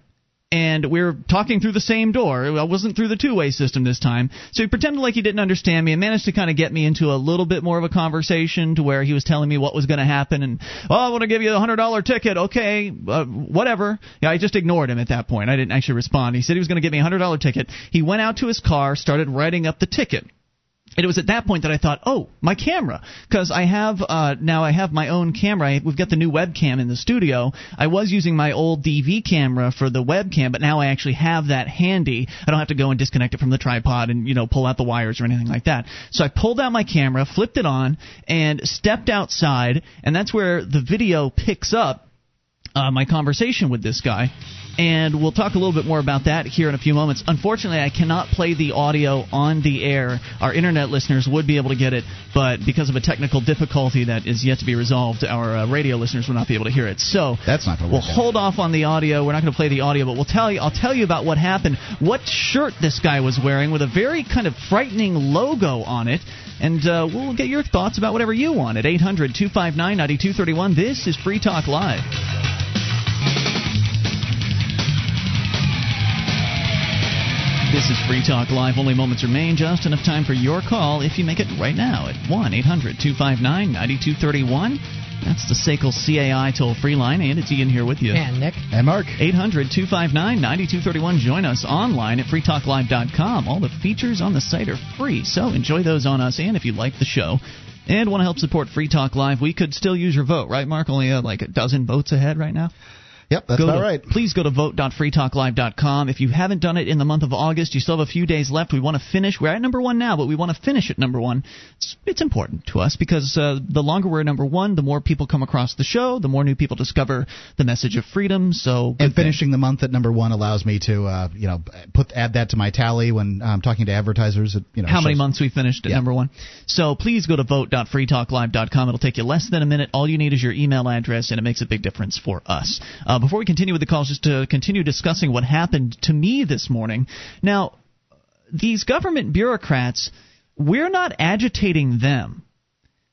and we were talking through the same door. I wasn't through the two-way system this time, so he pretended like he didn't understand me and managed to kind of get me into a little bit more of a conversation to where he was telling me what was going to happen and oh, I want to give you a hundred dollar ticket. Okay, uh, whatever. Yeah, I just ignored him at that point. I didn't actually respond. He said he was going to give me a hundred dollar ticket. He went out to his car, started writing up the ticket. And it was at that point that I thought, oh, my camera, because I have uh, now I have my own camera. I, we've got the new webcam in the studio. I was using my old DV camera for the webcam, but now I actually have that handy. I don't have to go and disconnect it from the tripod and you know pull out the wires or anything like that. So I pulled out my camera, flipped it on, and stepped outside, and that's where the video picks up uh, my conversation with this guy. And we'll talk a little bit more about that here in a few moments. Unfortunately, I cannot play the audio on the air. Our internet listeners would be able to get it, but because of a technical difficulty that is yet to be resolved, our uh, radio listeners will not be able to hear it. So that's not going to We'll hold off on the audio. We're not going to play the audio, but we'll tell you. I'll tell you about what happened. What shirt this guy was wearing with a very kind of frightening logo on it. And uh, we'll get your thoughts about whatever you want at 800 259 9231. This is Free Talk Live. This is Free Talk Live. Only moments remain. Just enough time for your call if you make it right now at 1 800 259 9231. That's the SACL CAI toll free line, and it's Ian here with you. And Nick. And Mark. 800 259 9231. Join us online at freetalklive.com. All the features on the site are free, so enjoy those on us. And if you like the show, and want to help support Free Talk Live, we could still use your vote, right, Mark? Only uh, like a dozen votes ahead right now. Yep, that's go about to, right. Please go to vote.freetalklive.com. If you haven't done it in the month of August, you still have a few days left. We want to finish. We're at number one now, but we want to finish at number one. It's, it's important to us because uh, the longer we're at number one, the more people come across the show, the more new people discover the message of freedom. So and finishing the month at number one allows me to, uh, you know, put add that to my tally when I'm talking to advertisers. It, you know, how many months we finished at Yeah. number one. So please go to vote.freetalklive.com. It'll take you less than a minute. All you need is your email address, and it makes a big difference for us. Uh, before we continue with the calls, just to continue discussing what happened to me this morning. Now, these government bureaucrats, we're not agitating them.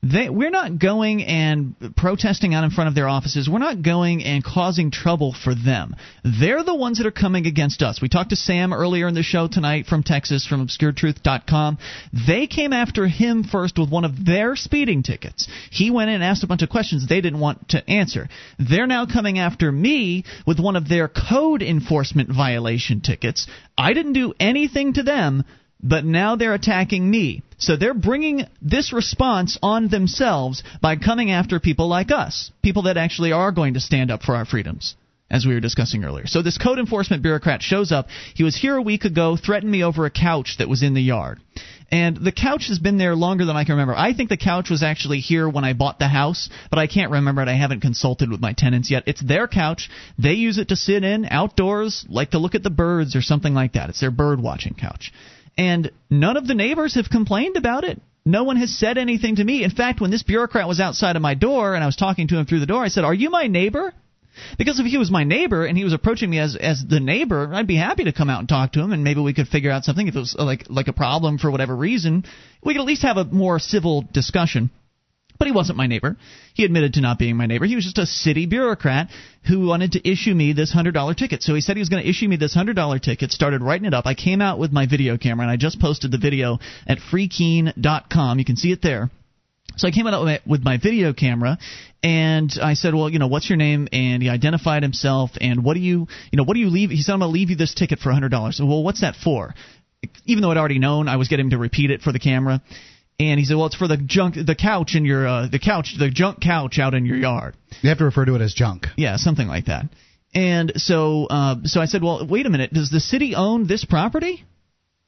They, we're not going and protesting out in front of their offices. We're not going and causing trouble for them. They're the ones that are coming against us. We talked to Sam earlier in the show tonight from Texas, from ObscureTruth.com. They came after him first with one of their speeding tickets. He went in and asked a bunch of questions they didn't want to answer. They're now coming after me with one of their code enforcement violation tickets. I didn't do anything to them but now they're attacking me. So they're bringing this response on themselves by coming after people like us, people that actually are going to stand up for our freedoms. As we were discussing earlier. So, this code enforcement bureaucrat shows up. He was here a week ago, threatened me over a couch that was in the yard. And the couch has been there longer than I can remember. I think the couch was actually here when I bought the house, but I can't remember it. I haven't consulted with my tenants yet. It's their couch. They use it to sit in outdoors, like to look at the birds or something like that. It's their bird watching couch. And none of the neighbors have complained about it. No one has said anything to me. In fact, when this bureaucrat was outside of my door and I was talking to him through the door, I said, Are you my neighbor? Because if he was my neighbor and he was approaching me as as the neighbor, I'd be happy to come out and talk to him, and maybe we could figure out something. If it was uh, like like a problem for whatever reason, we could at least have a more civil discussion. But he wasn't my neighbor. He admitted to not being my neighbor. He was just a city bureaucrat who wanted to issue me this $100 ticket. So he said he was going to issue me this $100 ticket, started writing it up. I came out with my video camera, and I just posted the video at freekeene.com. You can see it there. So I came out with my- video camera, and I said, "Well, you know, what's your name?" And he identified himself. And what do you, you know, what do you leave? He said, "I'm going to leave you this ticket for a hundred dollars." Well, what's that for? Even though I'd already known, I was getting him to repeat it for the camera. And he said, "Well, it's for the junk, the couch in your, uh, the couch, the junk couch out in your yard." You have to refer to it as junk. Yeah, something like that. And so, uh, so I said, "Well, wait a minute. Does the city own this property?"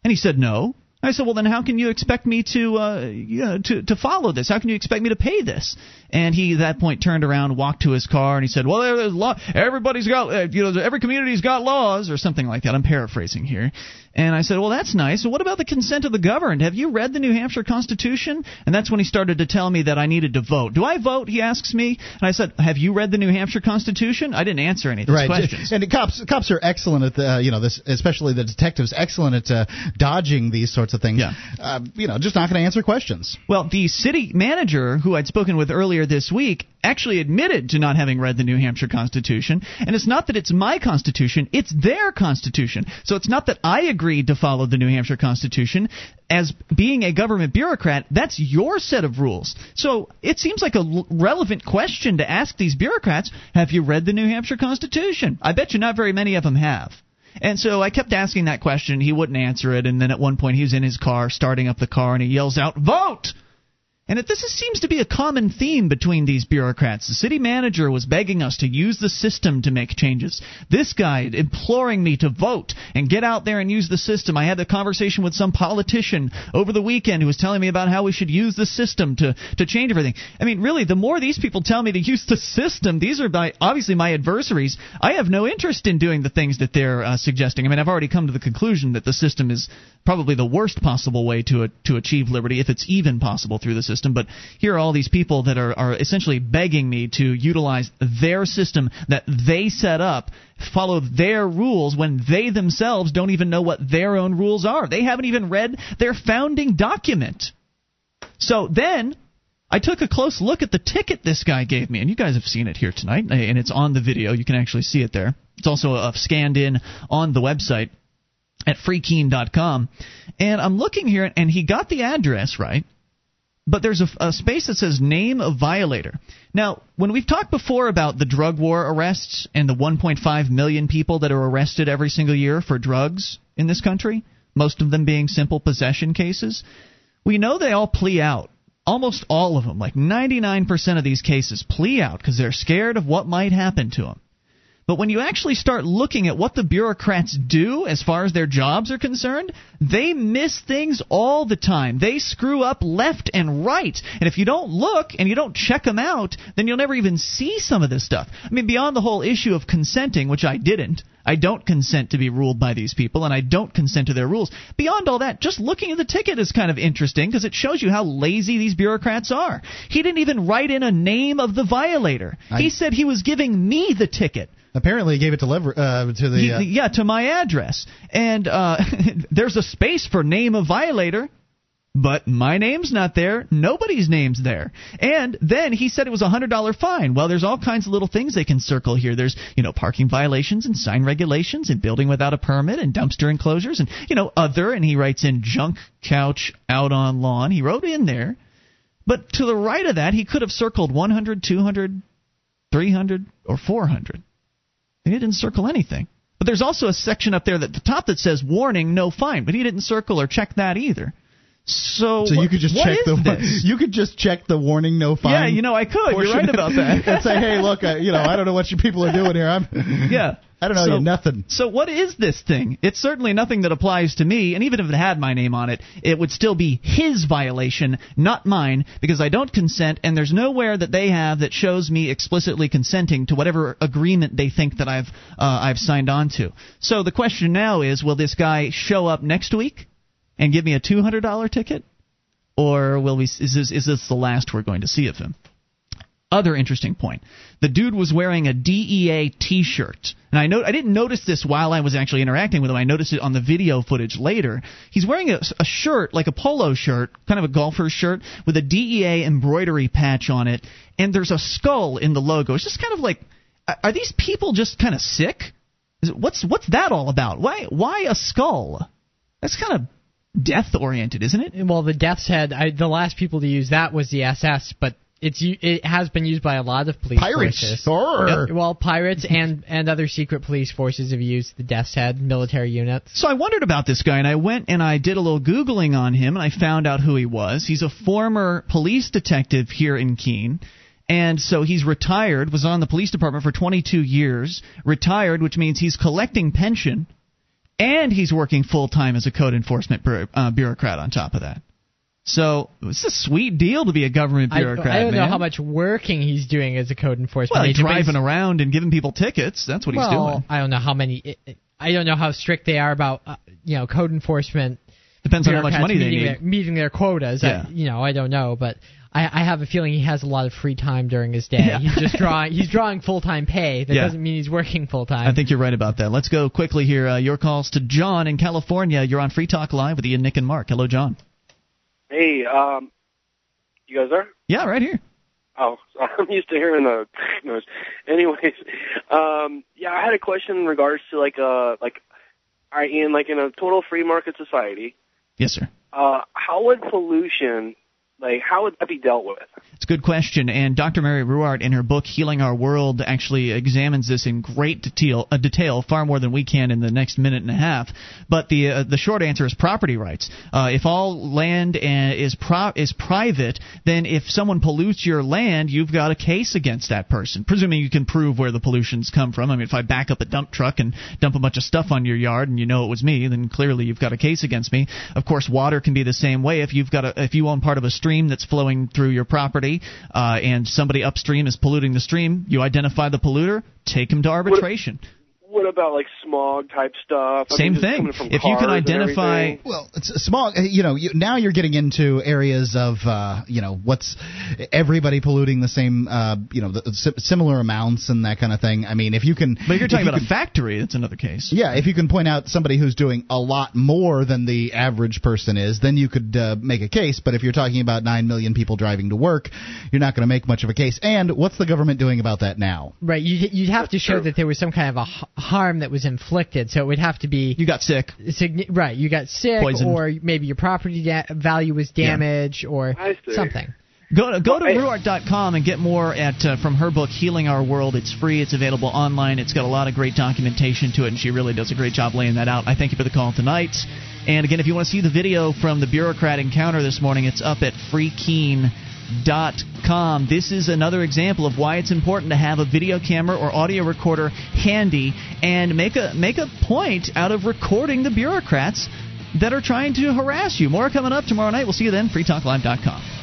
And he said, "No." I said, "Well, then how can you expect me to, uh, you know, to to follow this? How can you expect me to pay this?" And he, at that point, turned around, walked to his car, and he said, "Well, there's law. Everybody's got, uh, you know, every community's got laws, or something like that." I'm paraphrasing here. And I said, "Well, that's nice. What about the consent of the governed? Have you read the New Hampshire Constitution?" And that's when he started to tell me that I needed to vote. Do I vote? He asks me, and I said, "Have you read the New Hampshire Constitution?" I didn't answer any of those right, questions. and the cops cops are excellent at the uh, you know this, especially the detectives, excellent at uh, dodging these sorts of things. Yeah. Uh, you know, just not going to answer questions. Well, the city manager, who I'd spoken with earlier this week, actually admitted to not having read the New Hampshire Constitution. And it's not that it's my Constitution, it's their Constitution. So it's not that I agreed to follow the New Hampshire Constitution. As being a government bureaucrat, that's your set of rules. So it seems like a l- relevant question to ask these bureaucrats have you read the New Hampshire Constitution? I bet you not very many of them have. And so I kept asking that question. He wouldn't answer it. And then at one point, he was in his car, starting up the car, and he yells out, Vote! And this is, seems to be a common theme between these bureaucrats. The city manager was begging us to use the system to make changes. This guy imploring me to vote and get out there and use the system. I had a conversation with some politician over the weekend who was telling me about how we should use the system to, to change everything. I mean, really, the more these people tell me to use the system, these are my, obviously my adversaries. I have no interest in doing the things that they're uh, suggesting. I mean, I've already come to the conclusion that the system is probably the worst possible way to, uh, to achieve liberty, if it's even possible through the system system, but here are all these people that are, are essentially begging me to utilize their system that they set up, follow their rules when they themselves don't even know what their own rules are. They haven't even read their founding document. So then I took a close look at the ticket this guy gave me, and you guys have seen it here tonight, and it's on the video. You can actually see it there. It's also uh, scanned in on the website at freekeene.com. And I'm looking here, and he got the address right but there's a, a, space that says name of violator. Now, when we've talked before about the drug war arrests and the 1.5 million people that are arrested every single year for drugs in this country, most of them being simple possession cases, we know they all plea out. Almost all of them, like 99% of these cases, plea out because they're scared of what might happen to them. But when you actually start looking at what the bureaucrats do as far as their jobs are concerned, they miss things all the time. They screw up left and right. And if you don't look and you don't check them out, then you'll never even see some of this stuff. I mean, beyond the whole issue of consenting, which I didn't. I don't consent to be ruled by these people, and I don't consent to their rules. Beyond all that, just looking at the ticket is kind of interesting because it shows you how lazy these bureaucrats are. He didn't even write in a name of the violator. I... He said he was giving me the ticket. Apparently, he gave it to, lever- uh, to the uh... yeah to my address, and uh, there's a space for name of violator. But my name's not there. Nobody's name's there. And then he said it was a hundred dollar fine. Well, there's all kinds of little things they can circle here. There's you know parking violations and sign regulations and building without a permit and dumpster enclosures and you know other. And he writes in junk couch out on lawn. He wrote in there. But to the right of that, he could have circled 100, 200, 300, or 400. He didn't circle anything. But there's also a section up there at the top that says warning, no fine. But he didn't circle or check that either. So, so you could just check the this? you could just check the warning no fine. Yeah, you know I could. You're right about that. and say, hey, look, I, you know, I don't know what you people are doing here. I'm yeah. I don't know so, you nothing. So what is this thing? It's certainly nothing that applies to me, and even if it had my name on it, it would still be his violation, not mine, because I don't consent, and there's nowhere that they have that shows me explicitly consenting to whatever agreement they think that I've uh, I've signed on to. So the question now is, will this guy show up next week and give me a two hundred dollar ticket, or will we? Is this is this the last we're going to see of him? Other interesting point. The dude was wearing a DEA T-shirt, and I know I didn't notice this while I was actually interacting with him. I noticed it on the video footage later. He's wearing a, a shirt like a polo shirt, kind of a golfer's shirt, with a DEA embroidery patch on it, and there's a skull in the logo. It's just kind of like, are these people just kind of sick? What's what's that all about? Why why a skull? That's kind of death oriented, isn't it? Well, the death's head. I, the last people to use that was the SS, but it's it has been used by a lot of police pirates. forces. Yep. Well, pirates and and other secret police forces have used the Death's Head military units. So I wondered about this guy, and I went and I did a little googling on him, and I found out who he was. He's a former police detective here in Keene. And so he's retired, was on the police department for 22 years, retired, which means he's collecting pension, and he's working full time as a code enforcement uh, bureaucrat on top of that. So it's a sweet deal to be a government bureaucrat. I, I don't man. know how much working he's doing as a code enforcement well, agent. driving around and giving people tickets. That's what well, he's doing. I don't know how many. I don't know how strict they are about uh, you know code enforcement. Depends on how much money they need. Their, meeting their quotas. Yeah. I, you know, I don't know, but I, I have a feeling he has a lot of free time during his day. Yeah. He's just drawing. he's drawing full time pay. That Yeah. doesn't mean he's working full time. I think you're right about that. Let's go quickly here. Uh, your calls to John in California. You're on Free Talk Live with Ian, Nick, and Mark. Hello, John. Hey, um, you guys there? Yeah, right here. Oh, I'm used to hearing the noise. Anyways, um, yeah, I had a question in regards to like uh like, right, Ian, like in a total free market society, Yes, sir. uh, how would pollution Like, how would that be dealt with? It's a good question, and Dr. Mary Ruwart, in her book "Healing Our World," actually examines this in great detail, uh, detail, far more than we can in the next minute and a half. But the uh, the short answer is property rights. Uh, if all land uh, is pro- is private, then if someone pollutes your land, you've got a case against that person, presuming you can prove where the pollutions come from. I mean, if I back up a dump truck and dump a bunch of stuff on your yard, and you know it was me, then clearly you've got a case against me. Of course, water can be the same way. If you've got a if you own part of a stream that's flowing through your property uh, and somebody upstream is polluting the stream, you identify the polluter, take him to arbitration. What about like smog type stuff? I Same mean, thing. If you can identify- Well, it's small. You know, you, now you're getting into areas of, uh, you know, what's everybody polluting the same, uh, you know, the, similar amounts and that kind of thing. I mean, if you can, But you're talking you about can- a factory, that's another case. Yeah, if you can point out somebody who's doing a lot more than the average person is, then you could uh, make a case. But if you're talking about 9 million people driving to work, you're not going to make much of a case. And what's the government doing about that now? Right, you you'd have to show that there was some kind of a h- harm that was inflicted, so it would have to be you got sick, signi- right? You got sick, Poisoned. or maybe your property da- value was damaged, or something. Go to go to Ruwart.com and get more at uh, from her book Healing Our World. It's free. It's available online. It's got a lot of great documentation to it, and she really does a great job laying that out. I thank you for the call tonight. And again, if you want to see the video from the bureaucrat encounter this morning, it's up at freekeene.com. This is another example of why it's important to have a video camera or audio recorder handy and make a make a point out of recording the bureaucrats that are trying to harass you. More coming up tomorrow night. We'll see you then. freetalklive.com.